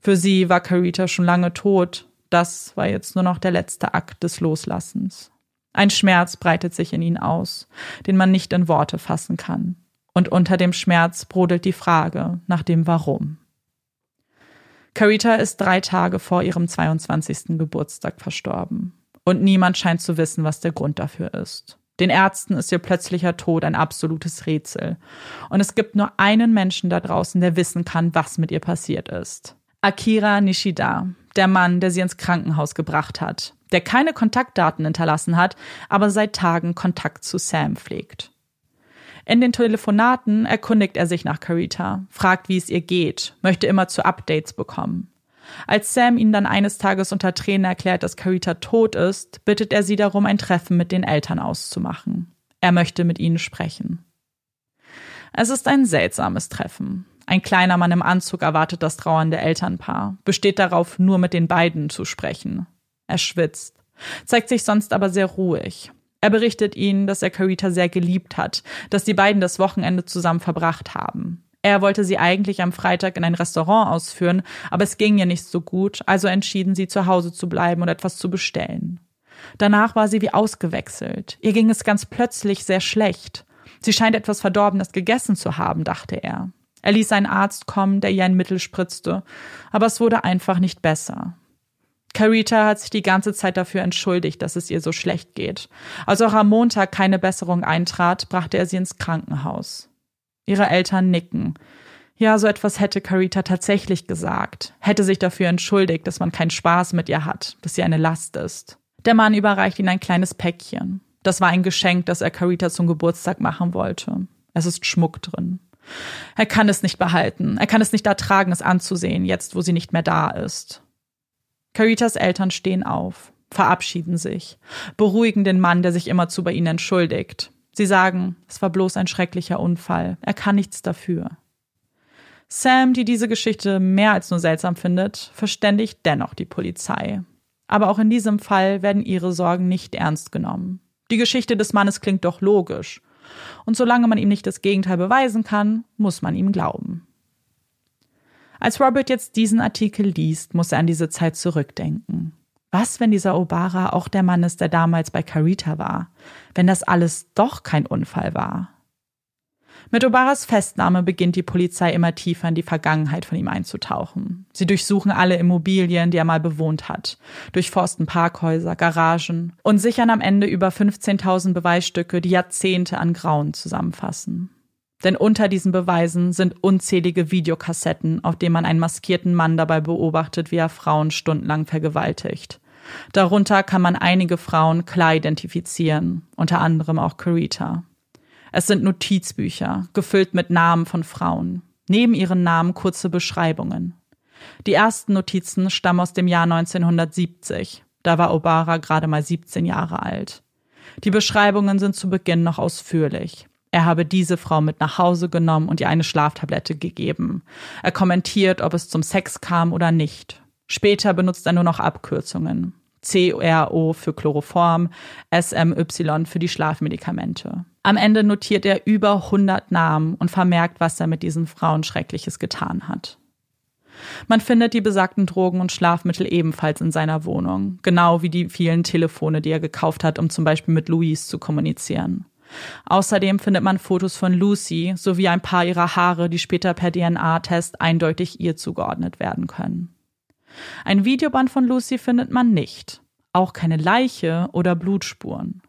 Für sie war Carita schon lange tot. Das war jetzt nur noch der letzte Akt des Loslassens. Ein Schmerz breitet sich in ihn aus, den man nicht in Worte fassen kann. Und unter dem Schmerz brodelt die Frage nach dem Warum. Carita ist drei Tage vor ihrem 22. Geburtstag verstorben. Und niemand scheint zu wissen, was der Grund dafür ist. Den Ärzten ist ihr plötzlicher Tod ein absolutes Rätsel. Und es gibt nur einen Menschen da draußen, der wissen kann, was mit ihr passiert ist. Akira Nishida, der Mann, der sie ins Krankenhaus gebracht hat, der keine Kontaktdaten hinterlassen hat, aber seit Tagen Kontakt zu Sam pflegt. In den Telefonaten erkundigt er sich nach Carita, fragt, wie es ihr geht, möchte immer zu Updates bekommen. Als Sam ihn dann eines Tages unter Tränen erklärt, dass Carita tot ist, bittet er sie darum, ein Treffen mit den Eltern auszumachen. Er möchte mit ihnen sprechen. Es ist ein seltsames Treffen. Ein kleiner Mann im Anzug erwartet das trauernde Elternpaar, besteht darauf, nur mit den beiden zu sprechen. Er schwitzt, zeigt sich sonst aber sehr ruhig. Er berichtet ihnen, dass er Carita sehr geliebt hat, dass die beiden das Wochenende zusammen verbracht haben. Er wollte sie eigentlich am Freitag in ein Restaurant ausführen, aber es ging ihr nicht so gut, also entschieden sie zu Hause zu bleiben und etwas zu bestellen. Danach war sie wie ausgewechselt. Ihr ging es ganz plötzlich sehr schlecht. Sie scheint etwas Verdorbenes gegessen zu haben, dachte er. Er ließ einen Arzt kommen, der ihr ein Mittel spritzte, aber es wurde einfach nicht besser. Carita hat sich die ganze Zeit dafür entschuldigt, dass es ihr so schlecht geht. Als auch am Montag keine Besserung eintrat, brachte er sie ins Krankenhaus. Ihre Eltern nicken. Ja, so etwas hätte Carita tatsächlich gesagt, hätte sich dafür entschuldigt, dass man keinen Spaß mit ihr hat, dass sie eine Last ist. Der Mann überreicht ihnen ein kleines Päckchen. Das war ein Geschenk, das er Carita zum Geburtstag machen wollte. Es ist Schmuck drin. Er kann es nicht behalten. Er kann es nicht ertragen, es anzusehen, jetzt wo sie nicht mehr da ist. Caritas Eltern stehen auf, verabschieden sich, beruhigen den Mann, der sich immerzu bei ihnen entschuldigt. Sie sagen, es war bloß ein schrecklicher Unfall. Er kann nichts dafür. Sam, die diese Geschichte mehr als nur seltsam findet, verständigt dennoch die Polizei. Aber auch in diesem Fall werden ihre Sorgen nicht ernst genommen. Die Geschichte des Mannes klingt doch logisch. Und solange man ihm nicht das Gegenteil beweisen kann, muss man ihm glauben. Als Robert jetzt diesen Artikel liest, muss er an diese Zeit zurückdenken. Was, wenn dieser Obara auch der Mann ist, der damals bei Carita war? Wenn das alles doch kein Unfall war? Mit Obaras Festnahme beginnt die Polizei immer tiefer in die Vergangenheit von ihm einzutauchen. Sie durchsuchen alle Immobilien, die er mal bewohnt hat, durchforsten Parkhäuser, Garagen und sichern am Ende über 15.000 Beweisstücke, die Jahrzehnte an Grauen zusammenfassen. Denn unter diesen Beweisen sind unzählige Videokassetten, auf denen man einen maskierten Mann dabei beobachtet, wie er Frauen stundenlang vergewaltigt. Darunter kann man einige Frauen klar identifizieren, unter anderem auch Carita. Es sind Notizbücher, gefüllt mit Namen von Frauen. Neben ihren Namen kurze Beschreibungen. Die ersten Notizen stammen aus dem Jahr 1970. Da war Obara gerade mal 17 Jahre alt. Die Beschreibungen sind zu Beginn noch ausführlich. Er habe diese Frau mit nach Hause genommen und ihr eine Schlaftablette gegeben. Er kommentiert, ob es zum Sex kam oder nicht. Später benutzt er nur noch Abkürzungen. CRO für Chloroform, SMY für die Schlafmedikamente. Am Ende notiert er über 100 Namen und vermerkt, was er mit diesen Frauen Schreckliches getan hat. Man findet die besagten Drogen und Schlafmittel ebenfalls in seiner Wohnung, genau wie die vielen Telefone, die er gekauft hat, um zum Beispiel mit Louise zu kommunizieren. Außerdem findet man Fotos von Lucy sowie ein paar ihrer Haare, die später per DNA-Test eindeutig ihr zugeordnet werden können. Ein Videoband von Lucy findet man nicht, auch keine Leiche oder Blutspuren.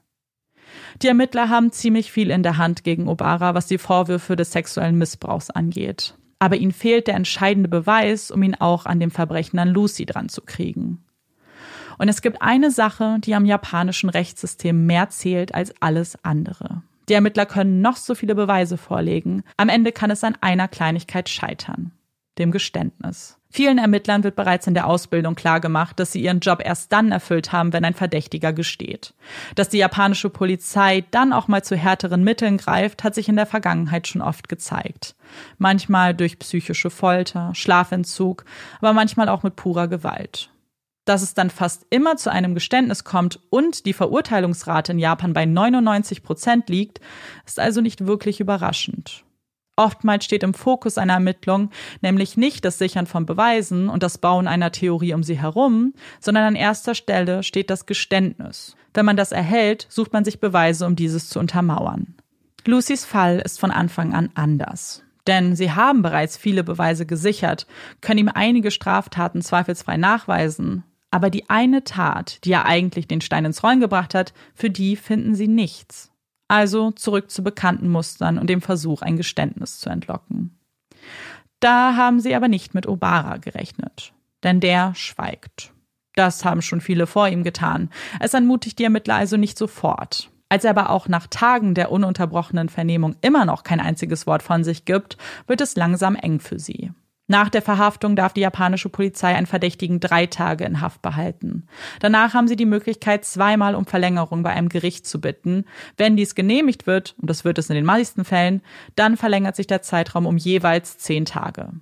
Die Ermittler haben ziemlich viel in der Hand gegen Obara, was die Vorwürfe des sexuellen Missbrauchs angeht. Aber ihnen fehlt der entscheidende Beweis, um ihn auch an dem Verbrechen an Lucy dran zu kriegen. Und es gibt eine Sache, die am japanischen Rechtssystem mehr zählt als alles andere. Die Ermittler können noch so viele Beweise vorlegen. Am Ende kann es an einer Kleinigkeit scheitern. Dem Geständnis. Vielen Ermittlern wird bereits in der Ausbildung klargemacht, dass sie ihren Job erst dann erfüllt haben, wenn ein Verdächtiger gesteht. Dass die japanische Polizei dann auch mal zu härteren Mitteln greift, hat sich in der Vergangenheit schon oft gezeigt. Manchmal durch psychische Folter, Schlafentzug, aber manchmal auch mit purer Gewalt. Dass es dann fast immer zu einem Geständnis kommt und die Verurteilungsrate in Japan bei 99 Prozent liegt, ist also nicht wirklich überraschend. Oftmals steht im Fokus einer Ermittlung nämlich nicht das Sichern von Beweisen und das Bauen einer Theorie um sie herum, sondern an erster Stelle steht das Geständnis. Wenn man das erhält, sucht man sich Beweise, um dieses zu untermauern. Lucys Fall ist von Anfang an anders. Denn sie haben bereits viele Beweise gesichert, können ihm einige Straftaten zweifelsfrei nachweisen, aber die eine Tat, die ja eigentlich den Stein ins Rollen gebracht hat, für die finden sie nichts. Also zurück zu bekannten Mustern und dem Versuch, ein Geständnis zu entlocken. Da haben sie aber nicht mit Obara gerechnet, denn der schweigt. Das haben schon viele vor ihm getan. Es ermutigt die Ermittler also nicht sofort. Als er aber auch nach Tagen der ununterbrochenen Vernehmung immer noch kein einziges Wort von sich gibt, wird es langsam eng für sie. Nach der Verhaftung darf die japanische Polizei einen Verdächtigen drei Tage in Haft behalten. Danach haben sie die Möglichkeit, zweimal um Verlängerung bei einem Gericht zu bitten. Wenn dies genehmigt wird, und das wird es in den meisten Fällen, dann verlängert sich der Zeitraum um jeweils zehn Tage.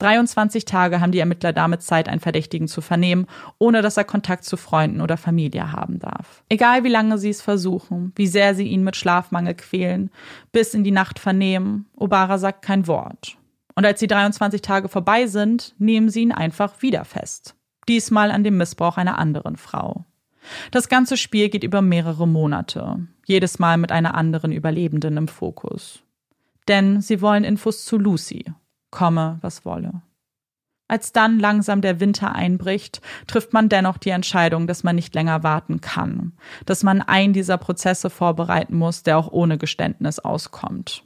23 Tage haben die Ermittler damit Zeit, einen Verdächtigen zu vernehmen, ohne dass er Kontakt zu Freunden oder Familie haben darf. Egal wie lange sie es versuchen, wie sehr sie ihn mit Schlafmangel quälen, bis in die Nacht vernehmen, Obara sagt kein Wort. Und als die 23 Tage vorbei sind, nehmen sie ihn einfach wieder fest. Diesmal an dem Missbrauch einer anderen Frau. Das ganze Spiel geht über mehrere Monate, jedes Mal mit einer anderen Überlebenden im Fokus. Denn sie wollen Infos zu Lucy, komme, was wolle. Als dann langsam der Winter einbricht, trifft man dennoch die Entscheidung, dass man nicht länger warten kann, dass man einen dieser Prozesse vorbereiten muss, der auch ohne Geständnis auskommt.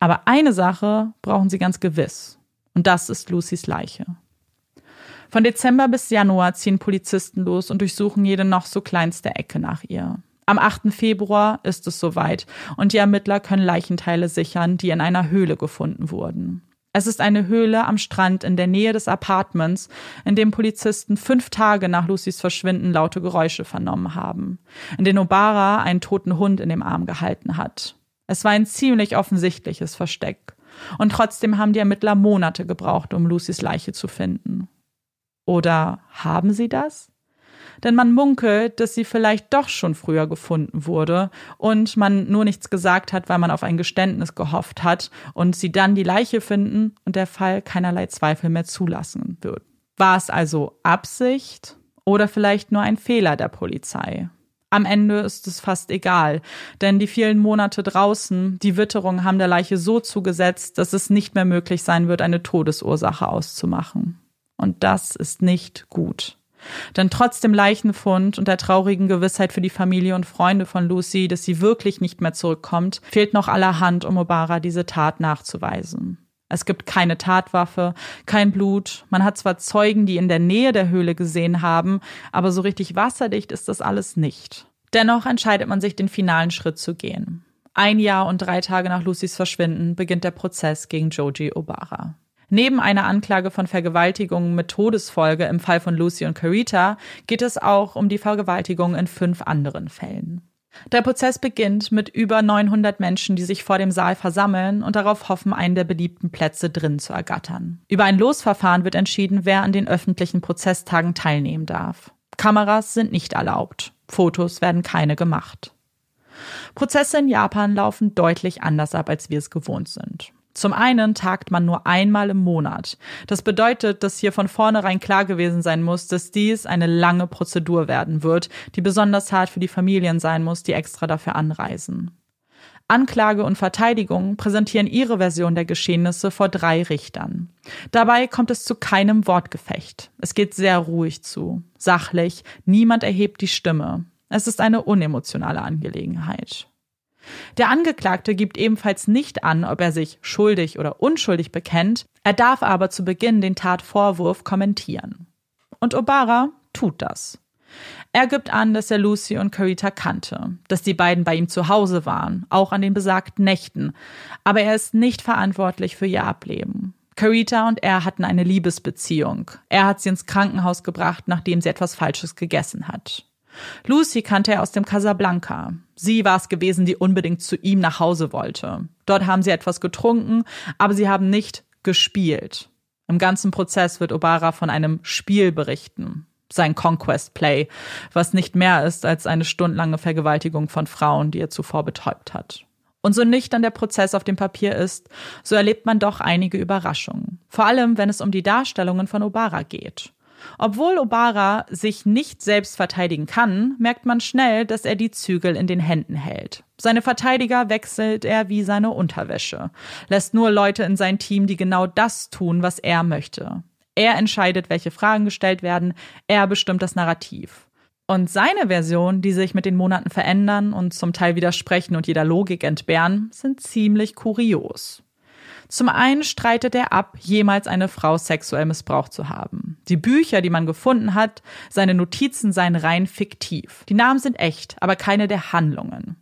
Aber eine Sache brauchen sie ganz gewiss. Und das ist Lucys Leiche. Von Dezember bis Januar ziehen Polizisten los und durchsuchen jede noch so kleinste Ecke nach ihr. Am 8. Februar ist es soweit und die Ermittler können Leichenteile sichern, die in einer Höhle gefunden wurden. Es ist eine Höhle am Strand in der Nähe des Apartments, in dem Polizisten fünf Tage nach Lucys Verschwinden laute Geräusche vernommen haben, in denen Obara einen toten Hund in dem Arm gehalten hat. Es war ein ziemlich offensichtliches Versteck. Und trotzdem haben die Ermittler Monate gebraucht, um Lucys Leiche zu finden. Oder haben sie das? Denn man munkelt, dass sie vielleicht doch schon früher gefunden wurde und man nur nichts gesagt hat, weil man auf ein Geständnis gehofft hat und sie dann die Leiche finden und der Fall keinerlei Zweifel mehr zulassen wird. War es also Absicht oder vielleicht nur ein Fehler der Polizei? Am Ende ist es fast egal, denn die vielen Monate draußen, die Witterung haben der Leiche so zugesetzt, dass es nicht mehr möglich sein wird, eine Todesursache auszumachen. Und das ist nicht gut. Denn trotz dem Leichenfund und der traurigen Gewissheit für die Familie und Freunde von Lucy, dass sie wirklich nicht mehr zurückkommt, fehlt noch allerhand, um Obara diese Tat nachzuweisen. Es gibt keine Tatwaffe, kein Blut. Man hat zwar Zeugen, die in der Nähe der Höhle gesehen haben, aber so richtig wasserdicht ist das alles nicht. Dennoch entscheidet man sich, den finalen Schritt zu gehen. Ein Jahr und drei Tage nach Lucys Verschwinden beginnt der Prozess gegen Joji Obara. Neben einer Anklage von Vergewaltigung mit Todesfolge im Fall von Lucy und Carita geht es auch um die Vergewaltigung in fünf anderen Fällen. Der Prozess beginnt mit über 900 Menschen, die sich vor dem Saal versammeln und darauf hoffen, einen der beliebten Plätze drin zu ergattern. Über ein Losverfahren wird entschieden, wer an den öffentlichen Prozesstagen teilnehmen darf. Kameras sind nicht erlaubt. Fotos werden keine gemacht. Prozesse in Japan laufen deutlich anders ab, als wir es gewohnt sind. Zum einen tagt man nur einmal im Monat. Das bedeutet, dass hier von vornherein klar gewesen sein muss, dass dies eine lange Prozedur werden wird, die besonders hart für die Familien sein muss, die extra dafür anreisen. Anklage und Verteidigung präsentieren ihre Version der Geschehnisse vor drei Richtern. Dabei kommt es zu keinem Wortgefecht. Es geht sehr ruhig zu, sachlich, niemand erhebt die Stimme. Es ist eine unemotionale Angelegenheit. Der Angeklagte gibt ebenfalls nicht an, ob er sich schuldig oder unschuldig bekennt, er darf aber zu Beginn den Tatvorwurf kommentieren. Und Obara tut das. Er gibt an, dass er Lucy und Carita kannte, dass die beiden bei ihm zu Hause waren, auch an den besagten Nächten, aber er ist nicht verantwortlich für ihr Ableben. Carita und er hatten eine Liebesbeziehung. Er hat sie ins Krankenhaus gebracht, nachdem sie etwas Falsches gegessen hat. Lucy kannte er aus dem Casablanca. Sie war es gewesen, die unbedingt zu ihm nach Hause wollte. Dort haben sie etwas getrunken, aber sie haben nicht gespielt. Im ganzen Prozess wird Obara von einem Spiel berichten. Sein Conquest Play, was nicht mehr ist als eine stundenlange Vergewaltigung von Frauen, die er zuvor betäubt hat. Und so nüchtern der Prozess auf dem Papier ist, so erlebt man doch einige Überraschungen. Vor allem, wenn es um die Darstellungen von Obara geht. Obwohl Obara sich nicht selbst verteidigen kann, merkt man schnell, dass er die Zügel in den Händen hält. Seine Verteidiger wechselt er wie seine Unterwäsche, lässt nur Leute in sein Team, die genau das tun, was er möchte. Er entscheidet, welche Fragen gestellt werden, er bestimmt das Narrativ. Und seine Version, die sich mit den Monaten verändern und zum Teil widersprechen und jeder Logik entbehren, sind ziemlich kurios. Zum einen streitet er ab, jemals eine Frau sexuell missbraucht zu haben. Die Bücher, die man gefunden hat, seine Notizen seien rein fiktiv. Die Namen sind echt, aber keine der Handlungen.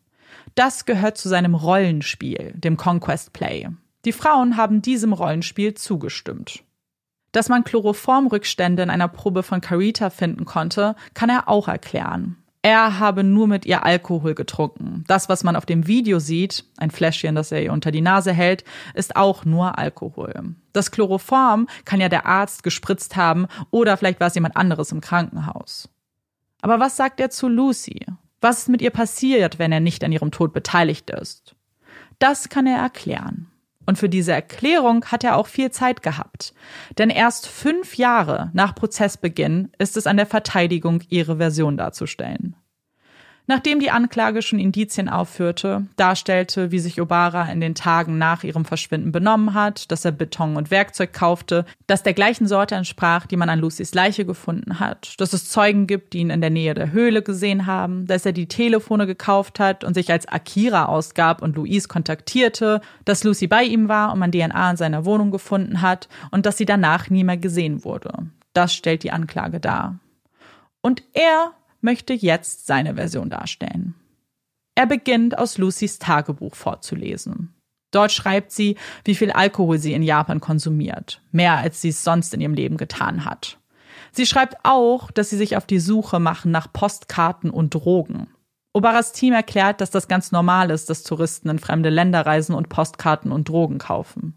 Das gehört zu seinem Rollenspiel, dem Conquest Play. Die Frauen haben diesem Rollenspiel zugestimmt. Dass man Chloroformrückstände in einer Probe von Carita finden konnte, kann er auch erklären. Er habe nur mit ihr Alkohol getrunken. Das, was man auf dem Video sieht, ein Fläschchen, das er ihr unter die Nase hält, ist auch nur Alkohol. Das Chloroform kann ja der Arzt gespritzt haben oder vielleicht war es jemand anderes im Krankenhaus. Aber was sagt er zu Lucy? Was ist mit ihr passiert, wenn er nicht an ihrem Tod beteiligt ist? Das kann er erklären. Und für diese Erklärung hat er auch viel Zeit gehabt. Denn erst fünf Jahre nach Prozessbeginn ist es an der Verteidigung, ihre Version darzustellen. Nachdem die Anklage schon Indizien aufführte, darstellte, wie sich Obara in den Tagen nach ihrem Verschwinden benommen hat, dass er Beton und Werkzeug kaufte, das der gleichen Sorte entsprach, die man an Lucys Leiche gefunden hat, dass es Zeugen gibt, die ihn in der Nähe der Höhle gesehen haben, dass er die Telefone gekauft hat und sich als Akira ausgab und Louise kontaktierte, dass Lucy bei ihm war und man DNA in seiner Wohnung gefunden hat und dass sie danach nie mehr gesehen wurde. Das stellt die Anklage dar. Und er möchte jetzt seine Version darstellen. Er beginnt aus Lucys Tagebuch vorzulesen. Dort schreibt sie, wie viel Alkohol sie in Japan konsumiert, mehr als sie es sonst in ihrem Leben getan hat. Sie schreibt auch, dass sie sich auf die Suche machen nach Postkarten und Drogen. Obaras Team erklärt, dass das ganz normal ist, dass Touristen in fremde Länder reisen und Postkarten und Drogen kaufen.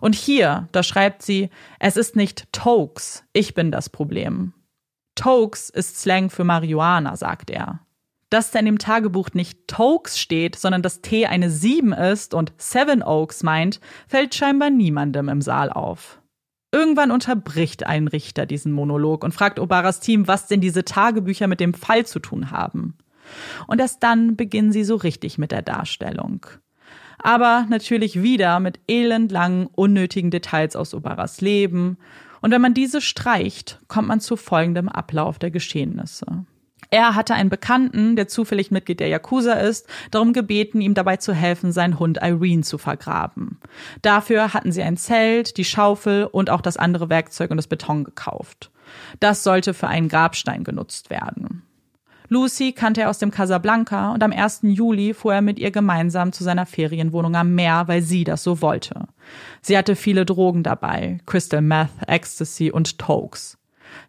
Und hier, da schreibt sie, es ist nicht Tokes, ich bin das Problem. Tokes ist Slang für Marihuana, sagt er. Dass da in dem Tagebuch nicht Tokes steht, sondern dass T eine 7 ist und Seven Oaks meint, fällt scheinbar niemandem im Saal auf. Irgendwann unterbricht ein Richter diesen Monolog und fragt Obaras Team, was denn diese Tagebücher mit dem Fall zu tun haben. Und erst dann beginnen sie so richtig mit der Darstellung. Aber natürlich wieder mit elendlangen, unnötigen Details aus Obaras Leben und wenn man diese streicht, kommt man zu folgendem Ablauf der Geschehnisse. Er hatte einen Bekannten, der zufällig Mitglied der Yakuza ist, darum gebeten, ihm dabei zu helfen, seinen Hund Irene zu vergraben. Dafür hatten sie ein Zelt, die Schaufel und auch das andere Werkzeug und das Beton gekauft. Das sollte für einen Grabstein genutzt werden. Lucy kannte er aus dem Casablanca und am 1. Juli fuhr er mit ihr gemeinsam zu seiner Ferienwohnung am Meer, weil sie das so wollte. Sie hatte viele Drogen dabei, Crystal Meth, Ecstasy und Tokes.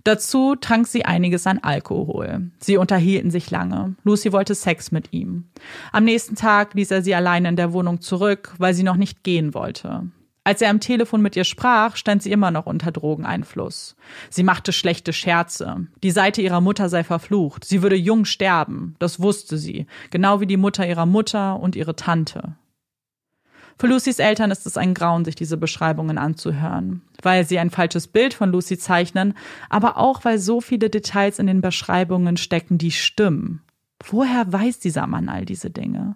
Dazu trank sie einiges an Alkohol. Sie unterhielten sich lange. Lucy wollte Sex mit ihm. Am nächsten Tag ließ er sie alleine in der Wohnung zurück, weil sie noch nicht gehen wollte. Als er am Telefon mit ihr sprach, stand sie immer noch unter Drogeneinfluss. Sie machte schlechte Scherze. Die Seite ihrer Mutter sei verflucht. Sie würde jung sterben. Das wusste sie. Genau wie die Mutter ihrer Mutter und ihre Tante. Für Lucys Eltern ist es ein Grauen, sich diese Beschreibungen anzuhören, weil sie ein falsches Bild von Lucy zeichnen, aber auch weil so viele Details in den Beschreibungen stecken, die stimmen. Woher weiß dieser Mann all diese Dinge?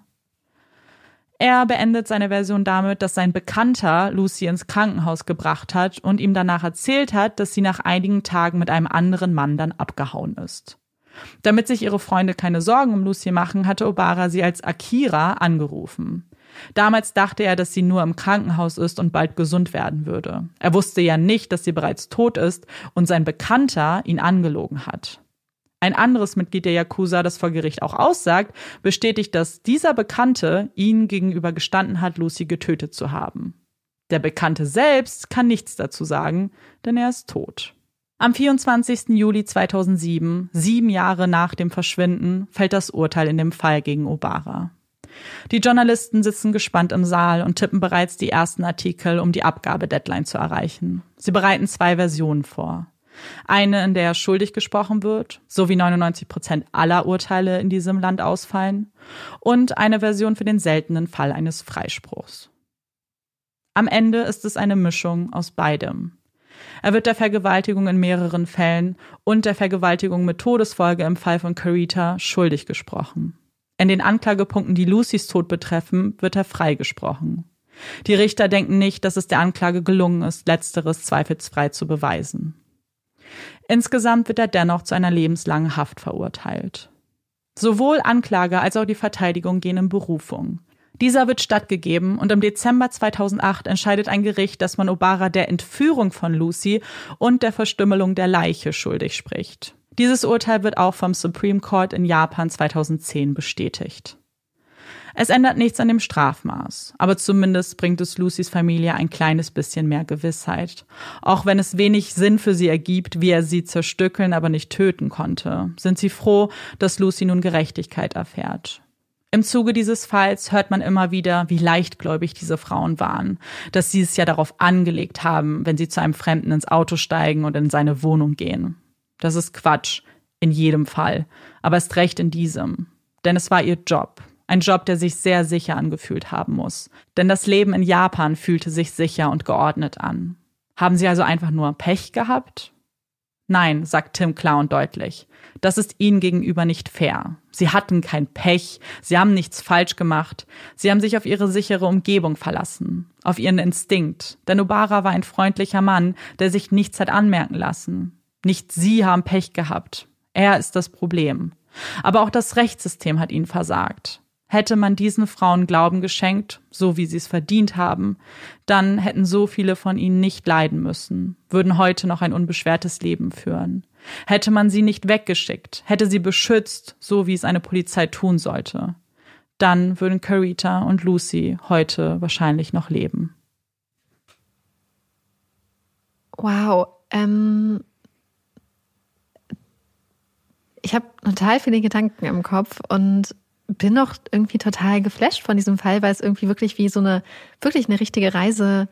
Er beendet seine Version damit, dass sein Bekannter Lucy ins Krankenhaus gebracht hat und ihm danach erzählt hat, dass sie nach einigen Tagen mit einem anderen Mann dann abgehauen ist. Damit sich ihre Freunde keine Sorgen um Lucy machen, hatte Obara sie als Akira angerufen. Damals dachte er, dass sie nur im Krankenhaus ist und bald gesund werden würde. Er wusste ja nicht, dass sie bereits tot ist und sein Bekannter ihn angelogen hat. Ein anderes Mitglied der Yakuza, das vor Gericht auch aussagt, bestätigt, dass dieser Bekannte ihn gegenüber gestanden hat, Lucy getötet zu haben. Der Bekannte selbst kann nichts dazu sagen, denn er ist tot. Am 24. Juli 2007, sieben Jahre nach dem Verschwinden, fällt das Urteil in dem Fall gegen Obara. Die Journalisten sitzen gespannt im Saal und tippen bereits die ersten Artikel, um die Abgabedeadline zu erreichen. Sie bereiten zwei Versionen vor. Eine, in der er schuldig gesprochen wird, so wie 99 Prozent aller Urteile in diesem Land ausfallen, und eine Version für den seltenen Fall eines Freispruchs. Am Ende ist es eine Mischung aus beidem. Er wird der Vergewaltigung in mehreren Fällen und der Vergewaltigung mit Todesfolge im Fall von Carita schuldig gesprochen. In den Anklagepunkten, die Lucys Tod betreffen, wird er freigesprochen. Die Richter denken nicht, dass es der Anklage gelungen ist, letzteres zweifelsfrei zu beweisen. Insgesamt wird er dennoch zu einer lebenslangen Haft verurteilt. Sowohl Anklage als auch die Verteidigung gehen in Berufung. Dieser wird stattgegeben und im Dezember 2008 entscheidet ein Gericht, dass man Obara der Entführung von Lucy und der Verstümmelung der Leiche schuldig spricht. Dieses Urteil wird auch vom Supreme Court in Japan 2010 bestätigt. Es ändert nichts an dem Strafmaß, aber zumindest bringt es Lucys Familie ein kleines bisschen mehr Gewissheit. Auch wenn es wenig Sinn für sie ergibt, wie er sie zerstückeln, aber nicht töten konnte, sind sie froh, dass Lucy nun Gerechtigkeit erfährt. Im Zuge dieses Falls hört man immer wieder, wie leichtgläubig diese Frauen waren, dass sie es ja darauf angelegt haben, wenn sie zu einem Fremden ins Auto steigen und in seine Wohnung gehen. Das ist Quatsch, in jedem Fall, aber ist recht in diesem. Denn es war ihr Job, ein Job, der sich sehr sicher angefühlt haben muss. Denn das Leben in Japan fühlte sich sicher und geordnet an. Haben Sie also einfach nur Pech gehabt? Nein, sagt Tim klar und deutlich. Das ist Ihnen gegenüber nicht fair. Sie hatten kein Pech, Sie haben nichts falsch gemacht, Sie haben sich auf Ihre sichere Umgebung verlassen, auf Ihren Instinkt. Denn Obara war ein freundlicher Mann, der sich nichts hat anmerken lassen. Nicht Sie haben Pech gehabt. Er ist das Problem. Aber auch das Rechtssystem hat Ihnen versagt. Hätte man diesen Frauen Glauben geschenkt, so wie sie es verdient haben, dann hätten so viele von ihnen nicht leiden müssen, würden heute noch ein unbeschwertes Leben führen. Hätte man sie nicht weggeschickt, hätte sie beschützt, so wie es eine Polizei tun sollte, dann würden Carita und Lucy heute wahrscheinlich noch leben. Wow. Ähm, ich habe total viele Gedanken im Kopf und bin noch irgendwie total geflasht von diesem Fall, weil es irgendwie wirklich wie so eine, wirklich eine richtige Reise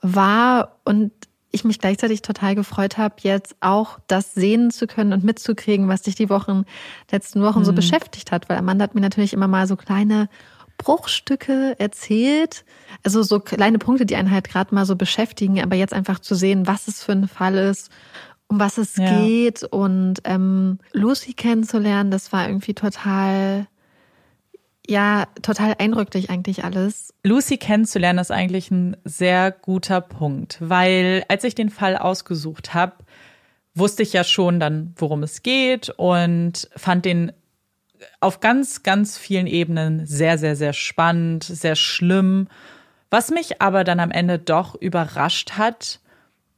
war und ich mich gleichzeitig total gefreut habe, jetzt auch das sehen zu können und mitzukriegen, was dich die Wochen, letzten Wochen mhm. so beschäftigt hat. Weil Amanda hat mir natürlich immer mal so kleine Bruchstücke erzählt, also so kleine Punkte, die einen halt gerade mal so beschäftigen, aber jetzt einfach zu sehen, was es für ein Fall ist, um was es ja. geht und ähm, Lucy kennenzulernen, das war irgendwie total ja, total eindrücklich eigentlich alles. Lucy kennenzulernen ist eigentlich ein sehr guter Punkt, weil als ich den Fall ausgesucht habe, wusste ich ja schon dann, worum es geht und fand den auf ganz, ganz vielen Ebenen sehr, sehr, sehr spannend, sehr schlimm. Was mich aber dann am Ende doch überrascht hat,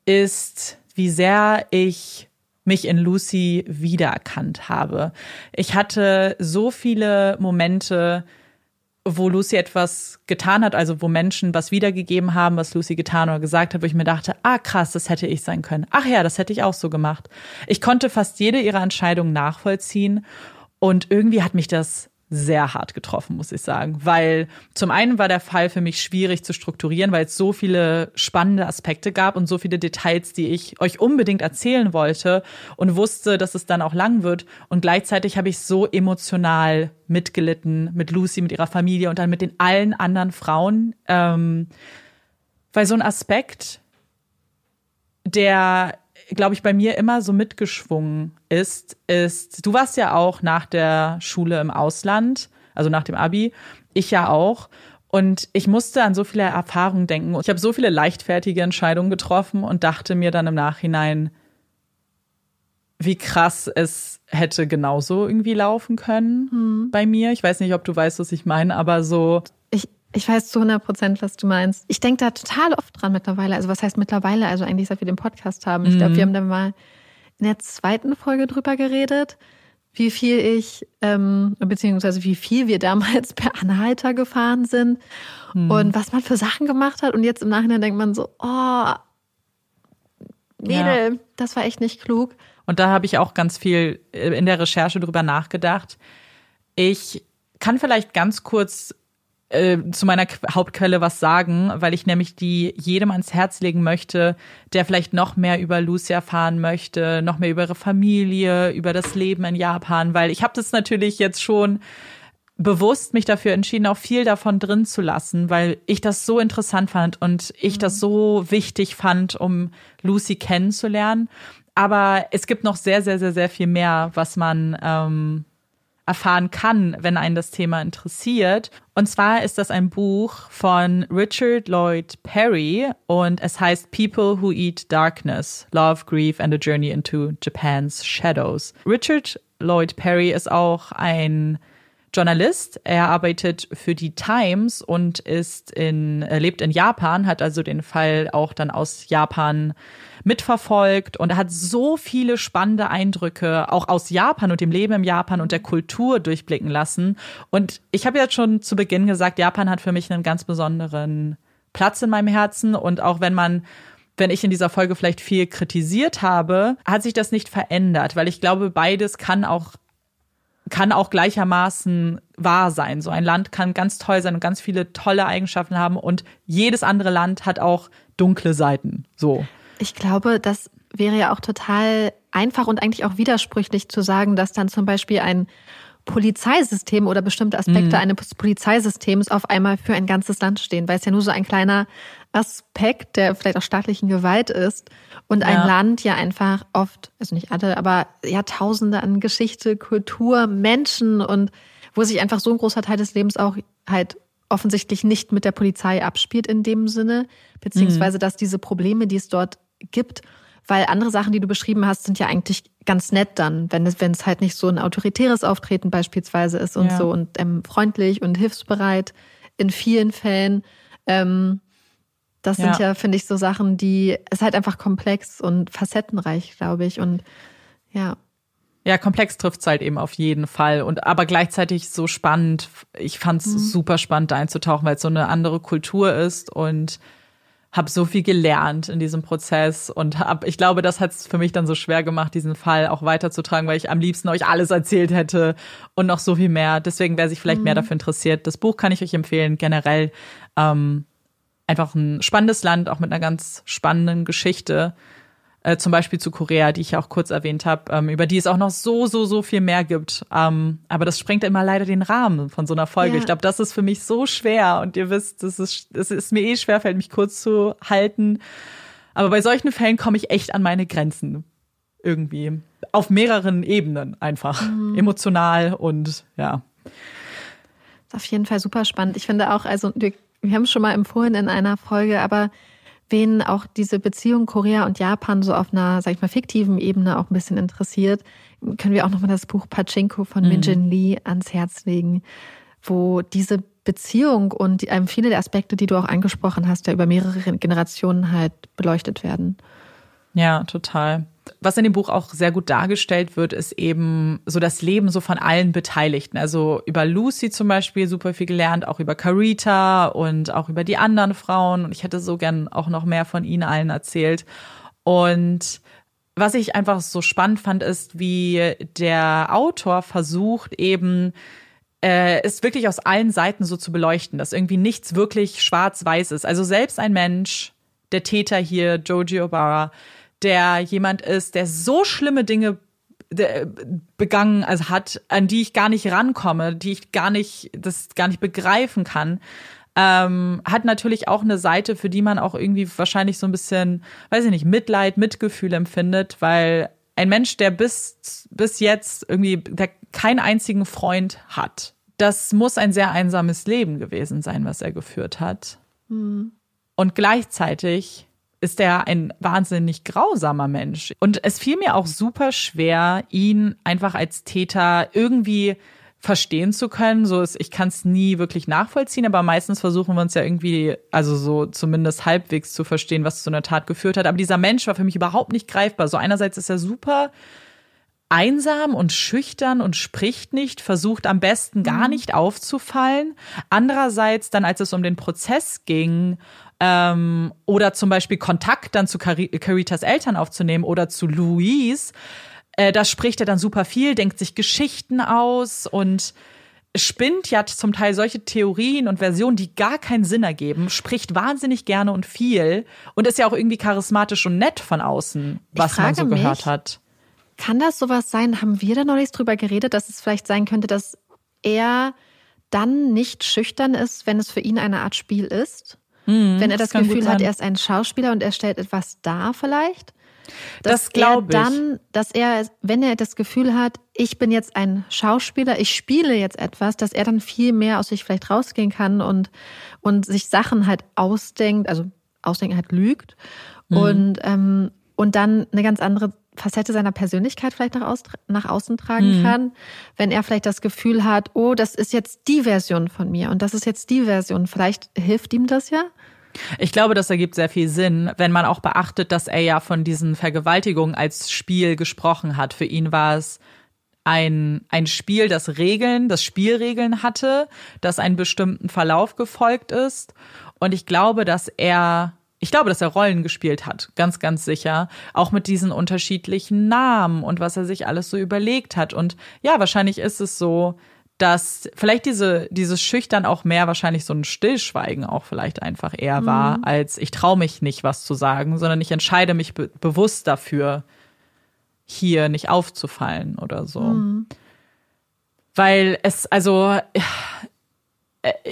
ist, wie sehr ich mich in Lucy wiedererkannt habe. Ich hatte so viele Momente, wo Lucy etwas getan hat, also wo Menschen was wiedergegeben haben, was Lucy getan oder gesagt hat, wo ich mir dachte, ah krass, das hätte ich sein können. Ach ja, das hätte ich auch so gemacht. Ich konnte fast jede ihrer Entscheidungen nachvollziehen und irgendwie hat mich das sehr hart getroffen, muss ich sagen. Weil zum einen war der Fall für mich schwierig zu strukturieren, weil es so viele spannende Aspekte gab und so viele Details, die ich euch unbedingt erzählen wollte und wusste, dass es dann auch lang wird. Und gleichzeitig habe ich so emotional mitgelitten mit Lucy, mit ihrer Familie und dann mit den allen anderen Frauen. Ähm, weil so ein Aspekt, der glaube ich, bei mir immer so mitgeschwungen ist, ist, du warst ja auch nach der Schule im Ausland, also nach dem Abi, ich ja auch. Und ich musste an so viele Erfahrungen denken. Ich habe so viele leichtfertige Entscheidungen getroffen und dachte mir dann im Nachhinein, wie krass es hätte genauso irgendwie laufen können hm. bei mir. Ich weiß nicht, ob du weißt, was ich meine, aber so. Ich, weiß zu 100 Prozent, was du meinst. Ich denke da total oft dran mittlerweile. Also was heißt mittlerweile? Also eigentlich, seit wir den Podcast haben. Ich mhm. glaube, wir haben da mal in der zweiten Folge drüber geredet, wie viel ich, ähm, beziehungsweise wie viel wir damals per Anhalter gefahren sind mhm. und was man für Sachen gemacht hat. Und jetzt im Nachhinein denkt man so, oh, Mädel, ja. das war echt nicht klug. Und da habe ich auch ganz viel äh, in der Recherche drüber nachgedacht. Ich kann vielleicht ganz kurz äh, zu meiner Hauptquelle was sagen, weil ich nämlich die jedem ans Herz legen möchte, der vielleicht noch mehr über Lucy erfahren möchte, noch mehr über ihre Familie, über das Leben in Japan, weil ich habe das natürlich jetzt schon bewusst mich dafür entschieden, auch viel davon drin zu lassen, weil ich das so interessant fand und ich das mhm. so wichtig fand, um Lucy kennenzulernen. Aber es gibt noch sehr, sehr, sehr, sehr viel mehr, was man ähm, erfahren kann, wenn einen das Thema interessiert. Und zwar ist das ein Buch von Richard Lloyd Perry und es heißt People Who Eat Darkness, Love, Grief and a Journey into Japan's Shadows. Richard Lloyd Perry ist auch ein Journalist. Er arbeitet für die Times und ist in, er lebt in Japan, hat also den Fall auch dann aus Japan mitverfolgt und er hat so viele spannende Eindrücke auch aus Japan und dem Leben im Japan und der Kultur durchblicken lassen. Und ich habe ja schon zu Beginn gesagt, Japan hat für mich einen ganz besonderen Platz in meinem Herzen und auch wenn man wenn ich in dieser Folge vielleicht viel kritisiert habe, hat sich das nicht verändert, weil ich glaube, beides kann auch kann auch gleichermaßen wahr sein. So ein Land kann ganz toll sein und ganz viele tolle Eigenschaften haben und jedes andere Land hat auch dunkle Seiten. So. Ich glaube, das wäre ja auch total einfach und eigentlich auch widersprüchlich zu sagen, dass dann zum Beispiel ein Polizeisystem oder bestimmte Aspekte mhm. eines Polizeisystems auf einmal für ein ganzes Land stehen, weil es ja nur so ein kleiner Aspekt der vielleicht auch staatlichen Gewalt ist und ja. ein Land ja einfach oft, also nicht alle, aber Jahrtausende an Geschichte, Kultur, Menschen und wo sich einfach so ein großer Teil des Lebens auch halt offensichtlich nicht mit der Polizei abspielt in dem Sinne, beziehungsweise mhm. dass diese Probleme, die es dort gibt, weil andere Sachen, die du beschrieben hast, sind ja eigentlich ganz nett dann, wenn es, wenn es halt nicht so ein autoritäres Auftreten beispielsweise ist und ja. so und ähm, freundlich und hilfsbereit in vielen Fällen. Ähm, das sind ja, finde ich, so Sachen, die es halt einfach komplex und facettenreich, glaube ich. Und ja. Ja, komplex trifft es halt eben auf jeden Fall. Und aber gleichzeitig so spannend. Ich fand es mhm. super spannend, da einzutauchen, weil es so eine andere Kultur ist und habe so viel gelernt in diesem Prozess und hab, ich glaube, das hat es für mich dann so schwer gemacht, diesen Fall auch weiterzutragen, weil ich am liebsten euch alles erzählt hätte und noch so viel mehr. Deswegen, wer sich vielleicht mhm. mehr dafür interessiert, das Buch kann ich euch empfehlen. Generell ähm, einfach ein spannendes Land, auch mit einer ganz spannenden Geschichte äh, zum Beispiel zu Korea, die ich auch kurz erwähnt habe, ähm, über die es auch noch so, so, so viel mehr gibt. Ähm, aber das sprengt immer leider den Rahmen von so einer Folge. Ja. Ich glaube, das ist für mich so schwer und ihr wisst, es ist, es ist mir eh schwer, fällt mich kurz zu halten. Aber bei solchen Fällen komme ich echt an meine Grenzen. Irgendwie. Auf mehreren Ebenen einfach. Mhm. Emotional und ja. Ist auf jeden Fall super spannend. Ich finde auch, also wir, wir haben es schon mal empfohlen in einer Folge, aber wen auch diese Beziehung Korea und Japan so auf einer, sag ich mal, fiktiven Ebene auch ein bisschen interessiert, können wir auch nochmal das Buch Pachinko von mhm. Min Lee ans Herz legen, wo diese Beziehung und ähm, viele der Aspekte, die du auch angesprochen hast, ja über mehrere Generationen halt beleuchtet werden. Ja, total was in dem Buch auch sehr gut dargestellt wird, ist eben so das Leben so von allen Beteiligten. Also über Lucy zum Beispiel super viel gelernt, auch über Carita und auch über die anderen Frauen. Und ich hätte so gern auch noch mehr von ihnen allen erzählt. Und was ich einfach so spannend fand, ist, wie der Autor versucht eben äh, es wirklich aus allen Seiten so zu beleuchten, dass irgendwie nichts wirklich schwarz-weiß ist. Also selbst ein Mensch, der Täter hier, Joji Obara, der jemand ist, der so schlimme Dinge begangen also hat, an die ich gar nicht rankomme, die ich gar nicht, das gar nicht begreifen kann, ähm, hat natürlich auch eine Seite, für die man auch irgendwie wahrscheinlich so ein bisschen, weiß ich nicht, Mitleid, Mitgefühl empfindet, weil ein Mensch, der bis, bis jetzt irgendwie der keinen einzigen Freund hat, das muss ein sehr einsames Leben gewesen sein, was er geführt hat. Mhm. Und gleichzeitig ist er ein wahnsinnig grausamer Mensch. Und es fiel mir auch super schwer, ihn einfach als Täter irgendwie verstehen zu können. So ist, ich kann es nie wirklich nachvollziehen, aber meistens versuchen wir uns ja irgendwie, also so zumindest halbwegs zu verstehen, was zu einer Tat geführt hat. Aber dieser Mensch war für mich überhaupt nicht greifbar. So einerseits ist er super einsam und schüchtern und spricht nicht, versucht am besten gar mhm. nicht aufzufallen. Andererseits dann, als es um den Prozess ging ähm, oder zum Beispiel Kontakt dann zu Caritas Eltern aufzunehmen oder zu Louise, äh, da spricht er dann super viel, denkt sich Geschichten aus und spinnt ja zum Teil solche Theorien und Versionen, die gar keinen Sinn ergeben, spricht wahnsinnig gerne und viel und ist ja auch irgendwie charismatisch und nett von außen, was man so gehört mich, hat. Kann das sowas sein? Haben wir da noch nichts drüber geredet, dass es vielleicht sein könnte, dass er dann nicht schüchtern ist, wenn es für ihn eine Art Spiel ist? Mhm, wenn er das, das Gefühl hat, er ist ein Schauspieler und er stellt etwas dar vielleicht? das glaube ich. Dann, dass er, wenn er das Gefühl hat, ich bin jetzt ein Schauspieler, ich spiele jetzt etwas, dass er dann viel mehr aus sich vielleicht rausgehen kann und, und sich Sachen halt ausdenkt, also ausdenken halt lügt mhm. und, ähm, und dann eine ganz andere Facette seiner Persönlichkeit vielleicht nach, aus, nach außen tragen mhm. kann, wenn er vielleicht das Gefühl hat, oh, das ist jetzt die Version von mir und das ist jetzt die Version. Vielleicht hilft ihm das ja. Ich glaube, das ergibt sehr viel Sinn, wenn man auch beachtet, dass er ja von diesen Vergewaltigungen als Spiel gesprochen hat. Für ihn war es ein, ein Spiel, das Regeln, das Spielregeln hatte, das einen bestimmten Verlauf gefolgt ist. Und ich glaube, dass er, ich glaube, dass er Rollen gespielt hat, ganz, ganz sicher. Auch mit diesen unterschiedlichen Namen und was er sich alles so überlegt hat. Und ja, wahrscheinlich ist es so, dass vielleicht diese, dieses Schüchtern auch mehr wahrscheinlich so ein Stillschweigen auch vielleicht einfach eher mhm. war, als ich traue mich nicht, was zu sagen, sondern ich entscheide mich be bewusst dafür, hier nicht aufzufallen oder so. Mhm. Weil es, also,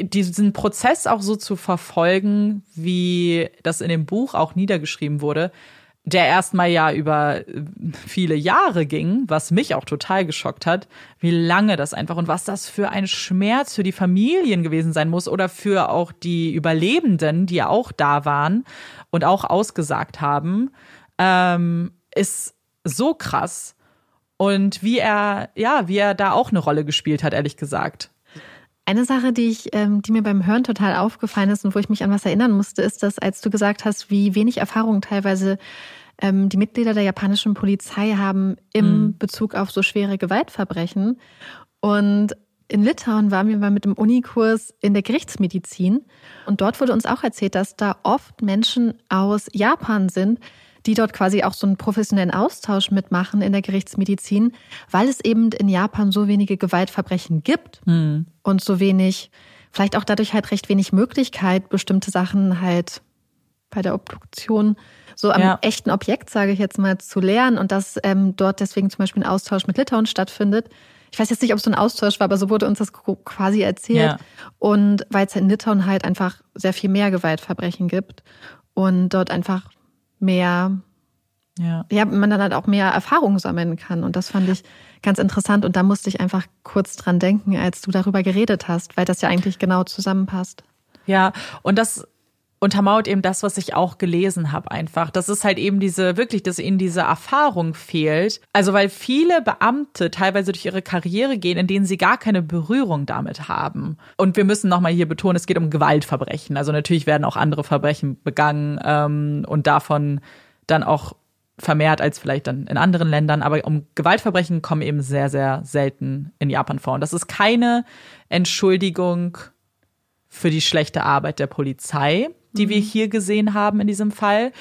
diesen Prozess auch so zu verfolgen, wie das in dem Buch auch niedergeschrieben wurde, der erstmal ja über äh, viele Jahre ging, was mich auch total geschockt hat, wie lange das einfach und was das für ein Schmerz für die Familien gewesen sein muss oder für auch die Überlebenden, die ja auch da waren und auch ausgesagt haben, ähm, ist so krass. Und wie er, ja, wie er da auch eine Rolle gespielt hat, ehrlich gesagt. Eine Sache, die ich, ähm, die mir beim Hören total aufgefallen ist und wo ich mich an was erinnern musste, ist, dass als du gesagt hast, wie wenig Erfahrung teilweise ähm, die Mitglieder der japanischen Polizei haben im mhm. Bezug auf so schwere Gewaltverbrechen. Und in Litauen waren wir mal mit dem Unikurs in der Gerichtsmedizin und dort wurde uns auch erzählt, dass da oft Menschen aus Japan sind, die dort quasi auch so einen professionellen Austausch mitmachen in der Gerichtsmedizin, weil es eben in Japan so wenige Gewaltverbrechen gibt mhm. und so wenig, vielleicht auch dadurch halt recht wenig Möglichkeit, bestimmte Sachen halt bei der Obduktion so am ja. echten Objekt, sage ich jetzt mal, zu lernen und dass ähm, dort deswegen zum Beispiel ein Austausch mit Litauen stattfindet. Ich weiß jetzt nicht, ob es so ein Austausch war, aber so wurde uns das quasi erzählt. Ja. Und weil es in Litauen halt einfach sehr viel mehr Gewaltverbrechen gibt und dort einfach mehr, ja. ja, man dann halt auch mehr Erfahrung sammeln kann. Und das fand ich ganz interessant. Und da musste ich einfach kurz dran denken, als du darüber geredet hast, weil das ja eigentlich genau zusammenpasst. Ja, und das untermauert eben das, was ich auch gelesen habe, einfach. Das ist halt eben diese, wirklich, dass ihnen diese Erfahrung fehlt. Also, weil viele Beamte teilweise durch ihre Karriere gehen, in denen sie gar keine Berührung damit haben. Und wir müssen nochmal hier betonen, es geht um Gewaltverbrechen. Also natürlich werden auch andere Verbrechen begangen ähm, und davon dann auch vermehrt als vielleicht dann in anderen Ländern, aber um Gewaltverbrechen kommen eben sehr, sehr selten in Japan vor. Und das ist keine Entschuldigung für die schlechte Arbeit der Polizei die mhm. wir hier gesehen haben in diesem Fall.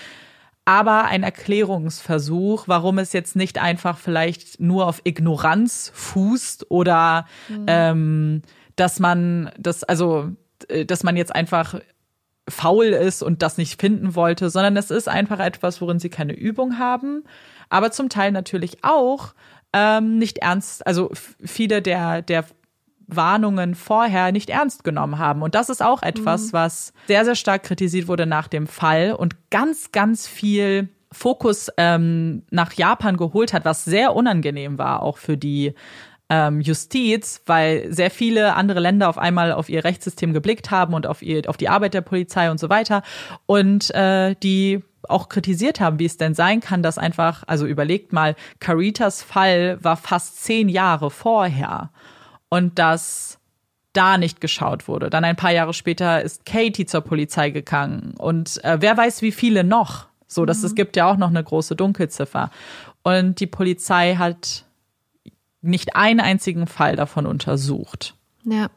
Aber ein Erklärungsversuch, warum es jetzt nicht einfach vielleicht nur auf Ignoranz fußt oder mhm. ähm, dass man das, also äh, dass man jetzt einfach faul ist und das nicht finden wollte, sondern es ist einfach etwas, worin sie keine Übung haben, aber zum Teil natürlich auch ähm, nicht ernst, also viele der, der Warnungen vorher nicht ernst genommen haben. Und das ist auch etwas, mhm. was sehr, sehr stark kritisiert wurde nach dem Fall und ganz, ganz viel Fokus ähm, nach Japan geholt hat, was sehr unangenehm war, auch für die ähm, Justiz, weil sehr viele andere Länder auf einmal auf ihr Rechtssystem geblickt haben und auf, ihr, auf die Arbeit der Polizei und so weiter. Und äh, die auch kritisiert haben, wie es denn sein kann, dass einfach, also überlegt mal, Caritas Fall war fast zehn Jahre vorher und dass da nicht geschaut wurde. Dann ein paar Jahre später ist Katie zur Polizei gegangen und äh, wer weiß, wie viele noch. So, dass mhm. es gibt ja auch noch eine große Dunkelziffer. Und die Polizei hat nicht einen einzigen Fall davon untersucht. Ja,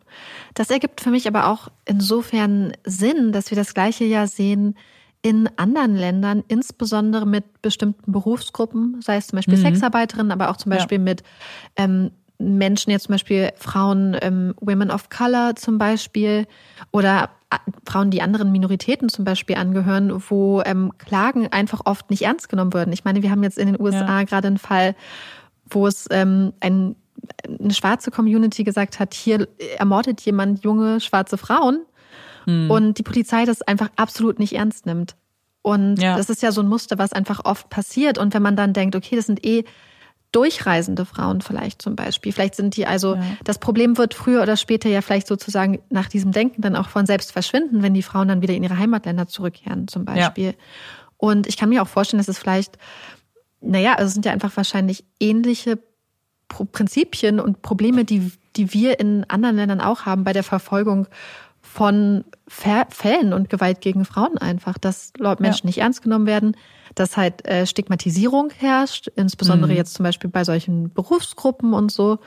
das ergibt für mich aber auch insofern Sinn, dass wir das gleiche ja sehen in anderen Ländern, insbesondere mit bestimmten Berufsgruppen, sei es zum Beispiel mhm. Sexarbeiterinnen, aber auch zum Beispiel ja. mit ähm, Menschen, jetzt zum Beispiel Frauen, ähm, Women of Color zum Beispiel oder äh, Frauen, die anderen Minoritäten zum Beispiel angehören, wo ähm, Klagen einfach oft nicht ernst genommen würden. Ich meine, wir haben jetzt in den USA ja. gerade einen Fall, wo es ähm, ein, eine schwarze Community gesagt hat, hier ermordet jemand junge schwarze Frauen hm. und die Polizei das einfach absolut nicht ernst nimmt. Und ja. das ist ja so ein Muster, was einfach oft passiert. Und wenn man dann denkt, okay, das sind eh durchreisende Frauen vielleicht zum Beispiel. Vielleicht sind die also, ja. das Problem wird früher oder später ja vielleicht sozusagen nach diesem Denken dann auch von selbst verschwinden, wenn die Frauen dann wieder in ihre Heimatländer zurückkehren zum Beispiel. Ja. Und ich kann mir auch vorstellen, dass es vielleicht, naja, also es sind ja einfach wahrscheinlich ähnliche Prinzipien und Probleme, die, die wir in anderen Ländern auch haben bei der Verfolgung von Fällen und Gewalt gegen Frauen einfach, dass Menschen ja. nicht ernst genommen werden, dass halt äh, Stigmatisierung herrscht, insbesondere mhm. jetzt zum Beispiel bei solchen Berufsgruppen und so.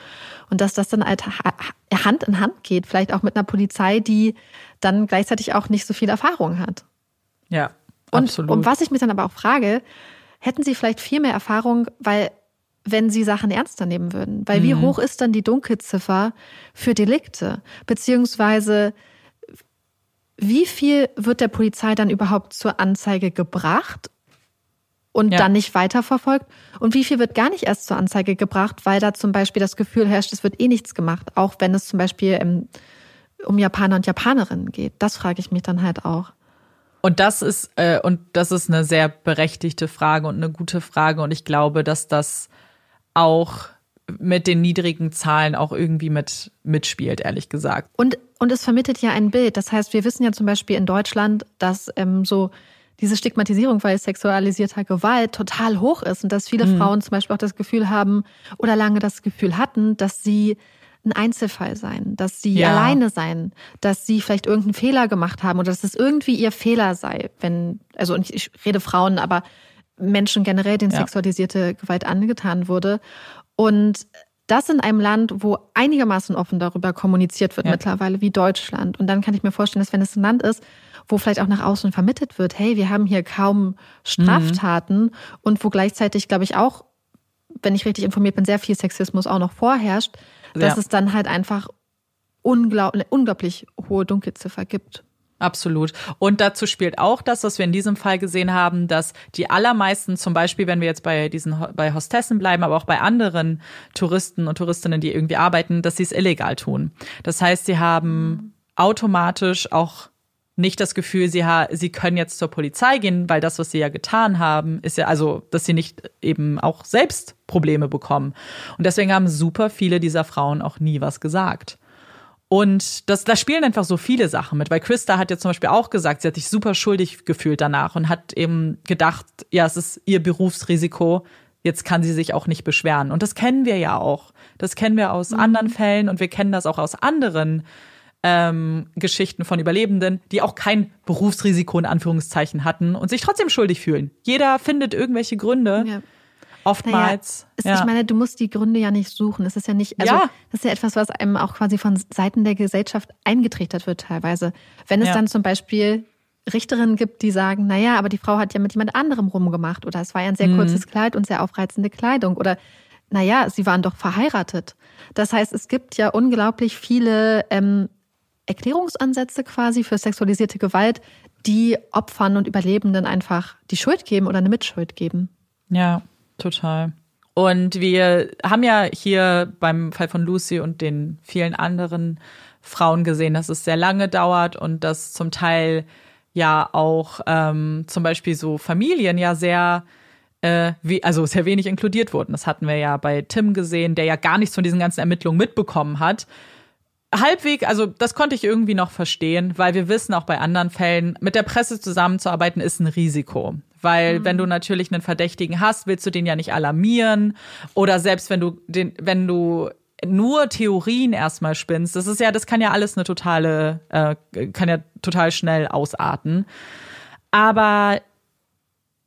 Und dass das dann halt Hand in Hand geht, vielleicht auch mit einer Polizei, die dann gleichzeitig auch nicht so viel Erfahrung hat. Ja, und, absolut. Und was ich mich dann aber auch frage, hätten Sie vielleicht viel mehr Erfahrung, weil wenn sie Sachen ernster nehmen würden. Weil mhm. wie hoch ist dann die Dunkelziffer für Delikte? Beziehungsweise wie viel wird der Polizei dann überhaupt zur Anzeige gebracht und ja. dann nicht weiterverfolgt? Und wie viel wird gar nicht erst zur Anzeige gebracht, weil da zum Beispiel das Gefühl herrscht, es wird eh nichts gemacht, auch wenn es zum Beispiel ähm, um Japaner und Japanerinnen geht? Das frage ich mich dann halt auch. Und das ist äh, und das ist eine sehr berechtigte Frage und eine gute Frage und ich glaube, dass das auch mit den niedrigen Zahlen auch irgendwie mit mitspielt, ehrlich gesagt. Und, und es vermittelt ja ein Bild. Das heißt, wir wissen ja zum Beispiel in Deutschland, dass ähm, so diese Stigmatisierung bei sexualisierter Gewalt total hoch ist und dass viele mhm. Frauen zum Beispiel auch das Gefühl haben oder lange das Gefühl hatten, dass sie ein Einzelfall seien, dass sie ja. alleine seien, dass sie vielleicht irgendeinen Fehler gemacht haben oder dass es irgendwie ihr Fehler sei, wenn, also und ich rede Frauen, aber Menschen generell, denen ja. sexualisierte Gewalt angetan wurde. Und das in einem Land, wo einigermaßen offen darüber kommuniziert wird ja. mittlerweile, wie Deutschland. Und dann kann ich mir vorstellen, dass wenn es ein Land ist, wo vielleicht auch nach außen vermittelt wird, hey, wir haben hier kaum Straftaten mhm. und wo gleichzeitig, glaube ich, auch, wenn ich richtig informiert bin, sehr viel Sexismus auch noch vorherrscht, dass ja. es dann halt einfach unglaublich, unglaublich hohe Dunkelziffer gibt. Absolut. Und dazu spielt auch das, was wir in diesem Fall gesehen haben, dass die allermeisten, zum Beispiel, wenn wir jetzt bei diesen bei Hostessen bleiben, aber auch bei anderen Touristen und Touristinnen, die irgendwie arbeiten, dass sie es illegal tun. Das heißt, sie haben automatisch auch nicht das Gefühl, sie, ha sie können jetzt zur Polizei gehen, weil das, was sie ja getan haben, ist ja also, dass sie nicht eben auch selbst Probleme bekommen. Und deswegen haben super viele dieser Frauen auch nie was gesagt. Und das, da spielen einfach so viele Sachen mit, weil Christa hat ja zum Beispiel auch gesagt, sie hat sich super schuldig gefühlt danach und hat eben gedacht, ja, es ist ihr Berufsrisiko, jetzt kann sie sich auch nicht beschweren. Und das kennen wir ja auch. Das kennen wir aus mhm. anderen Fällen und wir kennen das auch aus anderen ähm, Geschichten von Überlebenden, die auch kein Berufsrisiko in Anführungszeichen hatten und sich trotzdem schuldig fühlen. Jeder findet irgendwelche Gründe. Ja oftmals. Naja, ja. Ich meine, du musst die Gründe ja nicht suchen. Es ist ja nicht, also ja. das ist ja etwas, was einem auch quasi von Seiten der Gesellschaft eingetrichtert wird teilweise. Wenn es ja. dann zum Beispiel Richterinnen gibt, die sagen, naja, aber die Frau hat ja mit jemand anderem rumgemacht oder es war ja ein sehr mhm. kurzes Kleid und sehr aufreizende Kleidung oder naja, sie waren doch verheiratet. Das heißt, es gibt ja unglaublich viele ähm, Erklärungsansätze quasi für sexualisierte Gewalt, die Opfern und Überlebenden einfach die Schuld geben oder eine Mitschuld geben. Ja, total. Und wir haben ja hier beim Fall von Lucy und den vielen anderen Frauen gesehen, dass es sehr lange dauert und dass zum Teil ja auch ähm, zum Beispiel so Familien ja sehr äh, wie, also sehr wenig inkludiert wurden. Das hatten wir ja bei Tim gesehen, der ja gar nichts von diesen ganzen Ermittlungen mitbekommen hat. Halbweg, also das konnte ich irgendwie noch verstehen, weil wir wissen auch bei anderen Fällen, mit der Presse zusammenzuarbeiten ist ein Risiko. Weil mhm. wenn du natürlich einen Verdächtigen hast, willst du den ja nicht alarmieren. Oder selbst wenn du den, wenn du nur Theorien erstmal spinnst, das ist ja, das kann ja alles eine totale, äh, kann ja total schnell ausarten. Aber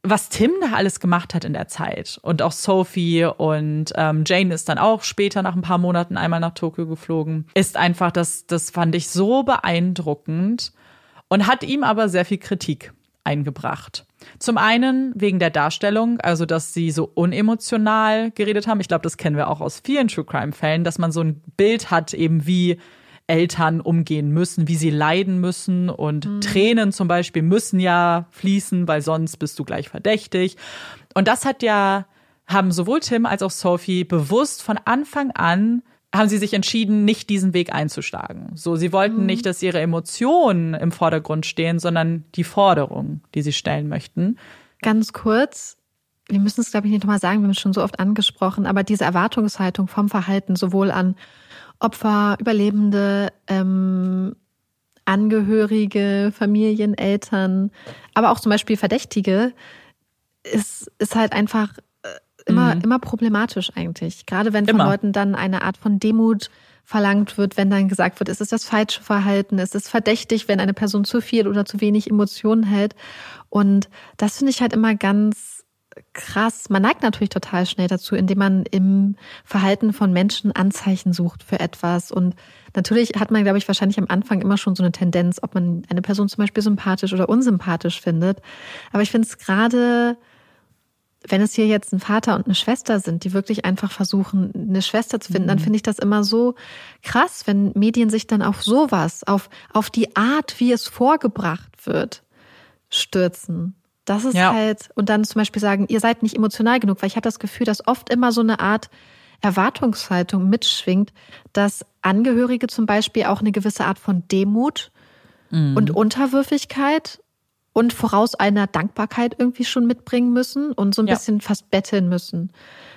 was Tim da alles gemacht hat in der Zeit und auch Sophie und ähm, Jane ist dann auch später nach ein paar Monaten einmal nach Tokio geflogen, ist einfach, das, das fand ich so beeindruckend und hat ihm aber sehr viel Kritik eingebracht. Zum einen wegen der Darstellung, also dass sie so unemotional geredet haben. Ich glaube, das kennen wir auch aus vielen True Crime Fällen, dass man so ein Bild hat, eben wie Eltern umgehen müssen, wie sie leiden müssen. Und mhm. Tränen zum Beispiel müssen ja fließen, weil sonst bist du gleich verdächtig. Und das hat ja, haben sowohl Tim als auch Sophie bewusst von Anfang an haben sie sich entschieden, nicht diesen Weg einzuschlagen. So, sie wollten mhm. nicht, dass ihre Emotionen im Vordergrund stehen, sondern die Forderungen, die sie stellen möchten. Ganz kurz, wir müssen es, glaube ich, nicht nochmal sagen, wir haben es schon so oft angesprochen, aber diese Erwartungshaltung vom Verhalten sowohl an Opfer, Überlebende, ähm, Angehörige, Familien, Eltern, aber auch zum Beispiel Verdächtige, ist, ist halt einfach immer, mhm. immer problematisch eigentlich. Gerade wenn von immer. Leuten dann eine Art von Demut verlangt wird, wenn dann gesagt wird, es ist das falsche Verhalten, es ist verdächtig, wenn eine Person zu viel oder zu wenig Emotionen hält. Und das finde ich halt immer ganz krass. Man neigt natürlich total schnell dazu, indem man im Verhalten von Menschen Anzeichen sucht für etwas. Und natürlich hat man, glaube ich, wahrscheinlich am Anfang immer schon so eine Tendenz, ob man eine Person zum Beispiel sympathisch oder unsympathisch findet. Aber ich finde es gerade, wenn es hier jetzt ein Vater und eine Schwester sind, die wirklich einfach versuchen, eine Schwester zu finden, mhm. dann finde ich das immer so krass, wenn Medien sich dann auf sowas, auf, auf die Art, wie es vorgebracht wird, stürzen. Das ist ja. halt, und dann zum Beispiel sagen, ihr seid nicht emotional genug, weil ich habe das Gefühl, dass oft immer so eine Art Erwartungshaltung mitschwingt, dass Angehörige zum Beispiel auch eine gewisse Art von Demut mhm. und Unterwürfigkeit und voraus einer Dankbarkeit irgendwie schon mitbringen müssen und so ein ja. bisschen fast betteln müssen.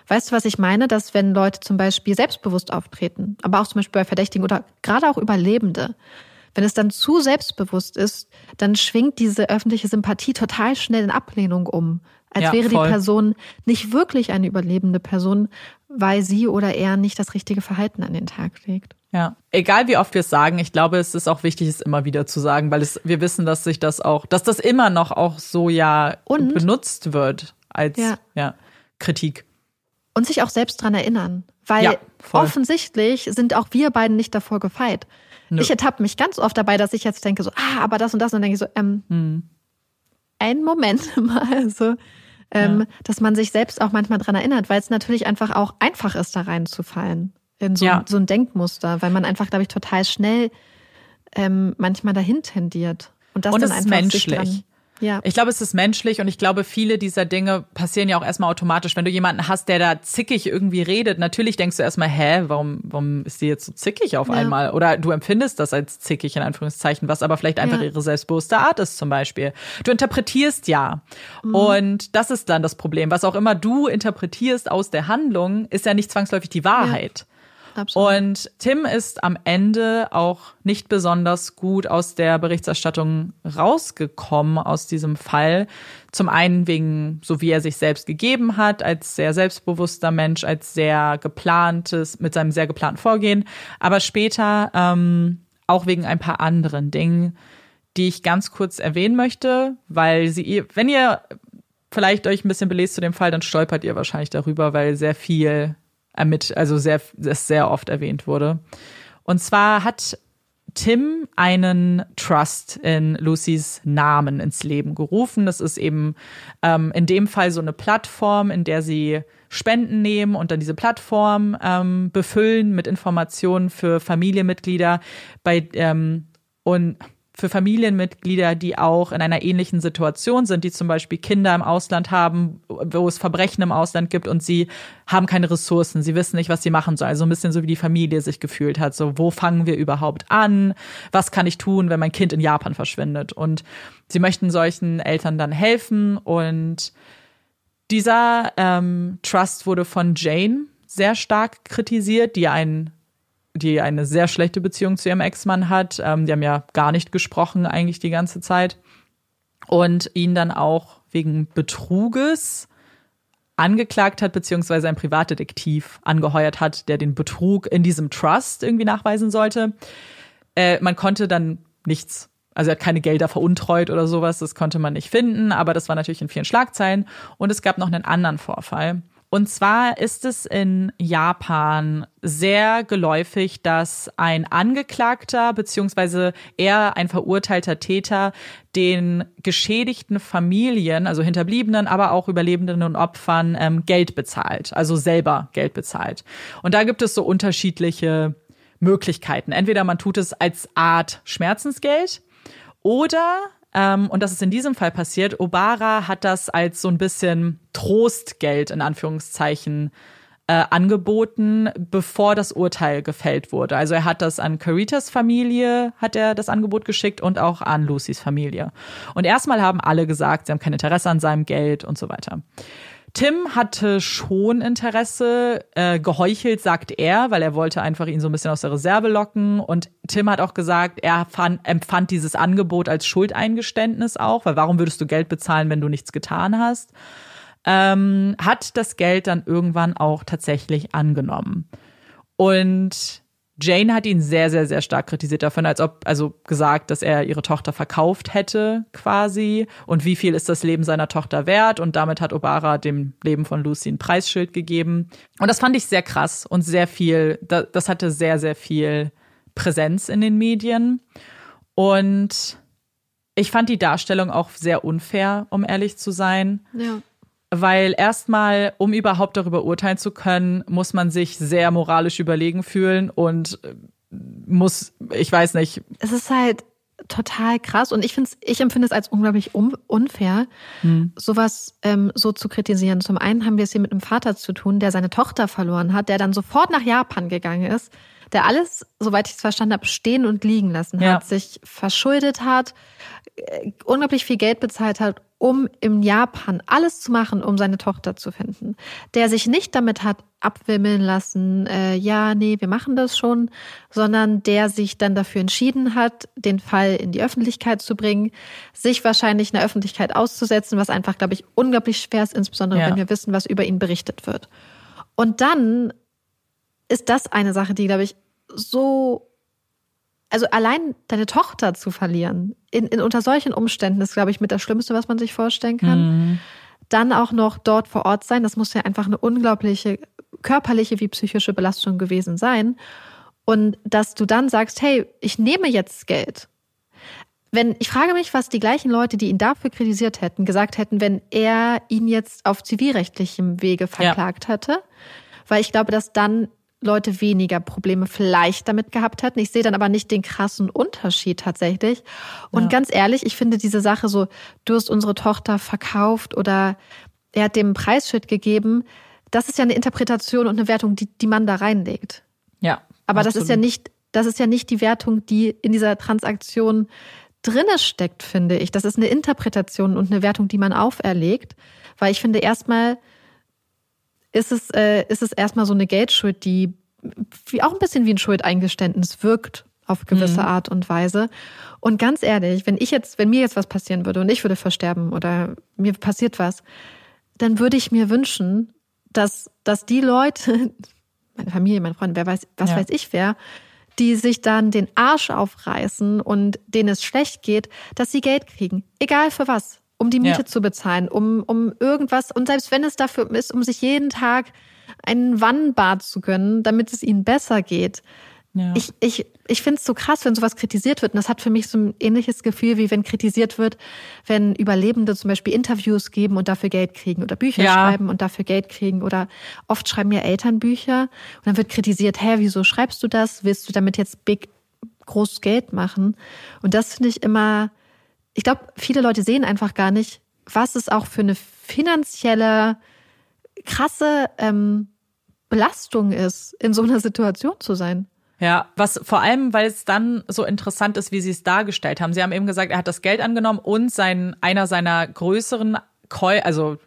Weißt du, was ich meine? Dass wenn Leute zum Beispiel selbstbewusst auftreten, aber auch zum Beispiel bei Verdächtigen oder gerade auch Überlebende, wenn es dann zu selbstbewusst ist, dann schwingt diese öffentliche Sympathie total schnell in Ablehnung um. Als ja, wäre voll. die Person nicht wirklich eine überlebende Person, weil sie oder er nicht das richtige Verhalten an den Tag legt. Ja, egal wie oft wir es sagen, ich glaube, es ist auch wichtig, es immer wieder zu sagen, weil es, wir wissen, dass sich das auch, dass das immer noch auch so ja Und, benutzt wird als ja. ja. Kritik. Und sich auch selbst dran erinnern. Weil ja, offensichtlich sind auch wir beiden nicht davor gefeit. Nö. Ich ertappe mich ganz oft dabei, dass ich jetzt denke, so, ah, aber das und das, und dann denke ich so, ähm, hm. einen Moment mal, so, ähm, ja. dass man sich selbst auch manchmal dran erinnert, weil es natürlich einfach auch einfach ist, da reinzufallen in so, ja. so ein Denkmuster, weil man einfach, glaube ich, total schnell ähm, manchmal dahin tendiert. Und das und dann einfach menschlich. Ja. Ich glaube, es ist menschlich und ich glaube, viele dieser Dinge passieren ja auch erstmal automatisch. Wenn du jemanden hast, der da zickig irgendwie redet, natürlich denkst du erstmal, hä, warum, warum ist die jetzt so zickig auf ja. einmal? Oder du empfindest das als zickig in Anführungszeichen, was aber vielleicht einfach ja. ihre selbstbewusste Art ist zum Beispiel. Du interpretierst ja. Mhm. Und das ist dann das Problem. Was auch immer du interpretierst aus der Handlung, ist ja nicht zwangsläufig die Wahrheit. Absolut. Und Tim ist am Ende auch nicht besonders gut aus der Berichterstattung rausgekommen aus diesem Fall. Zum einen wegen, so wie er sich selbst gegeben hat, als sehr selbstbewusster Mensch, als sehr geplantes, mit seinem sehr geplanten Vorgehen, aber später ähm, auch wegen ein paar anderen Dingen, die ich ganz kurz erwähnen möchte, weil sie, wenn ihr vielleicht euch ein bisschen belest zu dem Fall, dann stolpert ihr wahrscheinlich darüber, weil sehr viel mit, also sehr, sehr oft erwähnt wurde. Und zwar hat Tim einen Trust in Lucys Namen ins Leben gerufen. Das ist eben ähm, in dem Fall so eine Plattform, in der sie Spenden nehmen und dann diese Plattform ähm, befüllen mit Informationen für Familienmitglieder bei ähm, und für Familienmitglieder, die auch in einer ähnlichen Situation sind, die zum Beispiel Kinder im Ausland haben, wo es Verbrechen im Ausland gibt und sie haben keine Ressourcen, sie wissen nicht, was sie machen sollen. Also ein bisschen so wie die Familie sich gefühlt hat. So, wo fangen wir überhaupt an? Was kann ich tun, wenn mein Kind in Japan verschwindet? Und sie möchten solchen Eltern dann helfen und Dieser ähm, Trust wurde von Jane sehr stark kritisiert, die ein die eine sehr schlechte Beziehung zu ihrem Ex-Mann hat. Ähm, die haben ja gar nicht gesprochen eigentlich die ganze Zeit. Und ihn dann auch wegen Betruges angeklagt hat, beziehungsweise ein Privatdetektiv angeheuert hat, der den Betrug in diesem Trust irgendwie nachweisen sollte. Äh, man konnte dann nichts, also er hat keine Gelder veruntreut oder sowas, das konnte man nicht finden, aber das war natürlich in vielen Schlagzeilen. Und es gab noch einen anderen Vorfall. Und zwar ist es in Japan sehr geläufig, dass ein Angeklagter beziehungsweise eher ein verurteilter Täter den geschädigten Familien, also Hinterbliebenen, aber auch Überlebenden und Opfern ähm, Geld bezahlt, also selber Geld bezahlt. Und da gibt es so unterschiedliche Möglichkeiten. Entweder man tut es als Art Schmerzensgeld oder ähm, und das ist in diesem Fall passiert. Obara hat das als so ein bisschen Trostgeld in Anführungszeichen äh, angeboten, bevor das Urteil gefällt wurde. Also er hat das an Caritas Familie, hat er das Angebot geschickt und auch an Lucys Familie. Und erstmal haben alle gesagt, sie haben kein Interesse an seinem Geld und so weiter. Tim hatte schon Interesse, äh, geheuchelt, sagt er, weil er wollte einfach ihn so ein bisschen aus der Reserve locken. Und Tim hat auch gesagt, er fand, empfand dieses Angebot als Schuldeingeständnis auch, weil warum würdest du Geld bezahlen, wenn du nichts getan hast? Ähm, hat das Geld dann irgendwann auch tatsächlich angenommen. Und Jane hat ihn sehr, sehr, sehr stark kritisiert davon, als ob, also gesagt, dass er ihre Tochter verkauft hätte, quasi. Und wie viel ist das Leben seiner Tochter wert? Und damit hat Obara dem Leben von Lucy ein Preisschild gegeben. Und das fand ich sehr krass und sehr viel, das hatte sehr, sehr viel Präsenz in den Medien. Und ich fand die Darstellung auch sehr unfair, um ehrlich zu sein. Ja weil erstmal, um überhaupt darüber urteilen zu können, muss man sich sehr moralisch überlegen fühlen und äh, muss, ich weiß nicht. Es ist halt total krass und ich finde ich empfinde es als unglaublich unfair, hm. sowas ähm, so zu kritisieren. Zum einen haben wir es hier mit einem Vater zu tun, der seine Tochter verloren hat, der dann sofort nach Japan gegangen ist, der alles, soweit ich es verstanden habe, stehen und liegen lassen ja. hat, sich verschuldet hat, äh, unglaublich viel Geld bezahlt hat, um im Japan alles zu machen, um seine Tochter zu finden. Der sich nicht damit hat abwimmeln lassen, äh, ja, nee, wir machen das schon, sondern der sich dann dafür entschieden hat, den Fall in die Öffentlichkeit zu bringen, sich wahrscheinlich in der Öffentlichkeit auszusetzen, was einfach, glaube ich, unglaublich schwer ist, insbesondere ja. wenn wir wissen, was über ihn berichtet wird. Und dann ist das eine Sache, die, glaube ich, so also allein deine Tochter zu verlieren, in, in unter solchen Umständen ist, glaube ich, mit das Schlimmste, was man sich vorstellen kann. Mhm. Dann auch noch dort vor Ort sein, das muss ja einfach eine unglaubliche körperliche wie psychische Belastung gewesen sein. Und dass du dann sagst, hey, ich nehme jetzt Geld. Wenn, ich frage mich, was die gleichen Leute, die ihn dafür kritisiert hätten, gesagt hätten, wenn er ihn jetzt auf zivilrechtlichem Wege verklagt ja. hätte. Weil ich glaube, dass dann Leute weniger Probleme vielleicht damit gehabt hätten. Ich sehe dann aber nicht den krassen Unterschied tatsächlich. Und ja. ganz ehrlich, ich finde diese Sache so, du hast unsere Tochter verkauft oder er hat dem Preisschild gegeben. Das ist ja eine Interpretation und eine Wertung, die, die man da reinlegt. Ja. Aber absolut. das ist ja nicht, das ist ja nicht die Wertung, die in dieser Transaktion drinne steckt, finde ich. Das ist eine Interpretation und eine Wertung, die man auferlegt. Weil ich finde erstmal, ist es, äh, ist es erstmal so eine Geldschuld, die wie auch ein bisschen wie ein Schuldeingeständnis wirkt auf gewisse mhm. Art und Weise. Und ganz ehrlich, wenn ich jetzt, wenn mir jetzt was passieren würde und ich würde versterben oder mir passiert was, dann würde ich mir wünschen, dass, dass die Leute, meine Familie, meine Freunde, wer weiß, was ja. weiß ich wer, die sich dann den Arsch aufreißen und denen es schlecht geht, dass sie Geld kriegen. Egal für was um die Miete ja. zu bezahlen, um, um irgendwas. Und selbst wenn es dafür ist, um sich jeden Tag ein Wannenbad zu gönnen, damit es ihnen besser geht. Ja. Ich, ich, ich finde es so krass, wenn sowas kritisiert wird. Und das hat für mich so ein ähnliches Gefühl, wie wenn kritisiert wird, wenn Überlebende zum Beispiel Interviews geben und dafür Geld kriegen oder Bücher ja. schreiben und dafür Geld kriegen. Oder oft schreiben ja Eltern Bücher und dann wird kritisiert, hä, wieso schreibst du das? Willst du damit jetzt big, groß Geld machen? Und das finde ich immer ich glaube, viele Leute sehen einfach gar nicht, was es auch für eine finanzielle, krasse ähm, Belastung ist, in so einer Situation zu sein. Ja, was vor allem, weil es dann so interessant ist, wie sie es dargestellt haben. Sie haben eben gesagt, er hat das Geld angenommen und sein, einer seiner größeren Käu also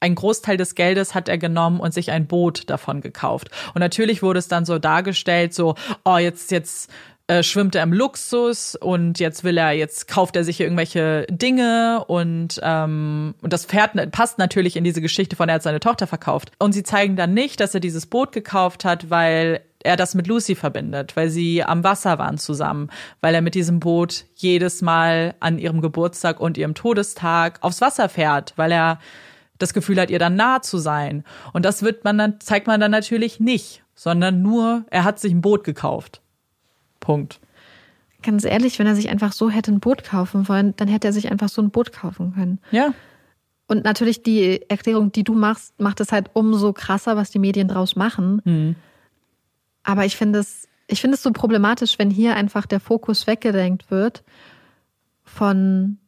ein Großteil des Geldes hat er genommen und sich ein Boot davon gekauft. Und natürlich wurde es dann so dargestellt, so, oh, jetzt, jetzt äh, schwimmt er im Luxus und jetzt will er, jetzt kauft er sich irgendwelche Dinge und, ähm, und das Pferd passt natürlich in diese Geschichte von, er hat seine Tochter verkauft. Und sie zeigen dann nicht, dass er dieses Boot gekauft hat, weil er das mit Lucy verbindet, weil sie am Wasser waren zusammen, weil er mit diesem Boot jedes Mal an ihrem Geburtstag und ihrem Todestag aufs Wasser fährt, weil er das Gefühl hat, ihr dann nah zu sein. Und das wird man dann, zeigt man dann natürlich nicht, sondern nur, er hat sich ein Boot gekauft. Punkt. Ganz ehrlich, wenn er sich einfach so hätte ein Boot kaufen wollen, dann hätte er sich einfach so ein Boot kaufen können. Ja. Und natürlich die Erklärung, die du machst, macht es halt umso krasser, was die Medien draus machen. Mhm. Aber ich finde es, ich finde es so problematisch, wenn hier einfach der Fokus weggelenkt wird von,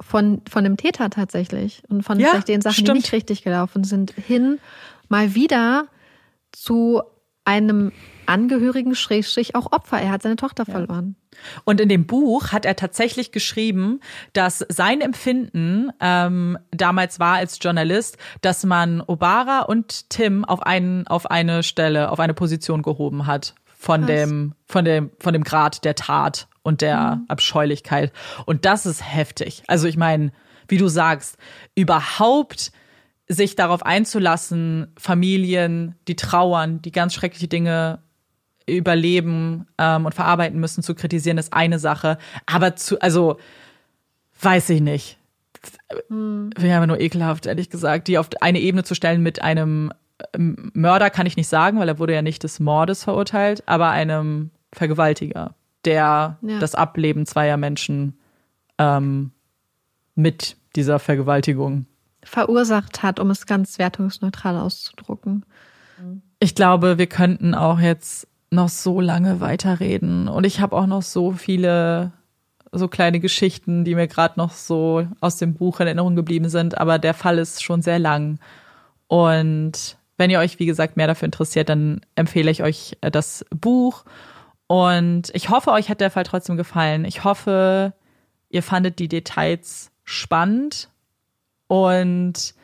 von, von dem Täter tatsächlich und von ja, vielleicht den Sachen, stimmt. die nicht richtig gelaufen sind, hin mal wieder zu einem Angehörigen, Schrägstrich auch Opfer. Er hat seine Tochter ja. verloren. Und in dem Buch hat er tatsächlich geschrieben, dass sein Empfinden ähm, damals war als Journalist, dass man Obara und Tim auf einen auf eine Stelle, auf eine Position gehoben hat von Was? dem von dem von dem Grad der Tat und der mhm. Abscheulichkeit. Und das ist heftig. Also ich meine, wie du sagst, überhaupt sich darauf einzulassen, Familien, die trauern, die ganz schreckliche Dinge überleben ähm, und verarbeiten müssen, zu kritisieren, ist eine Sache. Aber zu, also, weiß ich nicht. Hm. Aber nur ekelhaft, ehrlich gesagt, die auf eine Ebene zu stellen mit einem ähm, Mörder kann ich nicht sagen, weil er wurde ja nicht des Mordes verurteilt, aber einem Vergewaltiger, der ja. das Ableben zweier Menschen ähm, mit dieser Vergewaltigung verursacht hat, um es ganz wertungsneutral auszudrucken. Ich glaube, wir könnten auch jetzt noch so lange weiterreden. Und ich habe auch noch so viele so kleine Geschichten, die mir gerade noch so aus dem Buch in Erinnerung geblieben sind. Aber der Fall ist schon sehr lang. Und wenn ihr euch, wie gesagt, mehr dafür interessiert, dann empfehle ich euch äh, das Buch. Und ich hoffe, euch hat der Fall trotzdem gefallen. Ich hoffe, ihr fandet die Details spannend. Und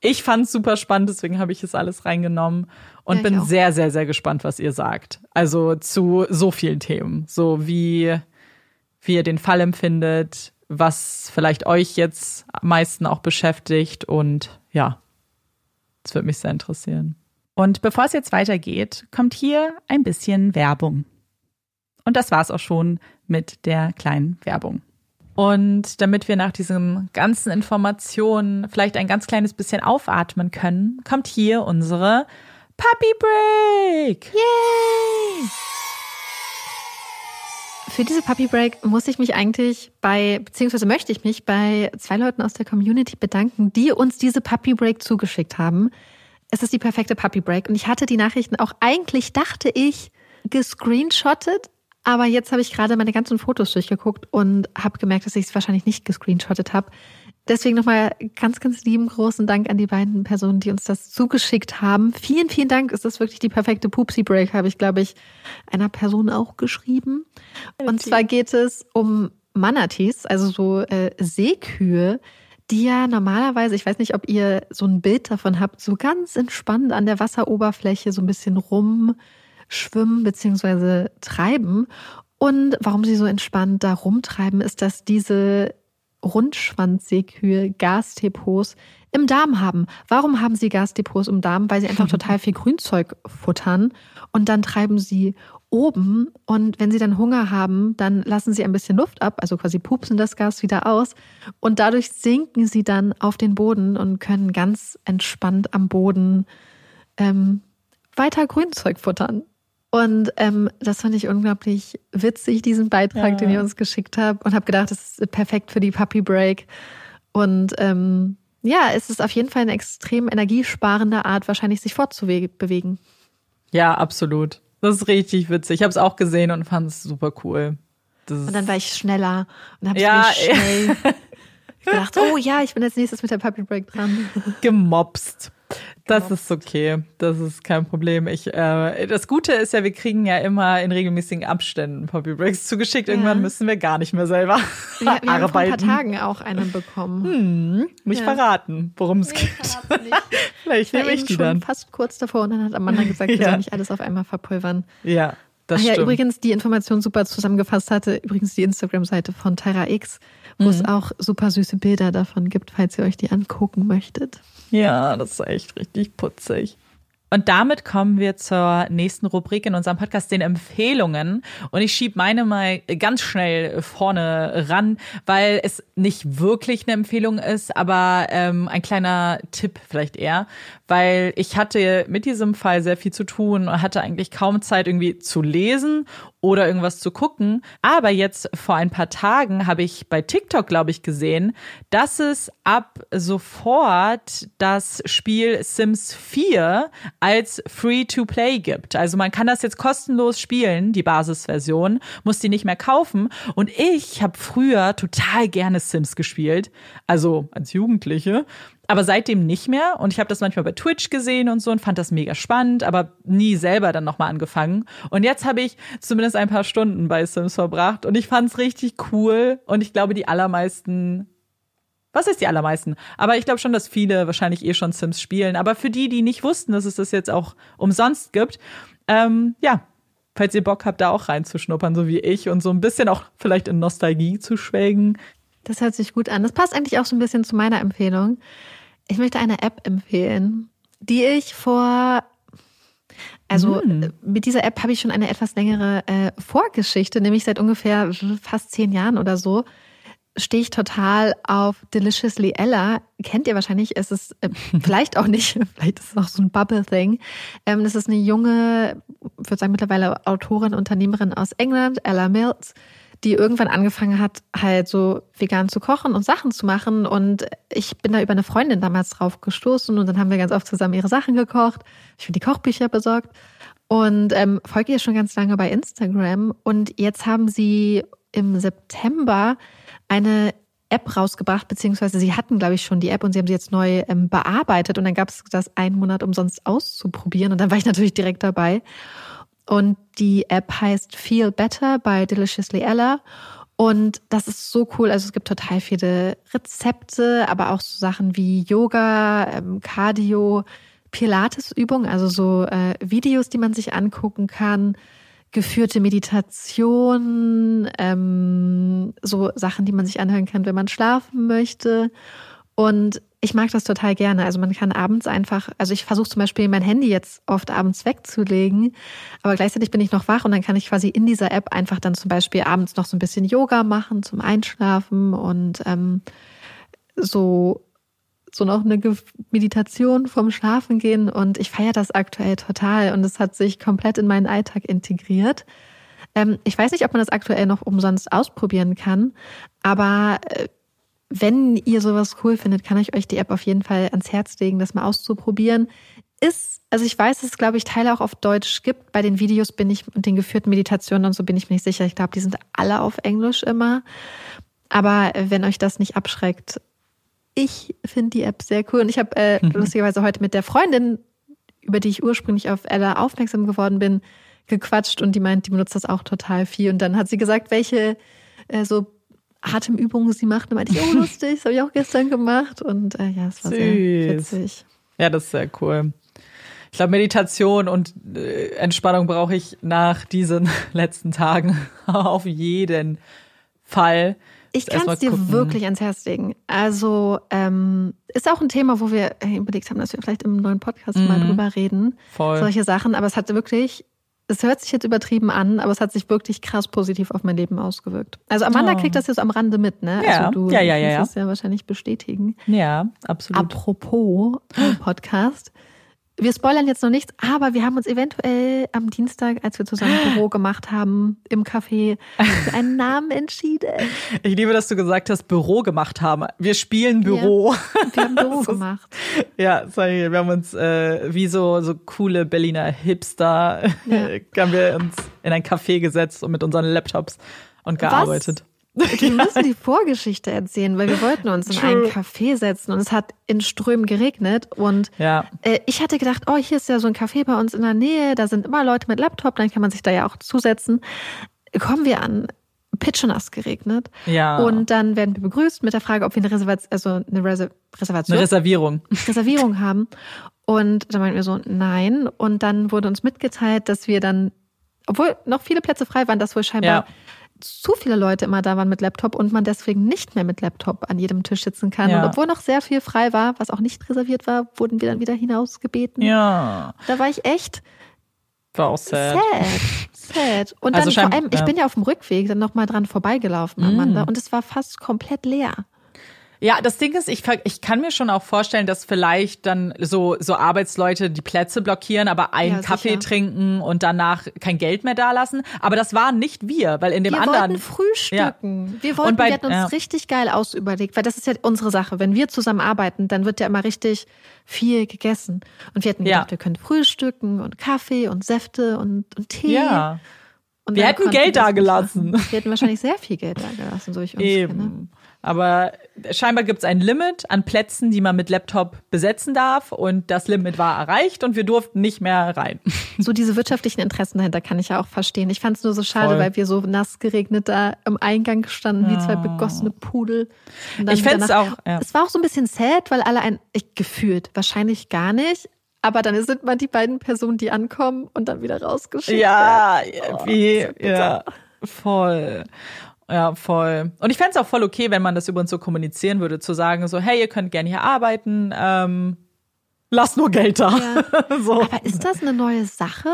ich fand es super spannend, deswegen habe ich es alles reingenommen und ja, bin sehr, sehr, sehr gespannt, was ihr sagt. Also zu so vielen Themen. So wie, wie ihr den Fall empfindet, was vielleicht euch jetzt am meisten auch beschäftigt und ja, das würde mich sehr interessieren. Und bevor es jetzt weitergeht, kommt hier ein bisschen Werbung. Und das war's auch schon mit der kleinen Werbung. Und damit wir nach diesen ganzen Informationen vielleicht ein ganz kleines bisschen aufatmen können, kommt hier unsere Puppy Break. Yay! Für diese Puppy Break muss ich mich eigentlich bei, beziehungsweise möchte ich mich bei zwei Leuten aus der Community bedanken, die uns diese Puppy Break zugeschickt haben. Es ist die perfekte Puppy Break und ich hatte die Nachrichten auch eigentlich, dachte ich, gescreenshottet, aber jetzt habe ich gerade meine ganzen Fotos durchgeguckt und habe gemerkt, dass ich es wahrscheinlich nicht gescreenshottet habe. Deswegen nochmal ganz, ganz lieben großen Dank an die beiden Personen, die uns das zugeschickt haben. Vielen, vielen Dank. Ist das wirklich die perfekte Poopsie Break, habe ich, glaube ich, einer Person auch geschrieben. Und zwar geht es um Manatees, also so äh, Seekühe, die ja normalerweise, ich weiß nicht, ob ihr so ein Bild davon habt, so ganz entspannt an der Wasseroberfläche so ein bisschen rum schwimmen bzw. treiben. Und warum sie so entspannt da rumtreiben, ist, dass diese Rundschwanzseekühe Gasdepots im Darm haben. Warum haben sie Gasdepots im Darm? Weil sie einfach total viel Grünzeug futtern und dann treiben sie oben und wenn sie dann Hunger haben, dann lassen sie ein bisschen Luft ab, also quasi pupsen das Gas wieder aus und dadurch sinken sie dann auf den Boden und können ganz entspannt am Boden ähm, weiter Grünzeug futtern. Und ähm, das fand ich unglaublich witzig, diesen Beitrag, ja. den ihr uns geschickt habt. Und habe gedacht, das ist perfekt für die Puppy Break. Und ähm, ja, es ist auf jeden Fall eine extrem energiesparende Art, wahrscheinlich sich fortzubewegen. Ja, absolut. Das ist richtig witzig. Ich habe es auch gesehen und fand es super cool. und dann war ich schneller und habe ja, schnell gedacht, oh ja, ich bin als nächstes mit der Puppy Break dran. Gemobst. Das ist okay. Das ist kein Problem. Ich, äh, das Gute ist ja, wir kriegen ja immer in regelmäßigen Abständen Poppy Breaks zugeschickt. Irgendwann ja. müssen wir gar nicht mehr selber wir, wir arbeiten. Wir haben vor ein paar Tagen auch einen bekommen. Hm, nicht ja. verraten, worum es nee, geht. Vielleicht nehme ich die schon dann. fast kurz davor und dann hat Amanda gesagt, wir ja. sollen nicht alles auf einmal verpulvern. Ja, das Ach ja, stimmt. übrigens, die Information super zusammengefasst hatte, übrigens die Instagram-Seite von Tyra X, wo mhm. es auch super süße Bilder davon gibt, falls ihr euch die angucken möchtet. Ja, das ist echt richtig putzig. Und damit kommen wir zur nächsten Rubrik in unserem Podcast, den Empfehlungen. Und ich schiebe meine mal ganz schnell vorne ran, weil es nicht wirklich eine Empfehlung ist, aber ähm, ein kleiner Tipp vielleicht eher, weil ich hatte mit diesem Fall sehr viel zu tun und hatte eigentlich kaum Zeit irgendwie zu lesen oder irgendwas zu gucken. Aber jetzt vor ein paar Tagen habe ich bei TikTok, glaube ich, gesehen, dass es ab sofort das Spiel Sims 4 als Free-to-Play gibt. Also man kann das jetzt kostenlos spielen, die Basisversion, muss die nicht mehr kaufen. Und ich habe früher total gerne Sims gespielt, also als Jugendliche. Aber seitdem nicht mehr. Und ich habe das manchmal bei Twitch gesehen und so und fand das mega spannend, aber nie selber dann nochmal angefangen. Und jetzt habe ich zumindest ein paar Stunden bei Sims verbracht und ich fand es richtig cool. Und ich glaube, die allermeisten was ist die allermeisten? Aber ich glaube schon, dass viele wahrscheinlich eh schon Sims spielen. Aber für die, die nicht wussten, dass es das jetzt auch umsonst gibt, ähm, ja, falls ihr Bock habt, da auch reinzuschnuppern, so wie ich, und so ein bisschen auch vielleicht in Nostalgie zu schwelgen. Das hört sich gut an. Das passt eigentlich auch so ein bisschen zu meiner Empfehlung. Ich möchte eine App empfehlen, die ich vor also hm. mit dieser App habe ich schon eine etwas längere äh, Vorgeschichte, nämlich seit ungefähr fast zehn Jahren oder so stehe ich total auf Deliciously Ella. Kennt ihr wahrscheinlich, es ist äh, vielleicht auch nicht, vielleicht ist es auch so ein Bubble-Thing. Ähm, das ist eine junge, ich würde sagen mittlerweile Autorin, Unternehmerin aus England, Ella Mills die irgendwann angefangen hat, halt so vegan zu kochen und Sachen zu machen. Und ich bin da über eine Freundin damals drauf gestoßen und dann haben wir ganz oft zusammen ihre Sachen gekocht. Ich finde die Kochbücher besorgt und ähm, folge ihr schon ganz lange bei Instagram. Und jetzt haben sie im September eine App rausgebracht, beziehungsweise sie hatten, glaube ich, schon die App und sie haben sie jetzt neu ähm, bearbeitet und dann gab es das einen Monat umsonst auszuprobieren und dann war ich natürlich direkt dabei. Und die App heißt Feel Better bei Deliciously Ella. Und das ist so cool. Also es gibt total viele Rezepte, aber auch so Sachen wie Yoga, ähm, Cardio, Pilates-Übungen, also so äh, Videos, die man sich angucken kann, geführte Meditation, ähm, so Sachen, die man sich anhören kann, wenn man schlafen möchte. Und ich mag das total gerne. Also man kann abends einfach, also ich versuche zum Beispiel mein Handy jetzt oft abends wegzulegen, aber gleichzeitig bin ich noch wach und dann kann ich quasi in dieser App einfach dann zum Beispiel abends noch so ein bisschen Yoga machen zum Einschlafen und ähm, so so noch eine Meditation vom Schlafen gehen und ich feiere das aktuell total und es hat sich komplett in meinen Alltag integriert. Ähm, ich weiß nicht, ob man das aktuell noch umsonst ausprobieren kann, aber äh, wenn ihr sowas cool findet, kann ich euch die App auf jeden Fall ans Herz legen, das mal auszuprobieren. Ist, also ich weiß, dass es, glaube ich, Teile auch auf Deutsch gibt. Bei den Videos bin ich und den geführten Meditationen und so bin ich mir nicht sicher. Ich glaube, die sind alle auf Englisch immer. Aber wenn euch das nicht abschreckt, ich finde die App sehr cool. Und ich habe äh, mhm. lustigerweise heute mit der Freundin, über die ich ursprünglich auf Ella aufmerksam geworden bin, gequatscht und die meint, die benutzt das auch total viel. Und dann hat sie gesagt, welche äh, so Atemübungen sie macht. Und meinte ich, oh lustig, das habe ich auch gestern gemacht. Und äh, ja, es war Süß. sehr witzig. Ja, das ist sehr cool. Ich glaube, Meditation und äh, Entspannung brauche ich nach diesen letzten Tagen auf jeden Fall. Ich kann es dir gucken. wirklich ans Herz legen. Also ähm, ist auch ein Thema, wo wir überlegt haben, dass wir vielleicht im neuen Podcast mhm. mal drüber reden. Voll. Solche Sachen. Aber es hat wirklich es hört sich jetzt übertrieben an, aber es hat sich wirklich krass positiv auf mein Leben ausgewirkt. Also Amanda oh. kriegt das jetzt am Rande mit, ne? Ja, also du ja, ja, ja, ja. das ja wahrscheinlich bestätigen. Ja, absolut. Apropos Podcast. Wir spoilern jetzt noch nichts, aber wir haben uns eventuell am Dienstag, als wir zusammen Büro gemacht haben, im Café, für einen Namen entschieden. Ich liebe, dass du gesagt hast, Büro gemacht haben. Wir spielen Büro. Ja, wir haben Büro gemacht. Ja, sorry, wir haben uns äh, wie so, so coole Berliner Hipster, ja. haben wir uns in ein Café gesetzt und mit unseren Laptops und gearbeitet. Was Wir müssen die Vorgeschichte erzählen, weil wir wollten uns in einen Café setzen und es hat in Strömen geregnet und Ja. äh, ich hatte gedacht, oh, hier ist ja so ein Café bei uns in der Nähe, da sind immer Leute mit Laptop, dann kann man sich da ja auch zusetzen. Kommen wir an, pitschenass geregnet Ja. und dann werden wir begrüßt mit der Frage, ob wir eine, Reservation, also eine Reser Reservation, Eine Reservierung. Reservierung haben. Und dann meinten wir so, nein. Und dann wurde uns mitgeteilt, dass wir dann, obwohl noch viele Plätze frei waren, dass wohl scheinbar Ja. Zu viele Leute immer da waren mit Laptop und man deswegen nicht mehr mit Laptop an jedem Tisch sitzen kann. Ja. Und obwohl noch sehr viel frei war, was auch nicht reserviert war, wurden wir dann wieder hinausgebeten. Ja. Da war ich echt War auch sad. sad. Sad. Und Also dann vor allem, ich ja. bin ja auf dem Rückweg dann nochmal dran vorbeigelaufen, Amanda. Und es war fast komplett leer. Ja, das Ding ist, ich, ich kann mir schon auch vorstellen, dass vielleicht dann so, so Arbeitsleute die Plätze blockieren, aber einen Ja, Kaffee trinken und danach kein Geld mehr dalassen. Aber das waren nicht wir, weil in dem wir anderen. wollten frühstücken. Wir wollten, Und bei- wir hatten uns ja. richtig geil ausüberlegt, weil das ist ja unsere Sache. Wenn wir zusammen arbeiten, dann wird ja immer richtig viel gegessen. Und wir hatten Ja. gedacht, wir können frühstücken und Kaffee und Säfte und, und Tee. Ja, Und Wir hätten Geld wir das da nicht gelassen. machen. Wir hätten wahrscheinlich sehr viel Geld da gelassen, so ich uns kenne. Aber scheinbar gibt es ein Limit an Plätzen, die man mit Laptop besetzen darf. Und das Limit war erreicht und wir durften nicht mehr rein. So diese wirtschaftlichen Interessen dahinter kann ich ja auch verstehen. Ich fand es nur so schade, Voll. weil wir so nass geregnet da im Eingang standen, wie zwei begossene Pudel. Ich fänd's danach- auch, ja. Es war auch so ein bisschen sad, weil alle ein, ich, gefühlt, wahrscheinlich gar nicht. Aber dann sind man die beiden Personen, die ankommen und dann wieder rausgeschickt Ja, werden. wie, so bitter. ja, voll. Ja, voll. Und ich fände es auch voll okay, wenn man das übrigens so kommunizieren würde, zu sagen, so, hey, ihr könnt gerne hier arbeiten, ähm, lasst nur Geld da. so. Aber ist das eine neue Sache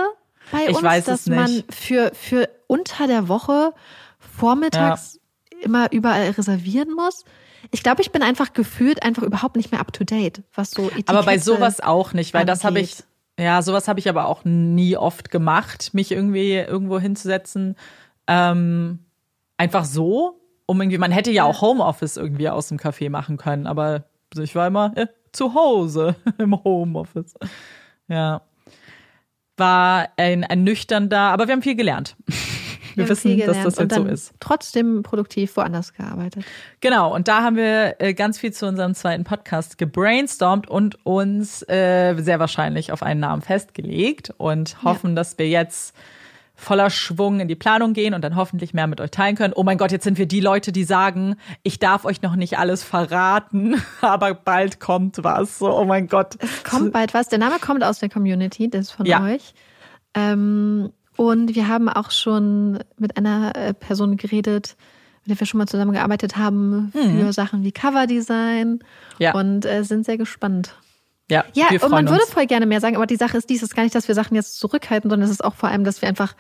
bei Ich uns, weiß dass es nicht. man für, für unter der Woche vormittags immer überall reservieren muss? Ich glaube, ich bin einfach gefühlt einfach überhaupt nicht mehr up to date, was so Etikette Aber bei sowas auch nicht, weil das habe ich, angeht. ja, sowas habe ich aber auch nie oft gemacht, mich irgendwie irgendwo hinzusetzen. Ähm, einfach so, um irgendwie, man hätte ja auch Homeoffice irgendwie aus dem Café machen können, aber ich war immer äh, zu Hause im Homeoffice. Ja. War ein, ein nüchterner, aber wir haben viel gelernt. Wir, haben wissen, dass das jetzt so ist. Trotzdem produktiv woanders gearbeitet. Genau, und da haben wir äh, ganz viel zu unserem zweiten Podcast gebrainstormt und uns äh, sehr wahrscheinlich auf einen Namen festgelegt und hoffen, dass wir jetzt voller Schwung in die Planung gehen und dann hoffentlich mehr mit euch teilen können. Oh mein Gott, jetzt sind wir die Leute, die sagen, ich darf euch noch nicht alles verraten, aber bald kommt was. So, oh mein Gott. Kommt bald was. Der Name kommt aus der Community, das ist von Ja. euch. Ähm, und wir haben auch schon mit einer äh, Person geredet, mit der wir schon mal zusammengearbeitet haben für Sachen wie Coverdesign Mhm. Ja. und äh, sind sehr gespannt. Ja, Ja, und man freuen würde uns. voll gerne mehr sagen, aber die Sache ist dies, ist gar nicht, dass wir Sachen jetzt zurückhalten, sondern es ist auch vor allem, dass wir einfach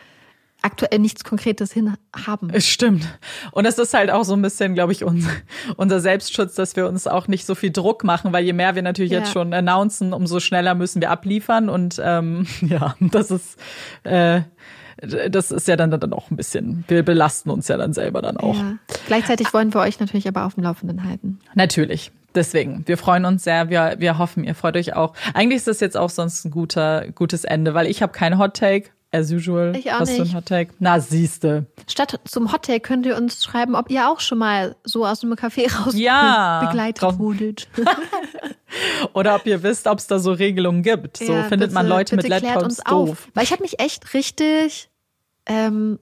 aktuell nichts Konkretes hin haben. Es stimmt. Und es ist halt auch so ein bisschen, glaube ich, unser, unser Selbstschutz, dass wir uns auch nicht so viel Druck machen, weil je mehr wir natürlich Ja. jetzt schon announcen, umso schneller müssen wir abliefern. Und ähm, ja, das ist, äh, das ist ja dann, dann auch ein bisschen, wir belasten uns ja dann selber dann auch. Ja. Gleichzeitig wollen wir euch natürlich aber auf dem Laufenden halten. Natürlich. Deswegen, wir freuen uns sehr. Wir, wir hoffen, ihr freut euch auch. Eigentlich ist das jetzt auch sonst ein guter, gutes Ende, weil ich habe keinen Hot Take, as usual. Ich auch Was für ein nicht. Hot Take? Na, siehste. Statt zum Hottake könnt ihr uns schreiben, ob ihr auch schon mal so aus einem Café raus Ja. begleitet Raus- wurdet. Oder ob ihr wisst, ob es da so Regelungen gibt. So Ja, findet man bitte- Leute mit Laptops uns auf. doof. Weil ich habe mich echt richtig ähm,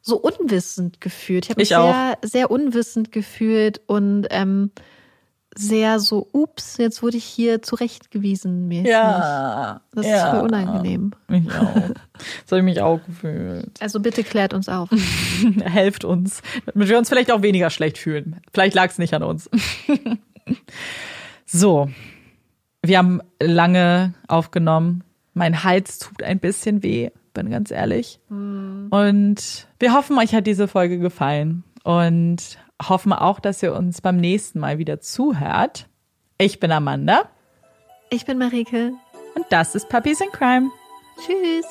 so unwissend gefühlt. Ich habe mich Ich auch. sehr, sehr unwissend gefühlt und ähm, sehr so, ups, jetzt wurde ich hier zurechtgewiesen mäßig. Ja. Das ja. ist voll unangenehm. Ich auch. So habe ich mich auch gefühlt. Also bitte klärt uns auf. Helft uns, damit wir uns vielleicht auch weniger schlecht fühlen. Vielleicht lag es nicht an uns. so, wir haben lange aufgenommen. Mein Hals tut ein bisschen weh, bin ganz ehrlich. Und wir hoffen, euch hat diese Folge gefallen und hoffen auch, dass ihr uns beim nächsten Mal wieder zuhört. Ich bin Amanda Ich bin Marike. und das ist Puppies in Crime. Tschüss.